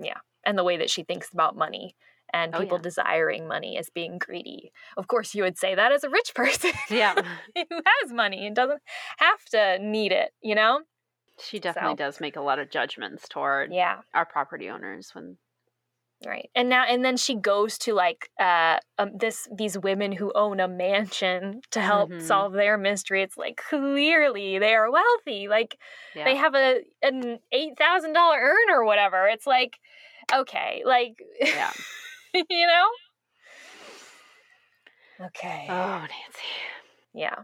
Yeah, and the way that she thinks about money and Oh, people yeah. desiring money as being greedy. Of course, you would say that as a rich person, Yeah. who has money and doesn't have to need it. You know? She definitely So- does make a lot of judgments toward Yeah. our property owners when Right. And now and then she goes to like uh um, this these women who own a mansion to help Mhm. solve their mystery. It's like clearly they are wealthy. Like yeah. they have a an $8,000 urn or whatever. It's like okay, like yeah. you know? Okay. Oh, Nancy. yeah.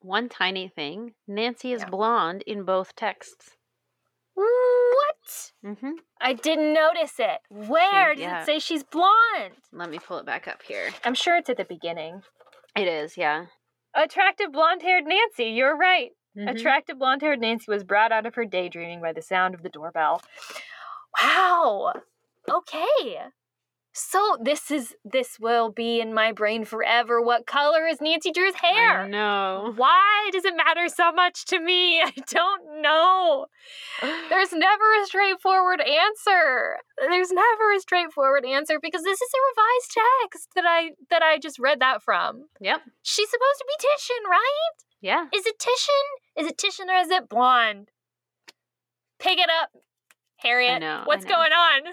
One tiny thing. Nancy is Yeah. blonde in both texts. What? Mm-hmm. I didn't notice it. Where does yeah. it say she's blonde? Let me pull it back up here. I'm sure it's at the beginning. It is, yeah. Attractive blonde-haired Nancy. You're right. Mhm. Attractive blonde haired Nancy was brought out of her daydreaming by the sound of the doorbell. Wow. Okay. So this is this will be in my brain forever. What color is Nancy Drew's hair? No. Why does it matter so much to me? I don't know. There's never a straightforward answer. There's never a straightforward answer because this is a revised text that I that I just read that from. Yep. She's supposed to be Titian, right? Yeah. Is it Titian? Is it Titian or is it blonde? Pick it up, Harriet. know, What's going on?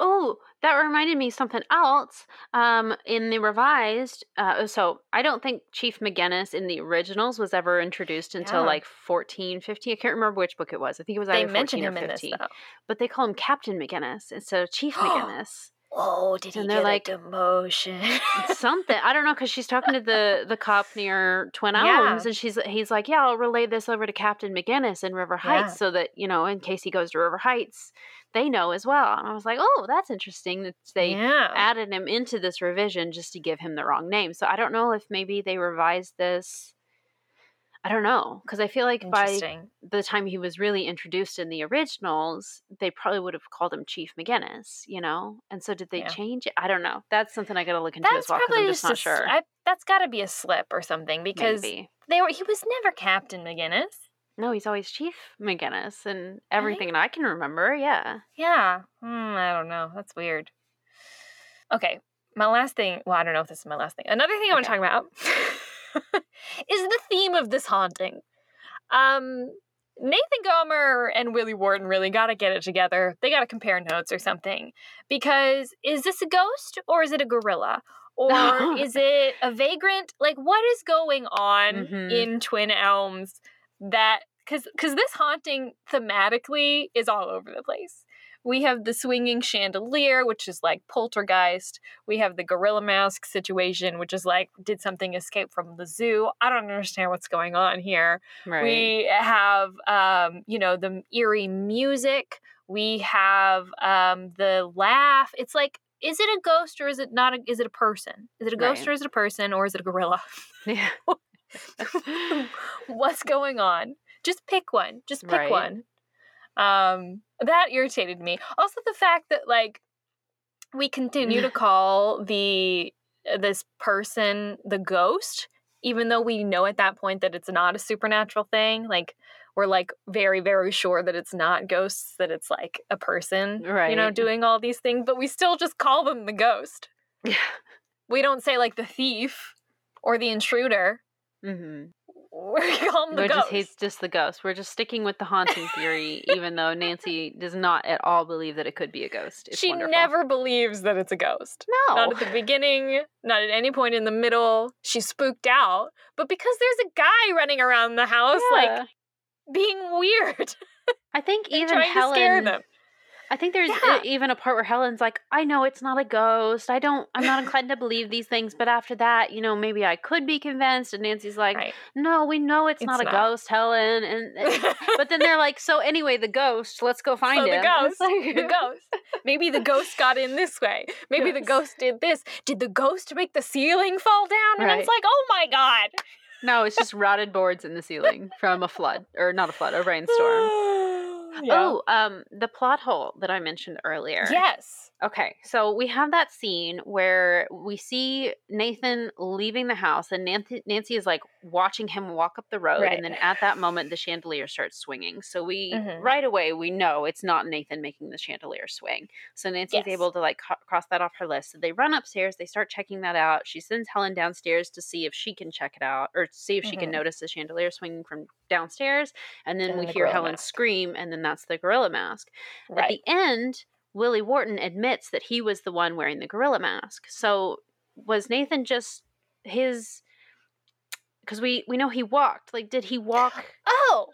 oh, that reminded me something else. Um, in the revised, uh, so I don't think Chief McGinnis in the originals was ever introduced until Yeah. like 14, 15. I can't remember which book it was. I think it was They either mention 14 him or in this though. But they call him Captain McGinnis instead of Chief McGinnis. Oh, did he And get they're a like- demotion? something i don't know because she's talking to the the cop near twin Yeah. and she's he's like yeah i'll relay this over to captain mcginnis in river Yeah. heights so that you know in case he goes to river heights they know as well and i was like oh that's interesting that they yeah. added him into this revision just to give him the wrong name so i don't know if maybe they revised this i don't know because i feel like by the time he was really introduced in the originals, they probably would have called him Chief McGinnis, you know? And so did they Yeah. change it? I don't know. That's something I got to look into That's as well because I'm just not a sure. I, that's got to be a slip or something because Maybe. they were. He was never Captain McGinnis. No, he's always Chief McGinnis and everything that I can remember. Yeah. Yeah. Hmm, I don't know. That's weird. Okay. My last thing. Well, I don't know if this is my last thing. Another thing I want to talk about is the theme of this haunting. Um, Nathan Gomber and Willie Wharton really got to get it together. They got to compare notes or something. Because is this a ghost or is it a gorilla? Or is it a vagrant? Like, what is going on Mhm. in Twin Elms that. Because because this haunting thematically is all over the place. We have the swinging chandelier, which is like poltergeist. We have the gorilla mask situation, which is like, did something escape from the zoo? I don't understand what's going on here. Right. We have, um, you know, the eerie music. We have um, the laugh. It's like, is it a ghost or is it not? A, is it a person? Is it a ghost Right. or is it a person or is it a gorilla? yeah. What's going on? Just pick one. Just pick Right. one. Um, that irritated me. Also, the fact that like we continue to call the uh, this person the ghost, even though we know at that point that it's not a supernatural thing. Like we're like very very sure that it's not ghosts, that it's like a person, right. you know, doing all these things. But we still just call them the ghost. Yeah. We don't say like the thief or the intruder. Mm-hmm. We call them the We're ghost. just, he's just the ghost. We're just sticking with the haunting theory, even though Nancy does not at all believe that it could be a ghost. It's she wonderful. never believes that it's a ghost. No. Not at the beginning, not at any point in the middle. She's spooked out. But because there's a guy running around the house, like being weird, I think even Helen. To scare them. I think there's Yeah. even a part where Helen's like, I know it's not a ghost. I don't, I'm not inclined to believe these things. But after that, you know, maybe I could be convinced. And Nancy's like, Right. no, we know it's, It's not a ghost, Helen. And, and- but then they're like, so anyway, the ghost, let's go find so him. the ghost, like- the ghost. Maybe the ghost got in this way. Maybe the ghost did this. Did the ghost make the ceiling fall down? And it's Right. like, oh my god. No, it's just rotted boards in the ceiling from a flood, or not a flood, a rainstorm. Yeah. Oh, um, the plot hole that I mentioned earlier. yes. Okay, so we have that scene where we see Nathan leaving the house, and Nancy, Nancy is like watching him walk up the road, Right. and then at that moment, the chandelier starts swinging. So we Mhm. right away we know it's not Nathan making the chandelier swing. So Nancy's Yes. able to like co- cross that off her list. So they run upstairs, they start checking that out. She sends Helen downstairs to see if she can check it out or see if she can Mhm. notice the chandelier swinging from downstairs. And then And we the hear Helen mask. scream, and then that's the gorilla mask. At the end, Willie Wharton admits that he was the one wearing the gorilla mask. So was Nathan just his? Because we we know he walked. Like, did he walk? Oh.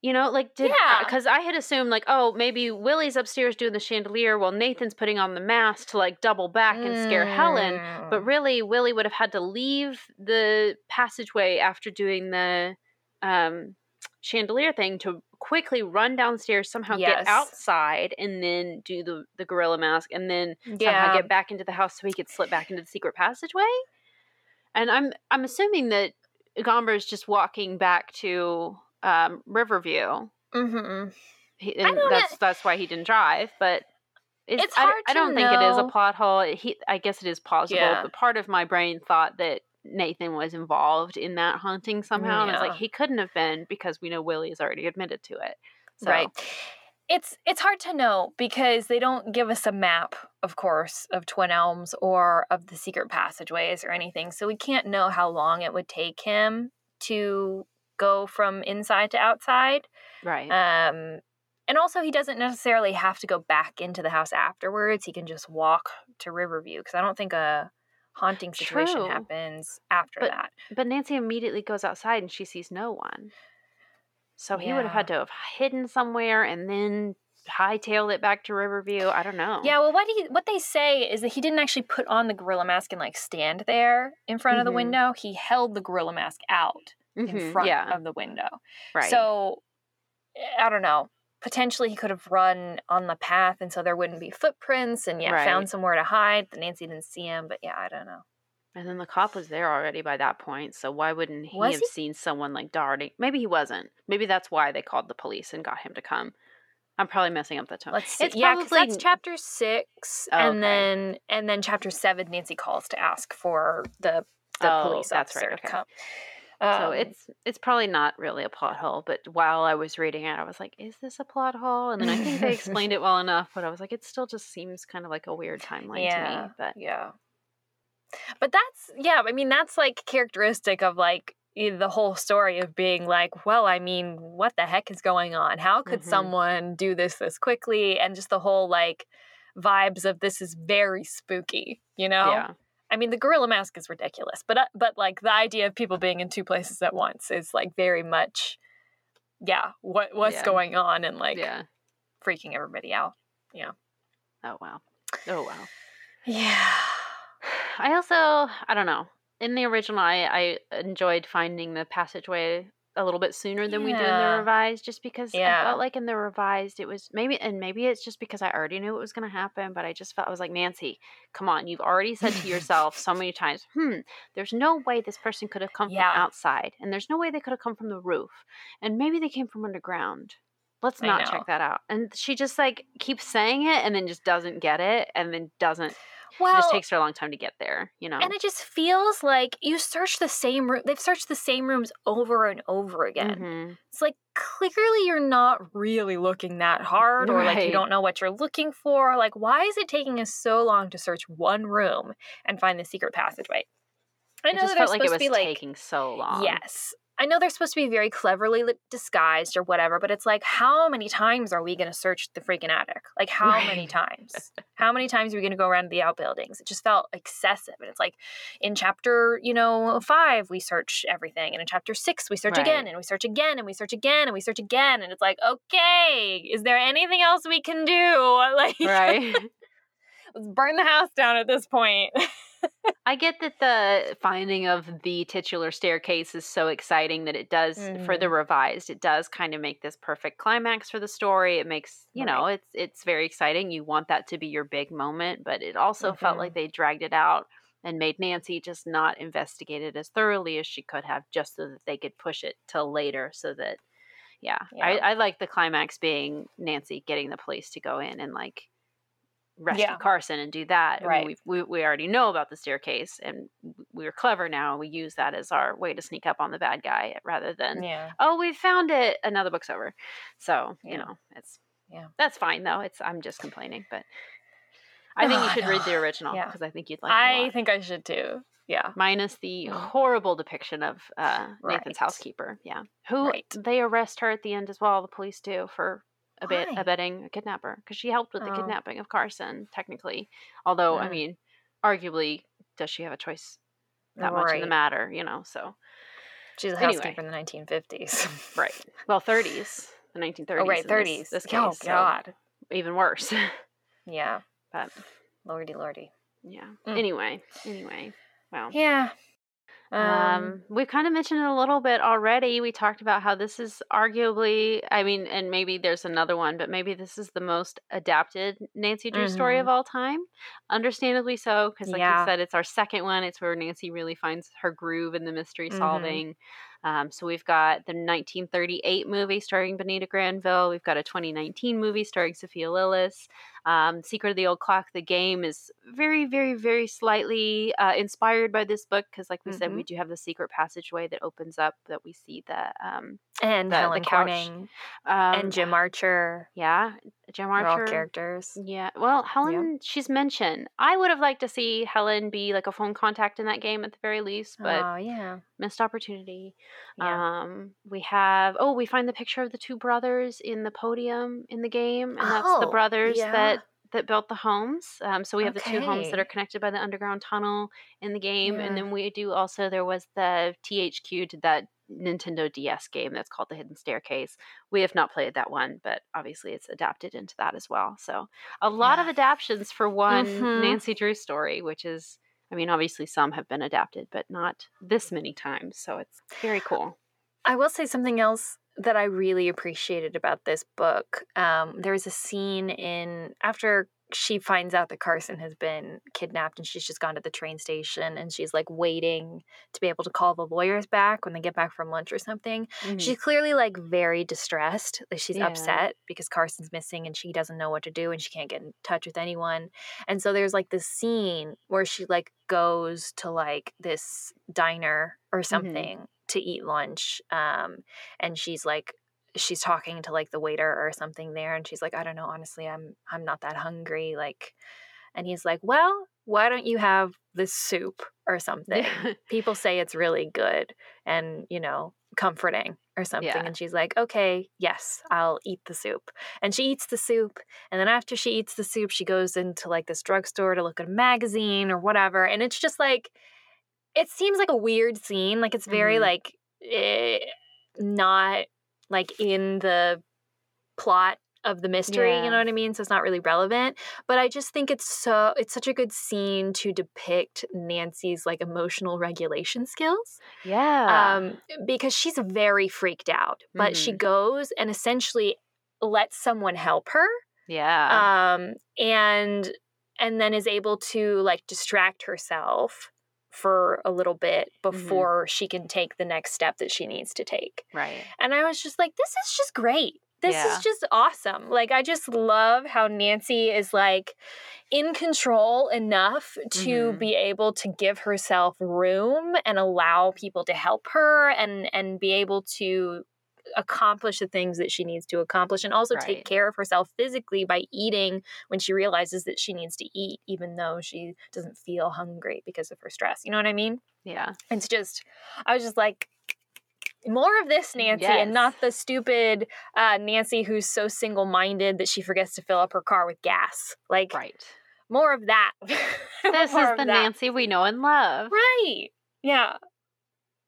You know, like did Yeah. because I had assumed like, oh, maybe Willie's upstairs doing the chandelier while Nathan's putting on the mask to like double back and scare Helen. But Mm. really, Willie would have had to leave the passageway after doing the um, chandelier thing to quickly run downstairs, somehow Yes. get outside, and then do the the gorilla mask, and then somehow Yeah. get back into the house so he could slip back into the secret passageway. And I'm I'm assuming that Gomber is just walking back to um, Riverview. Mm-hmm. He, and that's that's why he didn't drive. But it's, It's I, hard I don't think it is a plot hole. He, I guess it is plausible. Yeah. But part of my brain thought that Nathan was involved in that haunting somehow. And I was Yeah. like, he couldn't have been because we know Willie has already admitted to it. So, Right. It's it's hard to know because they don't give us a map, of course, of Twin Elms or of the secret passageways or anything. So we can't know how long it would take him to go from inside to outside. Right. Um and also he doesn't necessarily have to go back into the house afterwards. He can just walk to Riverview because I don't think a haunting situation True. happens after But- that. but Nancy immediately goes outside and she sees no one. So he would have had to have hidden somewhere and then hightailed it back to Riverview. I don't know. Yeah, well, what he what they say is that he didn't actually put on the gorilla mask and like stand there in front of the Mhm. window. He held the gorilla mask out in Mhm, front yeah. of the window. right. So eh, I don't know. Potentially, he could have run on the path, and so there wouldn't be footprints, and yeah, Right. found somewhere to hide. That Nancy didn't see him, but yeah, I don't know. And then the cop was there already by that point, so why wouldn't he Was have he? seen someone like darting? Maybe he wasn't. Maybe that's why they called the police and got him to come. I'm probably messing up the time. Let's see. It's yeah, probably that's chapter six, Oh, and okay. then and then chapter seven, Nancy calls to ask for the the Oh, police that's officer right, to okay. Come. so Um, it's it's probably not really a plot hole, but while I was reading it, I was like, "Is this a plot hole?" And then I think they explained it well enough, but I was like, "It still just seems kind of like a weird timeline to me." But yeah. But that's yeah. I mean, that's like characteristic of like the whole story of being like, well, I mean, what the heck is going on? How could Mhm. someone do this this quickly? And just the whole like vibes of this is very spooky. You know? yeah, I mean, the gorilla mask is ridiculous, but uh, but like the idea of people being in two places at once is like very much, yeah. What what's Yeah. going on and like yeah. freaking everybody out. Yeah. Oh wow. Oh wow. Yeah. I also, I don't know. In the original, I, I enjoyed finding the passageway a little bit sooner than we did in the revised, just because yeah. I felt like in the revised it was maybe, and maybe it's just because I already knew it was going to happen, but I just felt I was like Nancy, come on, you've already said to yourself so many times, hmm, there's no way this person could have come Yeah. from outside, and there's no way they could have come from the roof, and maybe they came from underground. Let's not check that out. And she just like keeps saying it, and then just doesn't get it, and then doesn't. Well, it just takes her a long time to get there, you know. And it just feels like you search the same room. They've searched the same rooms over and over again. Mhm. It's like clearly you're not really looking that hard, or like you don't know what you're looking for. Like, why is it taking us so long to search one room and find the secret passageway? I It know just that felt like it supposed was to be like taking so long. Yes. I know they're supposed to be very cleverly disguised or whatever, but it's like, how many times are we going to search the freaking attic? Like, how many times? how many times are we going to go around the outbuildings? It just felt excessive. And it's like, in chapter, you know, five, we search everything. And in chapter six, we search again, and we search again, and we search again, and we search again. And it's like, okay, is there anything else we can do? Like, Right. let's burn the house down at this point. I get that the finding of the titular staircase is so exciting that it does for the Mhm. revised. It does kind of make this perfect climax for the story. It makes you know it's it's very exciting. You want that to be your big moment, but it also felt Mhm. like they dragged it out and made Nancy just not investigate it as thoroughly as she could have, just so that they could push it till later. So that yeah, I, Yeah. I like the climax being Nancy getting the police to go in and like rescue Yeah. Carson and do that. I mean, Right. we we we already know about the staircase, and we're clever now. We use that as our way to sneak up on the bad guy rather than yeah. oh we found it. Another book's over. So you know it's Yeah. that's fine though. It's I'm just complaining, but I think Oh, you should read the original Yeah. because I think you'd like I think I should too. Yeah. Minus the Mm. horrible depiction of uh, Nathan's Right. housekeeper. Yeah. Who Right. they arrest her at the end as well, the police do, for a bit abetting a kidnapper. Because she helped with the Oh. kidnapping of Carson, technically. Although, I Mm. mean, arguably, does she have a choice that much in the matter, you know? So, She's a Anyway. housekeeper in the 1950s. right. Well, 30s, the 1930s. oh, right, in this- 30s. This, oh, case. so God. even worse. Yeah. but, Lordy, lordy. yeah. Mm. Anyway, anyway. Well. Yeah. Um, Um, we kind of mentioned it a little bit already. We talked about how this is arguably, I mean, and maybe there's another one, but maybe this is the most adapted Nancy Drew story of all time. Understandably so, because like Yeah. you said, it's our second one. It's where Nancy really finds her groove in the mystery Mhm. solving. Um, so we've got the 1938 movie starring Bonita Granville. We've got a 2019 movie starring Sophia Lillis. Um, Secret of the Old Clock, the game, is very, very, very slightly uh, inspired by this book because, like we said, we do have the secret passageway that opens up that we see the um, and the- the Helen. Corning um and Jim Archer. Yeah, Jim Archer. characters. Yeah, well, Helen, she's mentioned. I would have liked to see Helen be like a phone contact in that game at the very least, but oh, yeah. missed opportunity. Yeah. Um, we have oh, we find the picture of the two brothers in the podium in the game, and that's the Oh, brothers yeah. that that built the homes. Um, so we have the two homes that are connected by the underground tunnel in the game, and then we do also there was the THQ did that Nintendo DS game that's called The Hidden Staircase. We have not played that one, but obviously it's adapted into that as well. So a lot of Yeah. adaptations for one Mhm. Nancy Drew story, which is, I mean, obviously some have been adapted, but not this many times. So it's very cool. I will say something else that I really appreciated about this book. Um, there was a scene in after she finds out that Carson has been kidnapped and she's just gone to the train station and she's like waiting to be able to call the lawyers back when they get back from lunch or something. Mhm. She's clearly like very distressed. Like she's Yeah. upset because Carson's missing and she doesn't know what to do and she can't get in touch with anyone. And so there's like this scene where she like goes to like this diner or something to eat lunch. Um, and she's like she's talking to like the waiter or something there and she's like, I don't know, honestly, I'm I'm not that hungry. Like and he's like, Well, why don't you have this soup or something? people say it's really good and you know comforting or something Yeah. and she's like okay yes i'll eat the soup and she eats the soup and then after she eats the soup she goes into like this drugstore to look at a magazine or whatever and it's just like it seems like a weird scene like it's very Mhm. like eh, not like in the plot of the mystery Yeah. you know what i mean so it's not really relevant but i just think it's so it's such a good scene to depict nancy's like emotional regulation skills yeah. um because she's very freaked out but she Mhm. goes and essentially lets someone help her yeah. um and and then is able to like distract herself for a little bit Mm-hmm. before she can take the next step that she needs to take right. and I was just like, this is just great. This Yeah. is just awesome. Like, I just love how Nancy is like in control enough to Mhm. be able to give herself room and allow people to help her and and be able to accomplish the things that she needs to accomplish and also Right. take care of herself physically by eating when she realizes that she needs to eat even though she doesn't feel hungry because of her stress. You know what I mean? Yeah. It's just, I was just like, more of this Nancy and not the stupid uh, Nancy who's so single minded that she forgets to fill up her car with gas. Like, Right. more of that. This is the that. Nancy we know and love. Right. Yeah.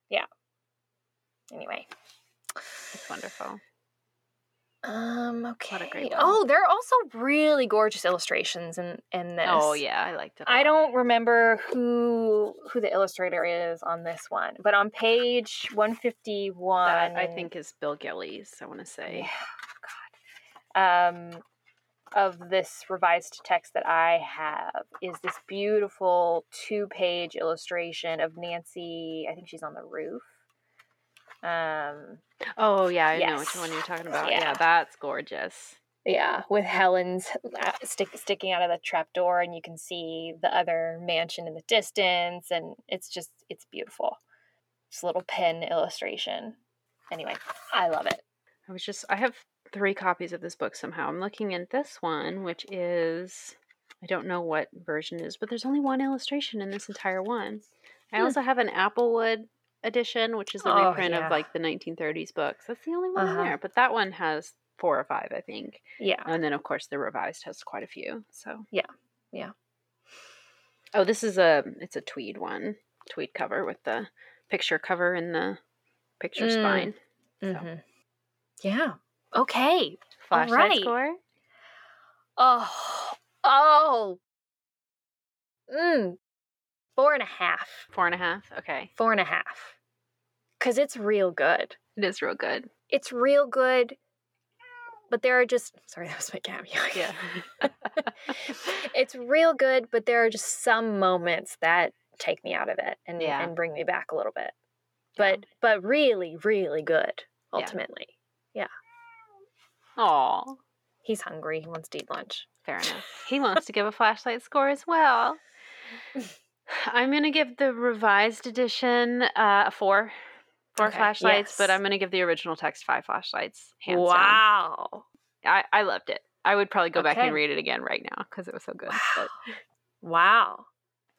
Yeah. Anyway. It's wonderful. Um, okay. What a great one. Oh, there are also really gorgeous illustrations in, in this. Oh yeah, I liked it. I don't remember who who the illustrator is on this one, but on page 151 I think is Bill Gillies. I want to say. yeah, God. Um, of this revised text that I have is this beautiful two-page illustration of Nancy. I think she's on the roof. Um, Oh yeah, I know which one you're talking about. Yeah. Yeah, that's gorgeous. yeah, with Helen's uh, stick, sticking out of the trapdoor, and you can see the other mansion in the distance, and it's just it's beautiful. It's a little pen illustration. Anyway, I love it. I was just I have three copies of this book somehow. I'm looking at this one, which is I don't know what version it is, but there's only one illustration in this entire one. I Hmm. also have an Applewood edition, which is a Oh, reprint yeah. of like the 1930s books. That's the only one Uh-huh. there, but that one has four or five, I think. Yeah. And then of course the revised has quite a few. So Yeah, yeah. Oh, this is a it's a tweed one, tweed cover with the picture cover and the picture Mm. spine. hmm Yeah. Okay. Flashlight right. score. Oh. Oh. Mm. Four and a half. Four and a half. Okay, Four and a half. Cause it's real good. it is real good. It's real good. But there are just sorry, that was my cameo. Yeah. it's real good, but there are just some moments that take me out of it and, Yeah. and bring me back a little bit. Yeah. But but really, really good, ultimately. Yeah. ultimately. Aw, He's hungry. He wants to eat lunch. fair enough. He wants to give a flashlight score as well. I'm gonna give the revised edition uh, a four. Four Okay, flashlights, but. I'm gonna give the original text five flashlights. Hands down. wow. I, I loved it. I would probably go back and read it again right now because it was so good. But Wow.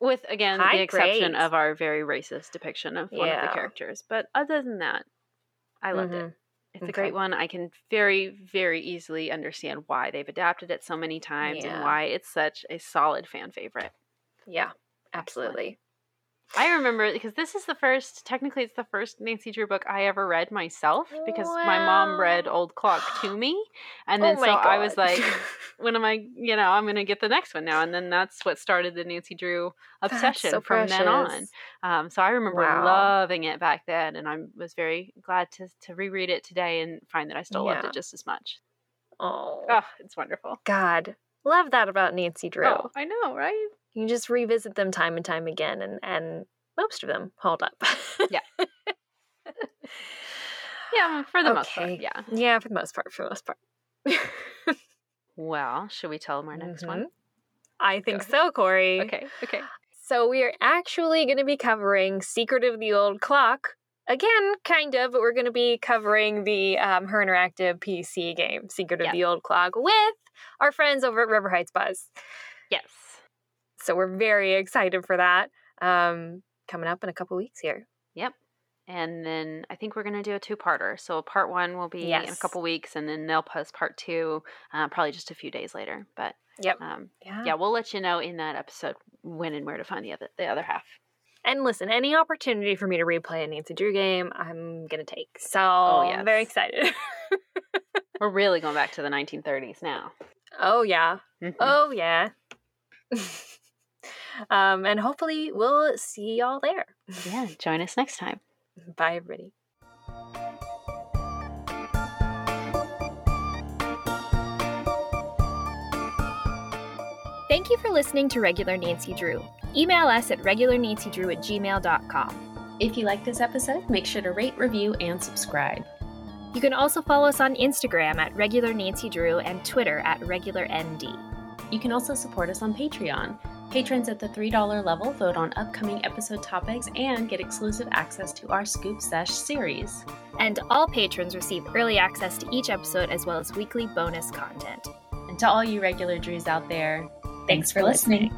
with again High the exception praise. of our very racist depiction of one of the characters. But other than that, I loved it. Mhm. It's a great one. I can very, very easily understand why they've adapted it so many times and why it's such a solid fan favorite. Yeah. Absolutely. I remember because this is the first, technically, it's the first Nancy Drew book I ever read myself because my mom read Old Clock to me. And Oh then so my I was like, when am I, you know, I'm going to get the next one now. And then that's what started the Nancy Drew obsession so from then on. Um, so I remember Wow. loving it back then. And I was very glad to, to reread it today and find that I still loved it just as much. Oh, Oh, it's wonderful. God. Love that about Nancy Drew. Oh, I know, right? You just revisit them time and time again, and, and most of them hold up. Yeah. Yeah, for the most part. Yeah. yeah, for the most part. For the most part. Well, should we tell them our next one? Mhm. I think so, Corey. Okay. Okay. So we are actually going to be covering Secret of the Old Clock. Again, kind of, but we're going to be covering the um, Her Interactive PC game, Secret of Yeah. the Old Clock, with our friends over at River Heights Buzz. Yes. So we're very excited for that. Um, coming up in a couple weeks here. Yep. And then I think we're going to do a two parter. So part one will be in a couple weeks, and then they'll post part two uh, probably just a few days later. But Yep. um, Yeah. yeah, we'll let you know in that episode when and where to find the other the other half. And listen, any opportunity for me to replay a Nancy Drew game, I'm going to take. So I'm very excited. We're really going back to the 1930s now. oh, yeah. Mhm. Oh, yeah. um, and hopefully we'll see y'all there. Yeah, join us next time. Bye, everybody. Thank you for listening to Regular Nancy Drew. Email us at regularnancydrew at gmail.com. If you like this episode, make sure to rate, review, and subscribe. You can also follow us on Instagram at Regular Nancy Drew and Twitter at RegularND. You can also support us on Patreon. Patrons at the $3 level vote on upcoming episode topics and get exclusive access to our Scoop Sesh series. And all patrons receive early access to each episode as well as weekly bonus content. And to all you regular Drews out there, thanks for listening.